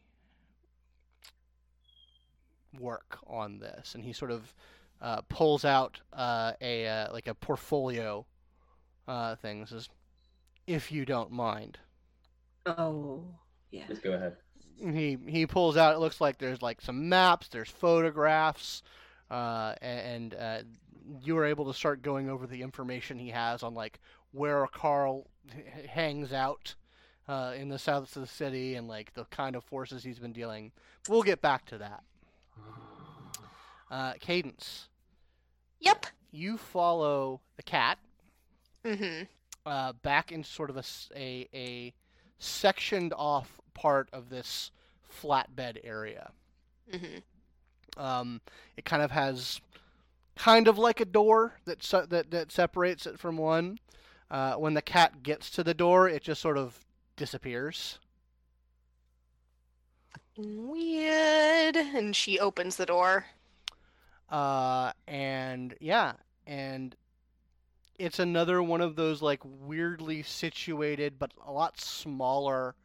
work on this, and he sort of uh, pulls out uh, a uh, like a portfolio uh, thing. Says, "If you don't mind." Oh. Yeah. Just go ahead. he he pulls out. It looks like there's like some maps, there's photographs, uh, and uh, you were able to start going over the information he has on like where Carl h- hangs out uh, in the south of the city and like the kind of forces he's been dealing. We'll get back to that. Uh, Cadence, Yep. you follow the cat Mm-hmm. uh, back into sort of a, a, a sectioned off part of this flatbed area. Mm-hmm. Um, it kind of has kind of like a door that se- that that separates it from one. Uh, when the cat gets to the door, it just sort of disappears. Weird. And she opens the door. Uh, and yeah, and it's another one of those like weirdly situated but a lot smaller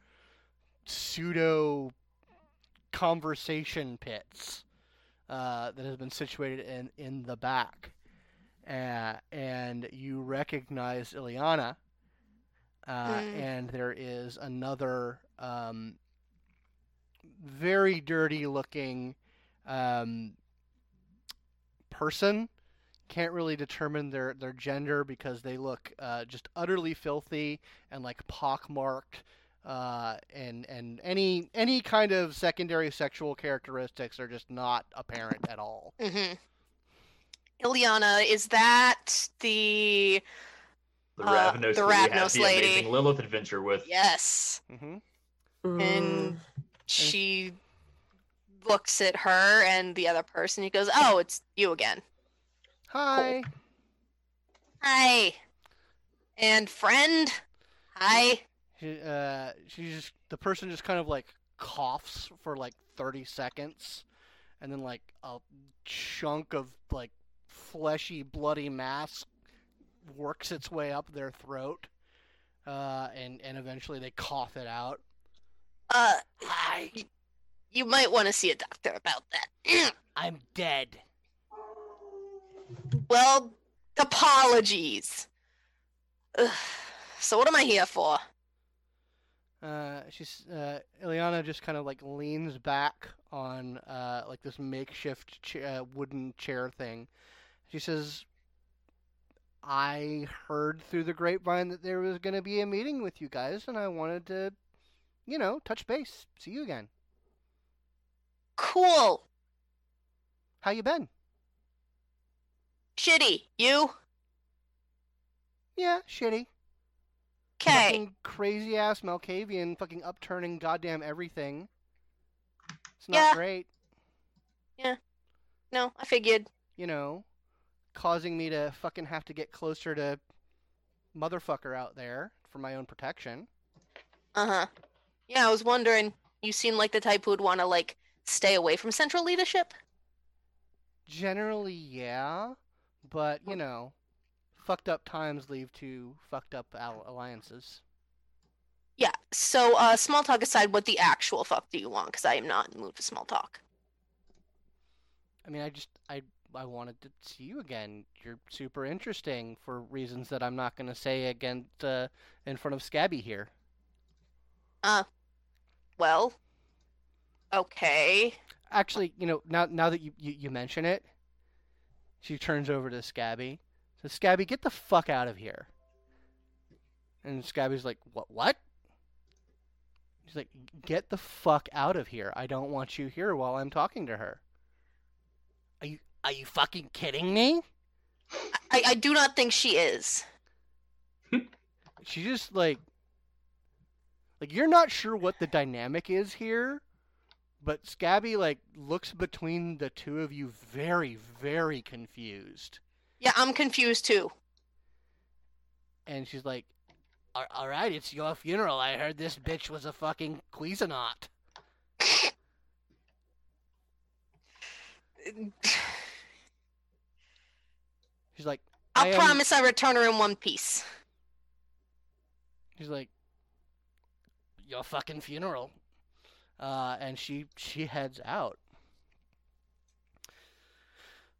pseudo conversation pits uh, that has been situated in in the back. Uh, and you recognize Ileana, uh, Mm. and there is another um, very dirty looking um, person. Can't really determine their, their gender because they look uh, just utterly filthy and like pockmarked, uh, and and any any kind of secondary sexual characteristics are just not apparent at all. Mm-hmm. Ileana, is that the The Uh, Ravnos the that had Ravnos the lady. amazing Lilith adventure with. yes? hmm Mm. And she looks at her and the other person. He goes, "Oh, it's you again. Hi. Hi, and friend. Hi. She, uh, she just the person just kind of like coughs for like thirty seconds, and then like a chunk of like fleshy, bloody mass works its way up their throat, uh, and and eventually they cough it out. Uh, you might want to see a doctor about that." I'm dead. well, apologies. Ugh. So what am I here for? Uh, she's uh, Ileana just kind of like leans back on uh, like this makeshift cha- uh, wooden chair thing. She says, "I heard through the grapevine that there was going to be a meeting with you guys, and I wanted to, you know, touch base, see you again. Cool. How you been? Shitty. You? Yeah, shitty. Okay. Fucking crazy ass Malkavian, fucking upturning goddamn everything. It's not Yeah. great." Yeah. No, I figured. you know, causing me to fucking have to get closer to motherfucker out there for my own protection. Uh huh. Yeah, I was wondering. You seem like the type who would want to like stay away from central leadership. Generally, yeah, but you know, fucked up times lead to fucked up alliances. Yeah. So, uh, small talk aside, what the actual fuck do you want? Because I am not in the mood for small talk. I mean, I just I I wanted to see you again. You're super interesting for reasons that I'm not going to say again uh, in front of Scabby here. Uh, well. Okay. Actually, you know, now now that you, you, you mention it, she turns over to Scabby. Says, "Scabby, get the fuck out of here." And Scabby's like, "What? What?" She's like, "Get the fuck out of here! I don't want you here while I'm talking to her." Are you are you fucking kidding me? I, I do not think she is. She just like like you're not sure what the dynamic is here, but Scabby like looks between the two of you very very confused. Yeah, I'm confused too. And she's like, "All- "All right, it's your funeral. I heard this bitch was a fucking Cuisinart." She's like, I am- promise I return her in one piece. She's like, "Your fucking funeral," uh, and she she heads out.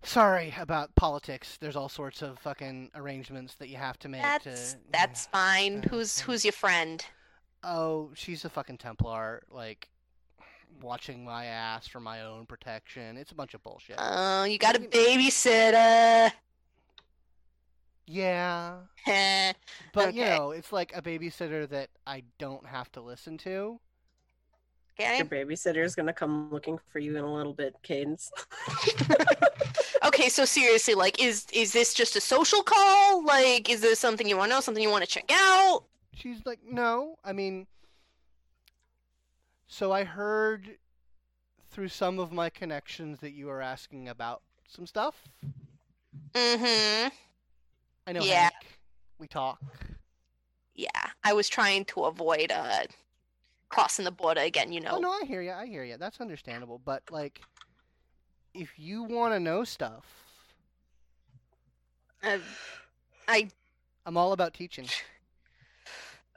Sorry about politics. There's all sorts of fucking arrangements that you have to make. That's to, that's fine. yeah, Who's who's your friend? Oh, she's a fucking Templar. Like, watching my ass for my own protection. It's a bunch of bullshit. Oh, you got a babysitter. yeah, but you know, it's like a babysitter that I don't have to listen to. Okay. Your babysitter's gonna come looking for you in a little bit, Cadence. okay, so seriously, like, is is this just a social call? Like, is this something you want to know? Something you want to check out? She's like, no. I mean, so I heard through some of my connections that you were asking about some stuff. Mm-hmm. I know. Yeah. Hank. We talk. Yeah, I was trying to avoid uh crossing the border again. You know. Oh no, I hear you. I hear you. That's understandable. But like, if you want to know stuff, Uh, I I'm all about teaching.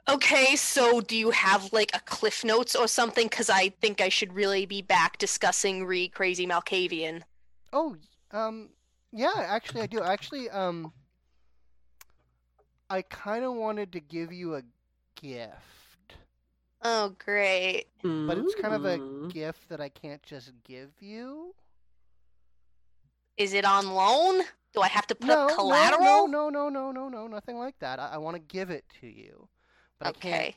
Okay, so do you have like a cliff notes or something? Because I think I should really be back discussing re crazy Malkavian. Oh, um, yeah. Actually, I do. Actually, um, I kind of wanted to give you a gift. Oh, great. But it's kind of a gift that I can't just give you. Is it on loan? Do I have to put No, up collateral? no, no, no, no, no, no, nothing like that. I, I want to give it to you, but I can't okay.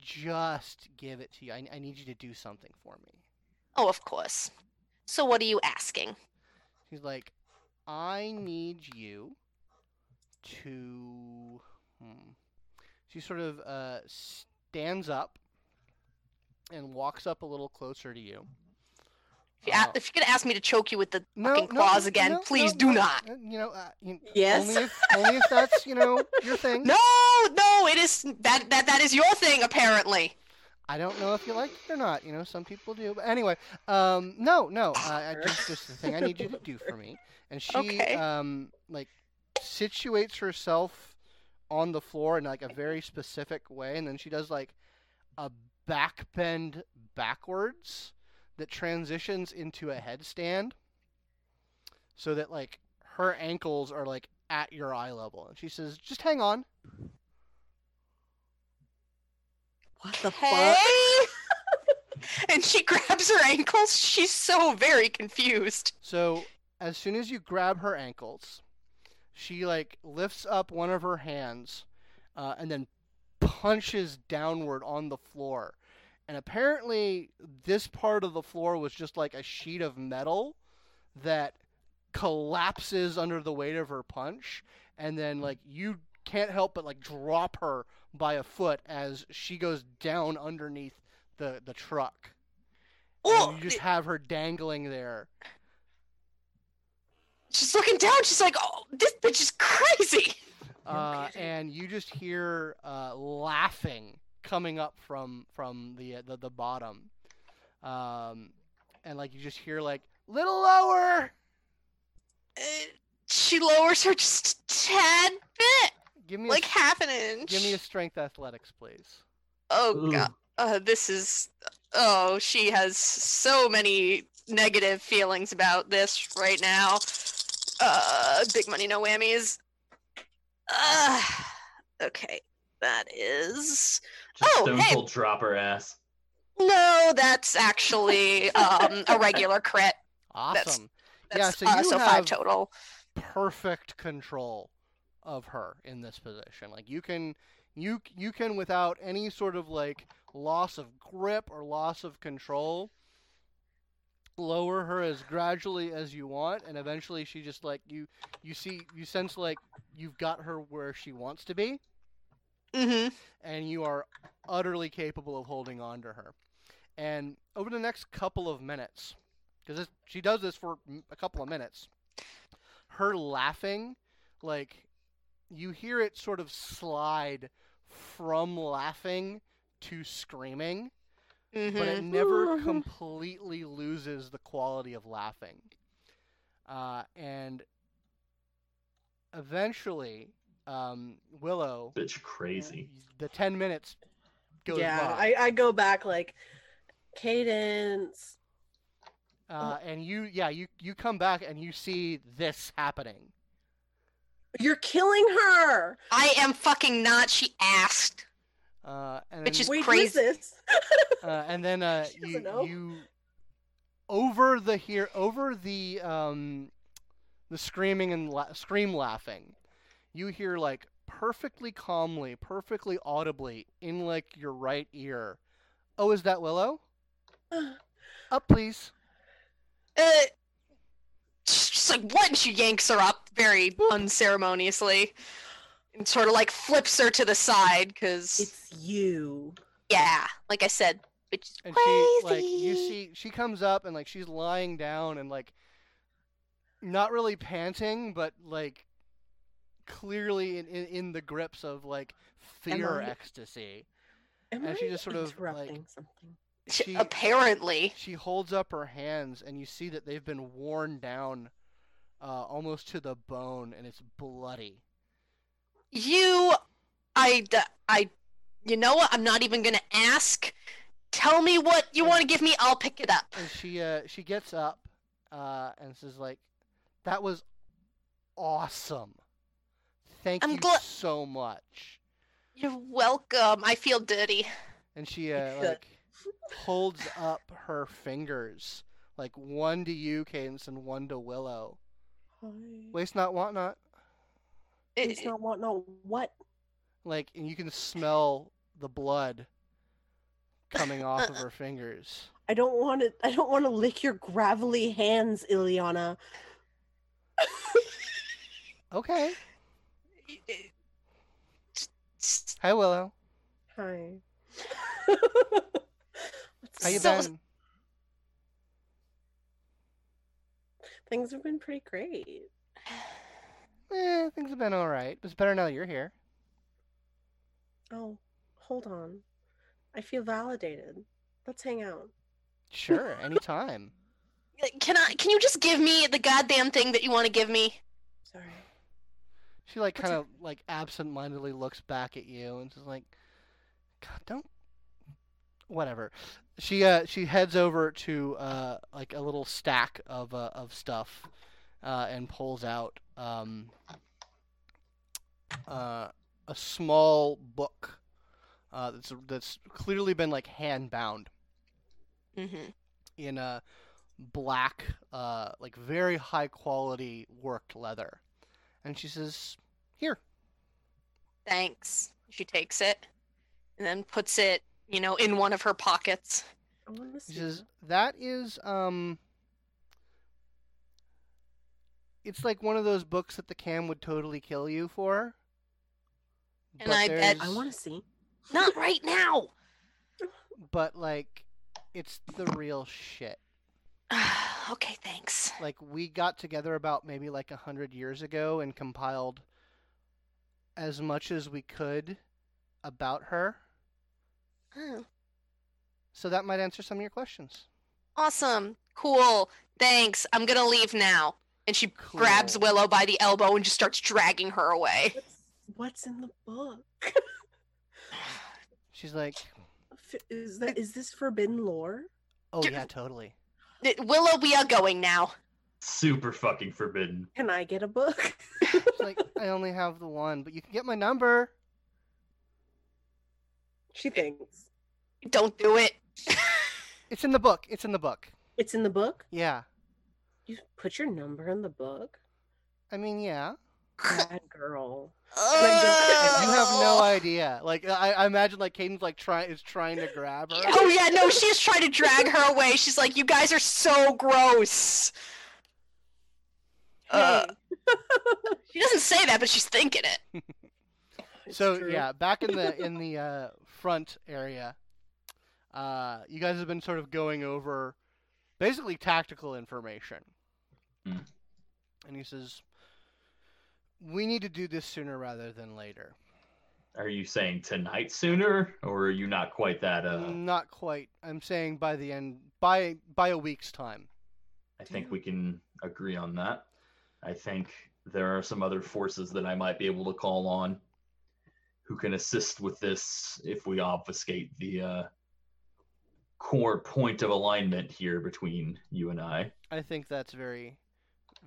just give it to you. I, I need you to do something for me. Oh, of course. So what are you asking? She's like, I need you to. Hmm. She sort of uh, stands up and walks up a little closer to you. If, you uh, if you're gonna ask me to choke you with the no, fucking claws no, again, no, please no, do no, not. uh, You know, uh, you, Yes. only if only if that's you know your thing. No, no, it is that that that is your thing apparently. I don't know if you like it or not. You know, some people do. But anyway, um, no, no. Uh, I just just the thing I need you to do for me. And she Okay. um like situates herself on the floor in like a very specific way, and then she does like a back bend backwards that transitions into a headstand, so that like her ankles are like at your eye level. And she says, "Just hang on." What the Hey. fuck? and she grabs her ankles. She's so very confused. So as soon as you grab her ankles, she like lifts up one of her hands, uh, and then punches downward on the floor. And apparently, this part of the floor was just like a sheet of metal that collapses under the weight of her punch, and then like you can't help but like drop her by a foot as she goes down underneath the the truck. Oh, And you just have her dangling there. She's looking down. She's like, "Oh, this bitch is crazy." Uh, kidding. and you just hear uh, laughing coming up from from the uh, the, the bottom, um, and like you just hear like little lower. Uh, she lowers her just a tad bit, Give me like a, half an inch. give me a strength athletics, please. Oh Ooh. god, uh, this is. Oh, she has so many negative feelings about this right now. Uh, big money, no whammies. Uh, okay, that is. Just Oh, stone hey. cold drop her ass. No, that's actually um a regular crit. Awesome. That's Yeah, so uh, you so have- five total. perfect control of her in this position. Like you can you you can without any sort of like loss of grip or loss of control lower her as gradually as you want and eventually she just like you you see you sense like you've got her where she wants to be Mm-hmm. and you are utterly capable of holding on to her. And over the next couple of minutes, because she does this for a couple of minutes, her laughing, like you hear it sort of slide from laughing to screaming, Mm-hmm. but it never completely loses the quality of laughing. Uh, and eventually, um, Willow Bitch crazy. the 10 minutes goes yeah, by. I, I go back like cadence. uh, and you, yeah, you, you come back and you see this happening. You're killing her. I am fucking not. She asked. Uh, and Which then, is Wait, who's crazy. this? uh, and then uh, you, know. you over the here over the um, the screaming and la- scream laughing, you hear like perfectly calmly, perfectly audibly in like your right ear. Oh, is that Willow? Up, please. Uh, she's just like what? And she yanks her up very unceremoniously, and sort of like flips her to the side because it's you. yeah, like I said, bitch is and crazy. she like you see she comes up and like she's lying down and like not really panting but like clearly in, in, in the grips of like fear I- ecstasy Am And I she just sort of, like- something? She- she- apparently. she holds up her hands and you see that they've been worn down uh, almost to the bone and it's bloody You, I, I, you know what? I'm not even gonna ask. Tell me what you want to give me. I'll pick it up. and she uh she gets up uh and says like that was awesome thank I'm you gla- so much You're welcome. I feel dirty. and she uh, like holds up her fingers like one to you cadence and one to willow waste not want not It's not what? No, what? like and you can smell the blood coming off of her fingers I don't want to. I don't want to lick your gravelly hands, Ileana. okay eh, hi willow Hi. how you So- been Things have been pretty great. Eh, things have been all right it's better now that you're here Oh, hold on. I feel validated. Let's hang out. sure anytime Can I? Can you just give me the goddamn thing that you want to give me? Sorry. She like kind of like absent-mindedly looks back at you and is like, "God, don't." Whatever. She uh she heads over to uh like a little stack of uh, of stuff, uh, and pulls out um uh a small book, uh that's that's clearly been like hand bound Mm-hmm. in a black, uh, like very high quality worked leather. And she says, "Here." Thanks. She takes it and then puts it, you know, in one of her pockets. I want to She says, "That is um." It's like one of those books that the cam would totally kill you for. And but I bet- I want to see. Not right now. But like, it's the real shit. okay, thanks. Like we got together about maybe like a hundred years ago and compiled as much as we could about her Oh, So that might answer some of your questions. awesome. Cool. Thanks. I'm gonna leave now. And she grabs Willow by the elbow and just starts dragging her away. What's, what's in the book? She's like, Is that is this forbidden lore? "Oh Get- yeah, totally." Willow, we are going now. Super fucking forbidden. Can I get a book? She's like, "I only have the one, but you can get my number." she thinks Don't do it. It's in the book. It's in the book. it's in the book. Yeah. You put your number in the book. I mean, yeah. Bad girl. You have no idea. Like I, I imagine like Caden's like trying is trying to grab her. Oh yeah, no, she's trying to drag her away. She's like, "You guys are so gross." Uh, she doesn't say that, but she's thinking it. So true. yeah, back in the in the uh, front area, uh, you guys have been sort of going over basically tactical information. Hmm. And he says, "We need to do this sooner rather than later." Are you saying tonight sooner, or are you not quite that? Uh, Not quite. I'm saying by the end, by by a week's time. I think we can agree on that. I think there are some other forces that I might be able to call on who can assist with this if we obfuscate the uh, core point of alignment here between you and I. I think that's very,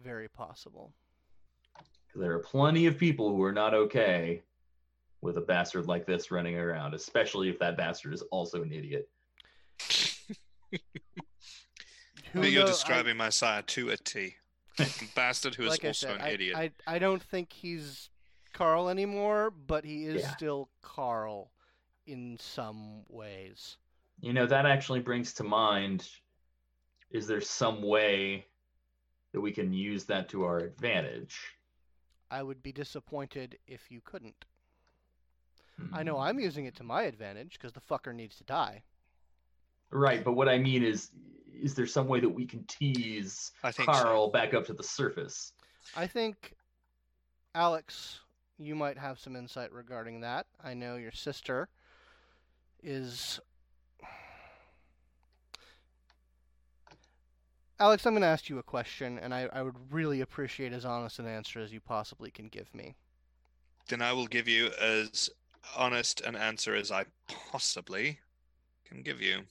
very possible. 'Cause There are plenty of people who are not okay with a bastard like this running around, especially if that bastard is also an idiot. Who you're know- I- describing my sire to a T. Bastard who is like I also said, an I, idiot. I, I don't think he's Carl anymore, but he is Yeah. still Carl in some ways. You know, that actually brings to mind is there some way that we can use that to our advantage? I would be disappointed if you couldn't. I know Hmm. I'm using it to my advantage because the fucker needs to die. Right, but what I mean is, is there some way that we can tease I think so. Carl back up to the surface? I think, Alex, you might have some insight regarding that. I know your sister is. Alex, I'm going to ask you a question, and I, I would really appreciate as honest an answer as you possibly can give me. Then I will give you as honest an answer as I possibly can give you.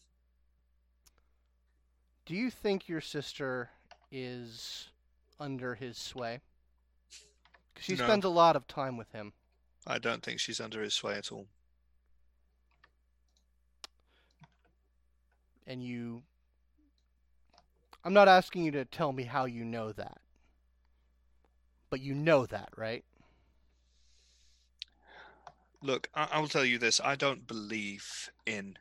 Do you think your sister is under his sway? she No. spends a lot of time with him. I don't think she's under his sway at all. and you I'm not asking you to tell me how you know that. But you know that, right? Look, I, I will tell you this. I don't believe in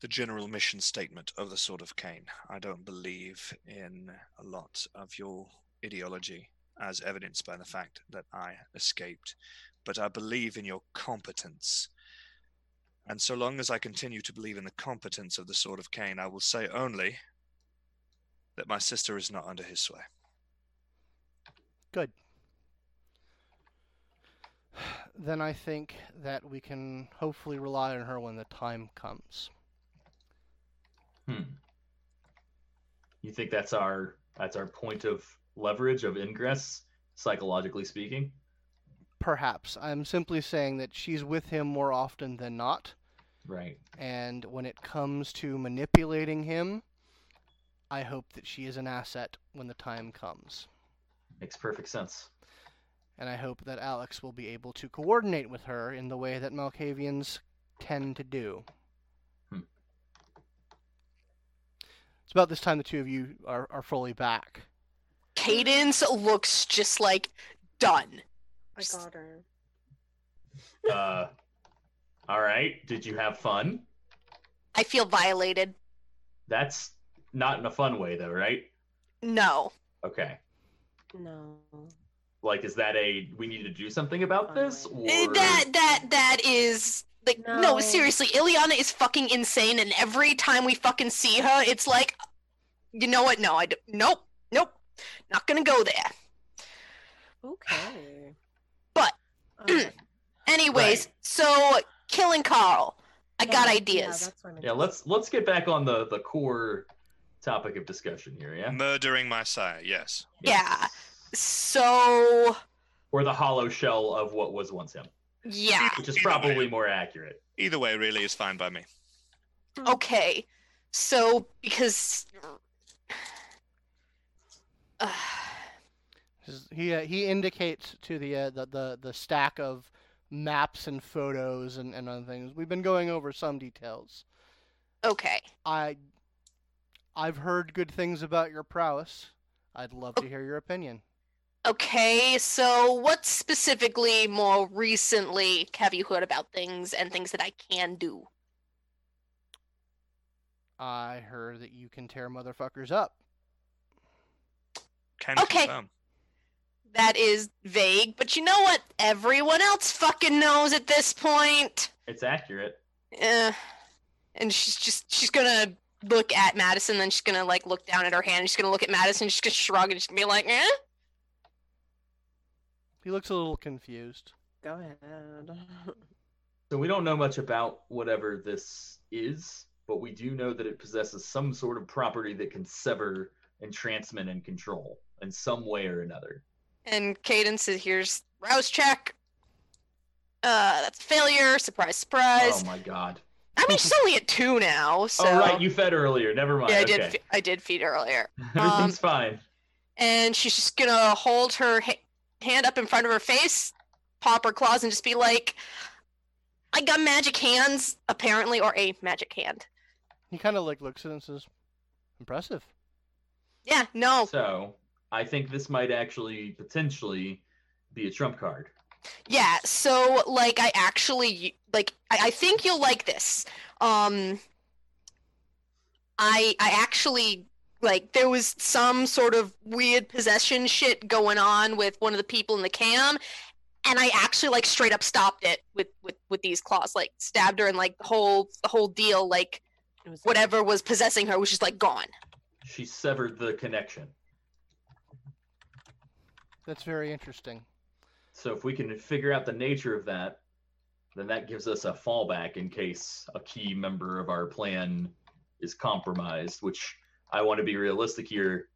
the general mission statement of the Sword of Cain. I don't believe in a lot of your ideology, as evidenced by the fact that I escaped. But I believe in your competence. And so long as I continue to believe in the competence of the Sword of Cain, I will say only that my sister is not under his sway. Good. Then I think that we can hopefully rely on her when the time comes. Hmm. You think that's our that's our point of leverage of ingress, psychologically speaking? Perhaps. I'm simply saying that she's with him more often than not, Right. and when it comes to manipulating him, I hope that she is an asset when the time comes. Makes perfect sense. and I hope that Alex will be able to coordinate with her in the way that Malkavians tend to do. Hmm. It's about this time the two of you are, are fully back. Cadence looks just like done. I got her. Uh all right. Did you have fun? I feel violated. That's not in a fun way though, right? No. Okay. No. Like is that a we need to do something about this Eh, or That that that is like no. No. seriously, Ileana is fucking insane, and every time we fucking see her, it's like, you know what? No, I d- nope, nope, not gonna go there. Okay. But- Okay. Anyways, Right. so killing Carl. I Yeah, got yeah, ideas. that's Yeah, let's let's get back on the the core topic of discussion here. Yeah. Murdering my sire, yes. Yeah. So Or the hollow shell of what was once him, yeah. which is Either way. probably more accurate. Either way, really, is fine by me. Okay. So because uh, He uh, he indicates to the, uh, the the the stack of maps and photos and, and other things. We've been going over some details. okay. I I've heard good things about your prowess. I'd love to hear your opinion. Okay, so what specifically more recently have you heard about things and things that I can do? I heard that you can tear motherfuckers up. Can Okay. confirm. That is vague, but you know what? Everyone else fucking knows at this point. It's accurate. Eh. And she's just she's gonna look at Madison, then she's gonna like look down at her hand. She's gonna look at Madison. She's gonna shrug and she's gonna be like, "Eh." He looks a little confused. Go ahead. So we don't know much about whatever this is, but we do know that it possesses some sort of property that can sever entrancement and control in some way or another. And Cadence is here's rouse check. Uh, that's a failure. Surprise, surprise. Oh my god. I mean, she's only at two now, oh, so. Oh right, you fed earlier. Never mind. Yeah, I okay. did. Fe- I did feed earlier, Everything's um, fine. and she's just gonna hold her ha- hand up in front of her face, pop her claws, and just be like, "I got magic hands, apparently, or a magic hand." He kind of like looks at it and says, "Impressive." Yeah, no, So I think this might actually potentially be a trump card. Yeah. So, like, I actually like. I, I think you'll like this. Um, I I actually like there was some sort of weird possession shit going on with one of the people in the cam and i actually like straight up stopped it with with with these claws like stabbed her and like the whole the whole deal like was whatever was possessing her was just like gone She severed the connection. That's very interesting. So if we can figure out the nature of that, then that gives us a fallback in case a key member of our plan is compromised, which I want to be realistic here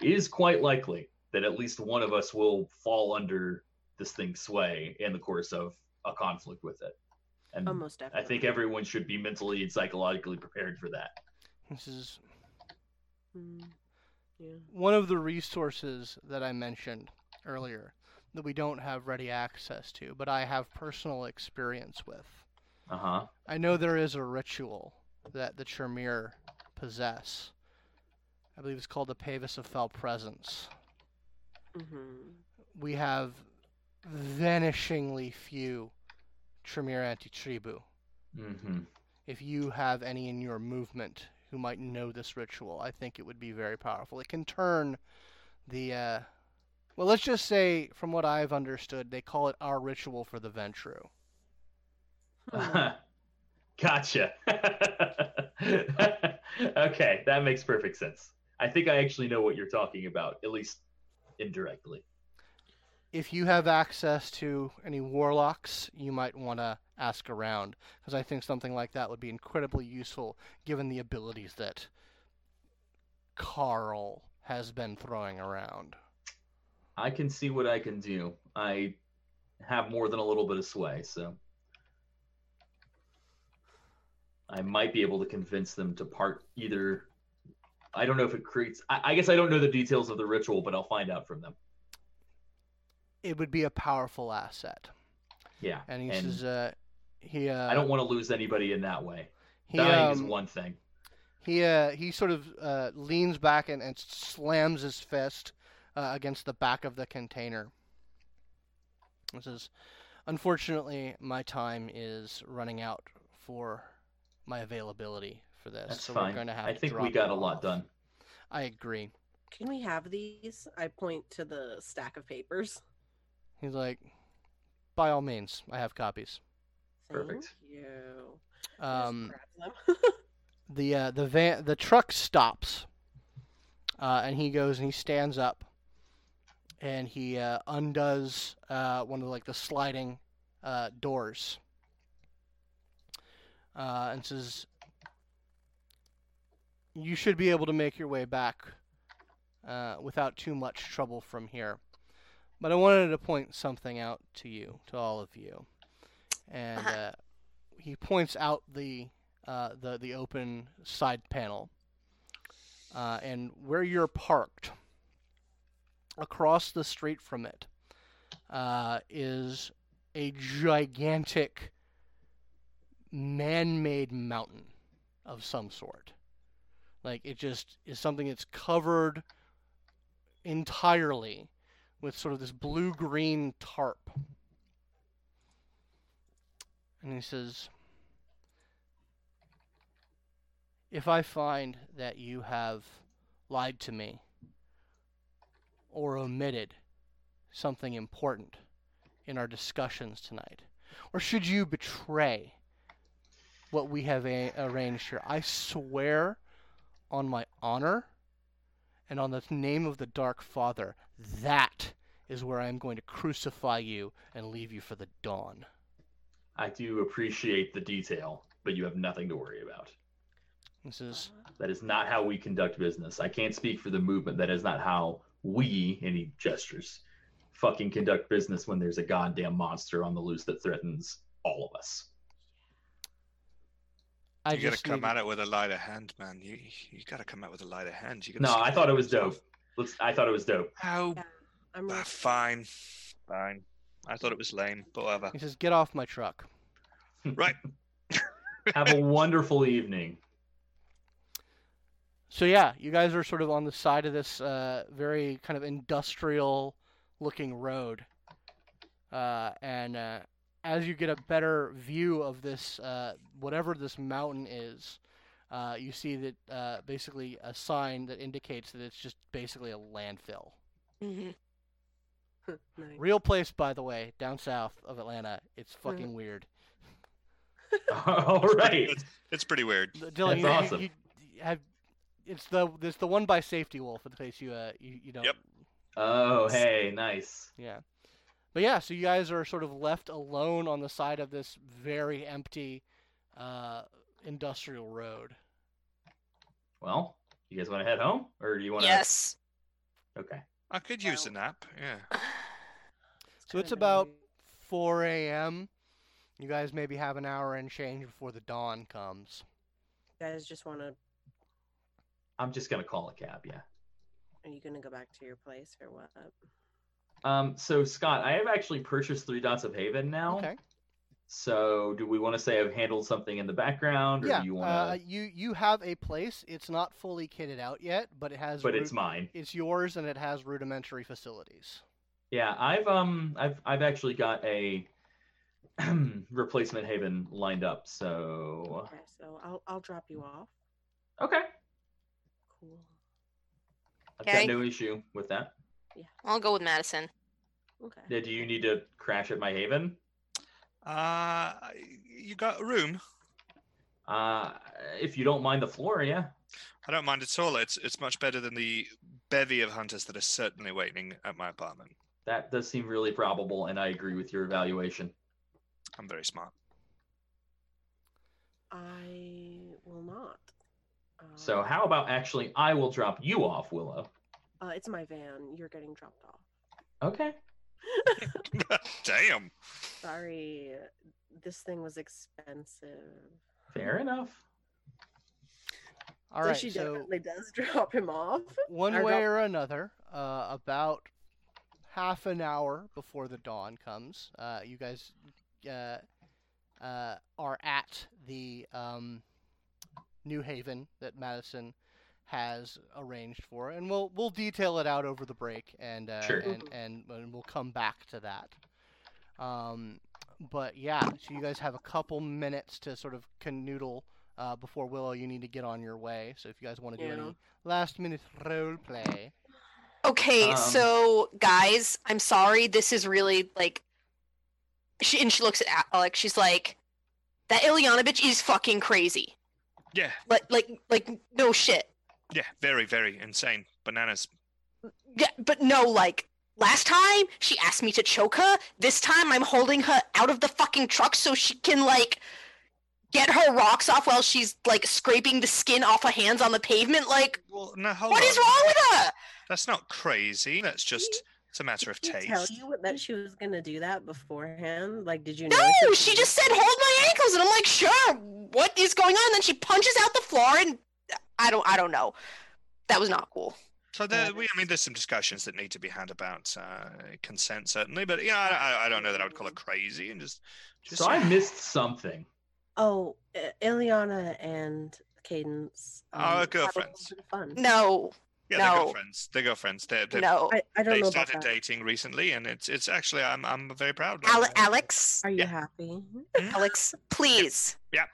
is quite likely that at least one of us will fall under this thing's sway in the course of a conflict with it. And almost I think everyone should be mentally and psychologically prepared for that. This is Mm, yeah. one of the resources that I mentioned earlier that we don't have ready access to, but I have personal experience with. Uh huh. I know there is a ritual that the Tremere possess. I believe it's called the Pavis of Foul Presence. hmm We have vanishingly few Tremere anti-tribu. Mm-hmm. If you have any in your movement who might know this ritual, I think it would be very powerful. It can turn the, uh, well, let's just say, from what I've understood, they call it our ritual for the Ventrue. Gotcha. okay, that makes perfect sense. I think I actually know what you're talking about, at least indirectly. If you have access to any warlocks, you might want to ask around, because I think something like that would be incredibly useful given the abilities that Carl has been throwing around. I can see what I can do. I have more than a little bit of sway, so I might be able to convince them to part either. I don't know if it creates. I, I guess I don't know the details of the ritual, but I'll find out from them. It would be a powerful asset. Yeah, And he And says, uh, he, uh, I don't want to lose anybody in that way. he, Dying is um, one thing. He uh, he sort of uh, leans back and, and slams his fist uh, against the back of the container. This is, unfortunately, my time is running out for my availability for this. That's so fine. we're going to have I to think we got a lot off. done. I agree. Can we have these? I point to the stack of papers. He's like, by all means, I have copies. Perfect. Thank you. Um, the uh, the van the truck stops, uh, and he goes and he stands up, and he uh, undoes uh, one of like the sliding uh, doors. uh, and says, "You should be able to make your way back uh, without too much trouble from here." But I wanted to point something out to you, to all of you, and Uh-huh. uh, he points out the uh, the the open side panel, uh, and where you're parked, across the street from it, uh, is a gigantic man-made mountain of some sort. Like it just is something that's covered entirely with sort of this blue-green tarp. And he says, If I find that you have lied to me or omitted something important in our discussions tonight, or should you betray what we have a- arranged here, I swear on my honor and on the name of the Dark Father, that is where I am going to crucify you and leave you for the dawn. I do appreciate the detail, but you have nothing to worry about. This is That is not how we conduct business. I can't speak for the movement. That is not how we, any gestures, fucking conduct business when there's a goddamn monster on the loose that threatens all of us. I you gotta come needed- at it with a lighter hand, man. You you gotta come out with a lighter hand. You No, gotta I stick thought it your was hands dope. Let's. I thought it was dope. How? Yeah, I'm Ah, with- fine, fine. I thought it was lame, but whatever. He says, "Get off my truck." Right. Have a wonderful evening. So yeah, you guys are sort of on the side of this uh, very kind of industrial-looking road, uh, and uh, as you get a better view of this, uh, whatever this mountain is, uh, you see that uh, basically a sign that indicates that it's just basically a landfill. hmm nice. Real place, by the way, down south of Atlanta. It's fucking weird. All right. It's, it's pretty weird. Dylan, That's you- awesome. you, have it's the it's the one by Safety Wolf in case you uh you, you don't Yep. Oh, hey, nice. Yeah. But yeah, so you guys are sort of left alone on the side of this very empty uh, industrial road. Well, you guys want to head home, or do you want to? Yes. Okay. I could use a nap. Yeah. So it's about 4 a.m. You guys maybe have an hour and change before the dawn comes. You guys just want to. I'm just gonna call a cab. Yeah. Are you gonna go back to your place or what? Um. So Scott, I have actually purchased Three Dots of Haven now. Okay. So do we want to say I've handled something in the background, or Yeah. do you want uh, to? you you have a place. It's not fully kitted out yet, but it has. but ru- it's mine. It's yours, and it has rudimentary facilities. Yeah, I've um, I've I've actually got a replacement Haven lined up. So Okay, so I'll I'll drop you off. okay, Cool. I've Okay. got no issue with that. I'll go with Madison. Okay. Yeah, do you need to crash at my Haven? Uh, you got a room? Uh, if you don't mind the floor, yeah. I don't mind at all. It's it's much better than the bevy of hunters that are certainly waiting at my apartment. That does seem really probable, and I agree with your evaluation. I'm very smart. I will not. So how about actually I will drop you off, Willow. Uh, it's my van. You're getting dropped off. Okay. Damn. Sorry, this thing was expensive. Fair enough. All so right. she so definitely does drop him off. one or way drop- or another, uh, about half an hour before the dawn comes, uh, you guys uh, uh, are at the um, New Haven that Madison has arranged for, and we'll we'll detail it out over the break, and uh, Sure. and, and and we'll come back to that. Um, but yeah, so you guys have a couple minutes to sort of canoodle uh, before Willow. You need to get on your way. So if you guys want to do Yeah. any last minute role play, Okay, Um, so guys, I'm sorry. This is really like, she and she looks at Alex. She's like, "That Ileana bitch is fucking crazy. Yeah, Like, like, like, no shit. yeah, very, very insane. Bananas. Yeah, but no, like." Last time she asked me to choke her. This time I'm holding her out of the fucking truck so she can like get her rocks off while she's like scraping the skin off her hands on the pavement. Like, Well, no, what on. is wrong with her? That's not crazy. That's just it's a matter of taste. Did she tell you that she was gonna do that beforehand? Like, did you know? No, she just said hold my ankles, and I'm like, sure. What is going on? And then she punches out the floor, and I don't, I don't know. That was not cool. So there, we, I mean, there's some discussions that need to be had about uh, consent, certainly, but yeah, I, I- I don't know that I would call it crazy, and just, just So I missed something. Oh, I- Ileana and Cadence. Oh, um, had a girlfriends. little bit of Fun. No, they're no. girlfriends. They're girlfriends. They're, they're, no. I, I don't they know about started dating recently, and it's it's actually I'm I'm very proud. of Ale- Alex, Are you Yeah. happy? Hmm? Alex, please. Yeah.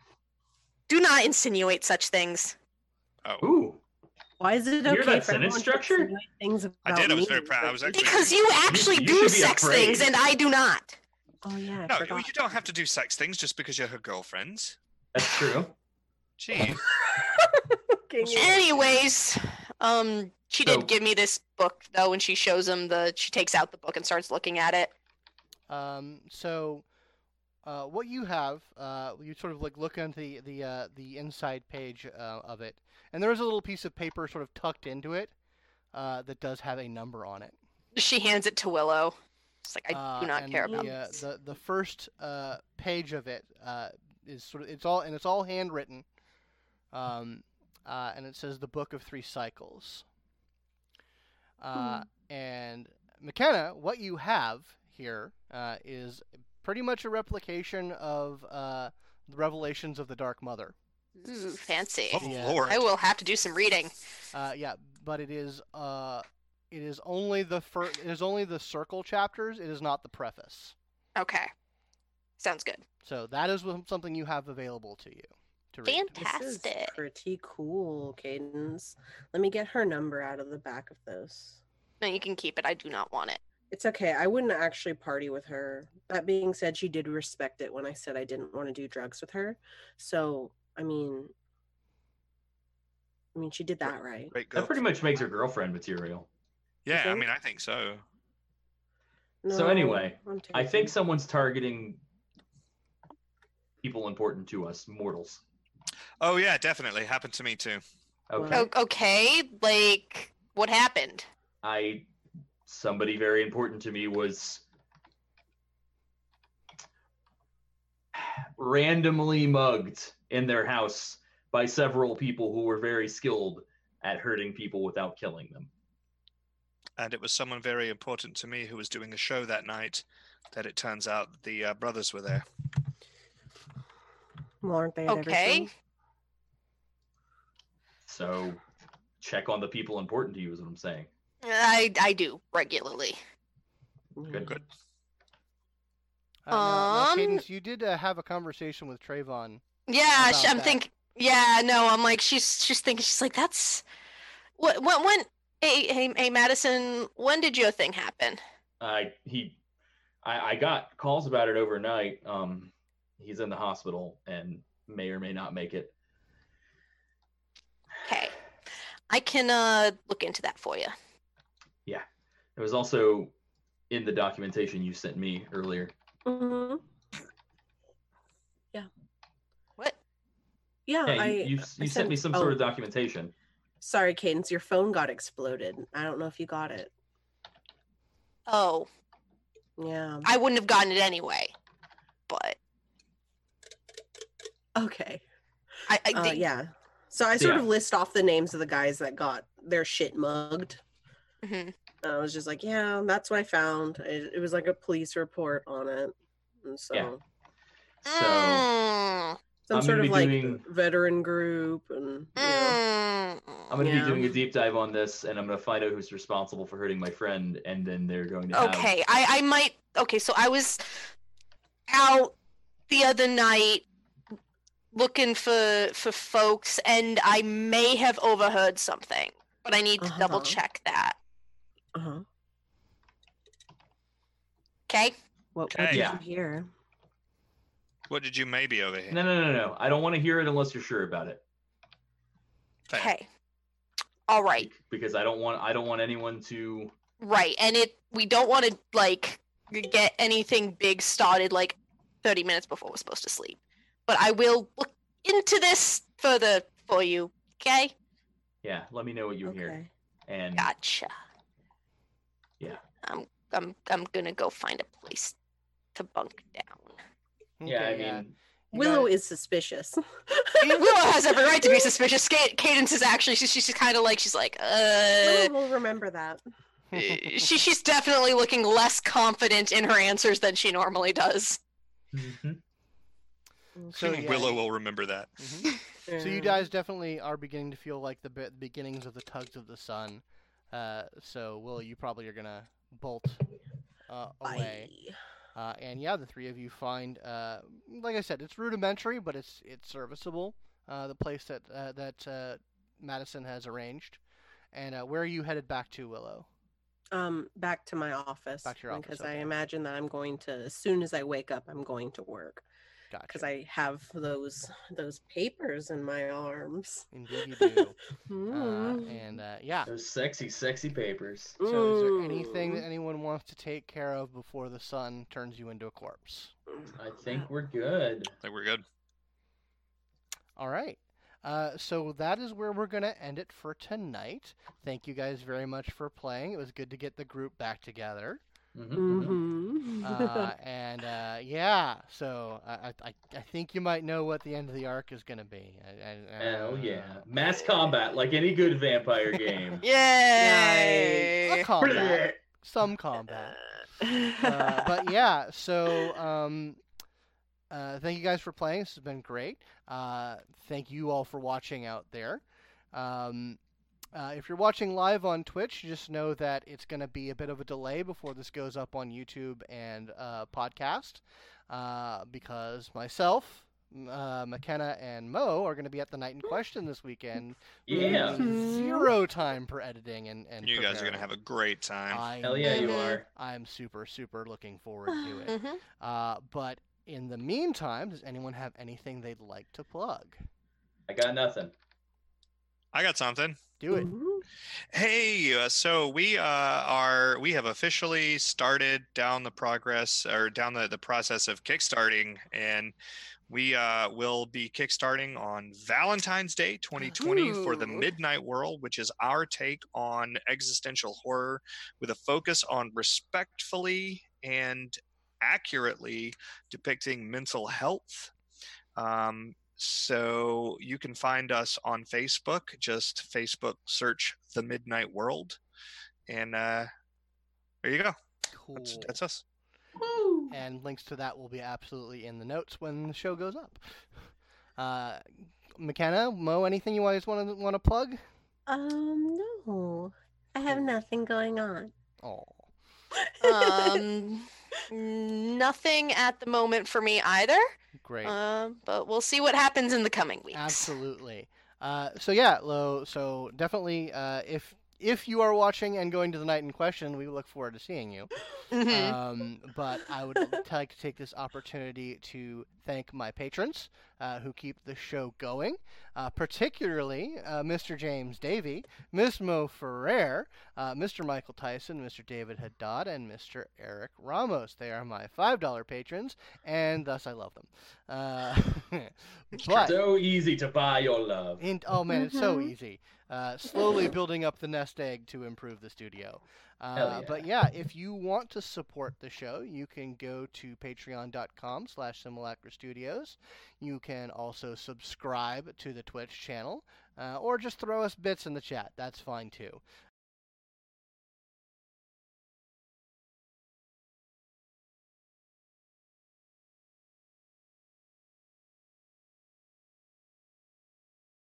Do not insinuate such things. Oh, Ooh. Why is it You okay that for sentence everyone to structure? Things about I did, I was me, very proud, I was you- actually- Because you actually you do sex afraid. things, and I do not. Oh yeah, I no, forgot. you don't have to do sex things just because you're her girlfriends. That's true. Gee, Can you- Anyways, um, she did give me this book though, and she shows him the. She takes out the book and starts looking at it. Um, so, uh, what you have, uh, you sort of like look into the the uh, the inside page uh, of it, and there is a little piece of paper sort of tucked into it uh, that does have a number on it. She hands it to Willow. It's like I Uh, do not care the, about uh, this. the the first uh, page of it uh, is sort of it's all and it's all handwritten, um, uh, and it says the Book of Three Cycles. Uh, And McKenna, what you have here uh, is pretty much a replication of uh, the Revelations of the Dark Mother. Ooh, fancy. oh Yeah. lord, I will have to do some reading. Uh, yeah, but it is uh, it is only the fir- it is only the circle chapters. It is not the preface. Okay, sounds good. So that is something you have available to you to read. This is Fantastic. pretty cool, Cadence. Let me get her number out of the back of this. No, you can keep it. I do not want it. It's okay. I wouldn't actually party with her. That being said, she did respect it when I said I didn't want to do drugs with her. So, I mean, I mean, she did that right. great. That pretty much makes her girlfriend material. yeah, I mean, I think so. So anyway, I'm think someone's targeting people important to us, mortals. Oh yeah, definitely happened to me too. Okay. O- okay, like what happened? I somebody very important to me was randomly mugged in their house by several people who were very skilled at hurting people without killing them. And it was someone very important to me who was doing a show that night. That it turns out the uh, brothers were there. Well, aren't they at Okay. Everything? So check on the people important to you is what I'm saying. I I do regularly. Good, good. Uh, now, now, Um, Cadence, you did uh, have a conversation with Trayvon. Yeah, sh I'm that. think. Yeah, no, I'm like she's she's thinking she's like that's what when when hey hey hey Madison when did your thing happen? I he I, I got calls about it overnight. Um he's in the hospital and may or may not make it. Okay, I can uh look into that for you. Yeah. It was also in the documentation you sent me earlier. Mhm. What? Yeah, Yeah, I. you, you, I you sent me some sort oh, of documentation. Sorry, Cadence, your phone got exploded. I don't know if you got it. Oh, Yeah. I wouldn't have gotten it anyway. But Okay. I, I Uh, yeah. So I sort Yeah. of list off the names of the guys that got their shit mugged. Mhm. And I was just like, yeah, that's what I found. It, it was like a police report on it. And so Yeah. So Mm, some I'm sort of like doing- veteran group and you know. mm. I'm going to Yeah. be doing a deep dive on this, and I'm going to find out who's responsible for hurting my friend, and then they're going to have. Okay, I I might. Okay, so I was out the other night looking for for folks, and I may have overheard something, but I need to double Uh-huh. check that. Uh-huh. Okay. What, what did Yeah. you hear? What did you maybe over here? No, no, no, no. I don't want to hear it unless you're sure about it, Fair. Okay. All right. because I don't want I don't want anyone to. Right, and it we don't want to like get anything big started like 30 minutes before we're supposed to sleep. But I will look into this further for you. Okay? Yeah, let me know what you hear. Okay. And Gotcha. Yeah. I'm I'm I'm gonna go find a place to bunk down. yeah, I mean, you Willow is suspicious. Willow has every right to be suspicious. Cadence is actually she's, she's kind of like she's like uh Willow will remember that. she she's definitely looking less confident in her answers than she normally does. mhm. So, yeah, Willow will remember that. mhm. So you guys definitely are beginning to feel like the, be- beginnings of the tugs of the sun. Uh, so Will, you probably are gonna bolt uh, away. Uh, and yeah, the three of you find, uh, like I said, it's rudimentary, but it's it's serviceable. Uh, the place that uh, that uh, Madison has arranged. And uh, where are you headed back to, Willow? Um, back to my office. Back to your office, because I imagine that I'm going to as soon as I wake up, I'm going to work Gotcha. because I have those those papers in my arms. Indeed, you do. uh, Mm. and uh, yeah. those sexy, sexy papers. So, is there anything that Mm. anyone wants to take care of before the sun turns you into a corpse? I think we're good. I think we're good. All right. Uh, so that is where we're going to end it for tonight. Thank you guys very much for playing. It was good to get the group back together. hmm Mhm. Uh, and uh, yeah, so I, I, I think you might know what the end of the arc is going to be. I, I, Hell uh, yeah. Mass combat, like any good vampire game. Yay! A combat, some combat. Uh, but yeah, so um, uh, thank you guys for playing. This has been great. Uh, thank you all for watching out there. Um, uh, if you're watching live on Twitch, just know that it's going to be a bit of a delay before this goes up on YouTube and uh, podcast uh, because myself, uh, McKenna, and Mo are going to be at the Night in Question this weekend. Yeah. Zero time for editing and, and You guys are gonna have a great time. I Hell yeah, you know. Are. I'm super, super looking forward to it. Mhm. Uh, but in the meantime, does anyone have anything they'd like to plug? I got nothing. I got something. Do it. Ooh. Hey, uh, so we uh, are we have officially started down the progress or down the, the process of kickstarting, and we uh, will be kickstarting on Valentine's Day 2020 for the Midnight World, which is our take on existential horror with a focus on respectfully and accurately depicting mental health. Um, so you can find us on Facebook. Just Facebook search the Midnight World, and uh, there you go. Cool. That's, that's us. And links to that will be absolutely in the notes when the show goes up. Uh, McKenna, Mo, anything you guys want to want to plug? Um, no, I have nothing going on. Oh, um, nothing at the moment for me either. Great. Um, but we'll see what happens in the coming weeks. Absolutely. Uh, so yeah, Lo. So definitely, uh, if if you are watching and going to the night in question, we look forward to seeing you. Mhm. Um, but I would like to take this opportunity to thank my patrons uh, who keep the show going, uh, particularly uh, Mr. James Davey, Miss Mo Ferrer, uh, Mr. Michael Tyson, Mr. David Haddad, and Mr. Eric Ramos. They are my $5 patrons, and thus I love them. Uh, but. So easy to buy your love. In, oh man, it's so Mhm. easy. Uh, slowly building up the nest egg to improve the studio. Uh, Hell But yeah, if you want to support the show, you can go to patreon.com slash simulacra studios. You can also subscribe to the Twitch channel, uh, or just throw us bits in the chat. That's fine too.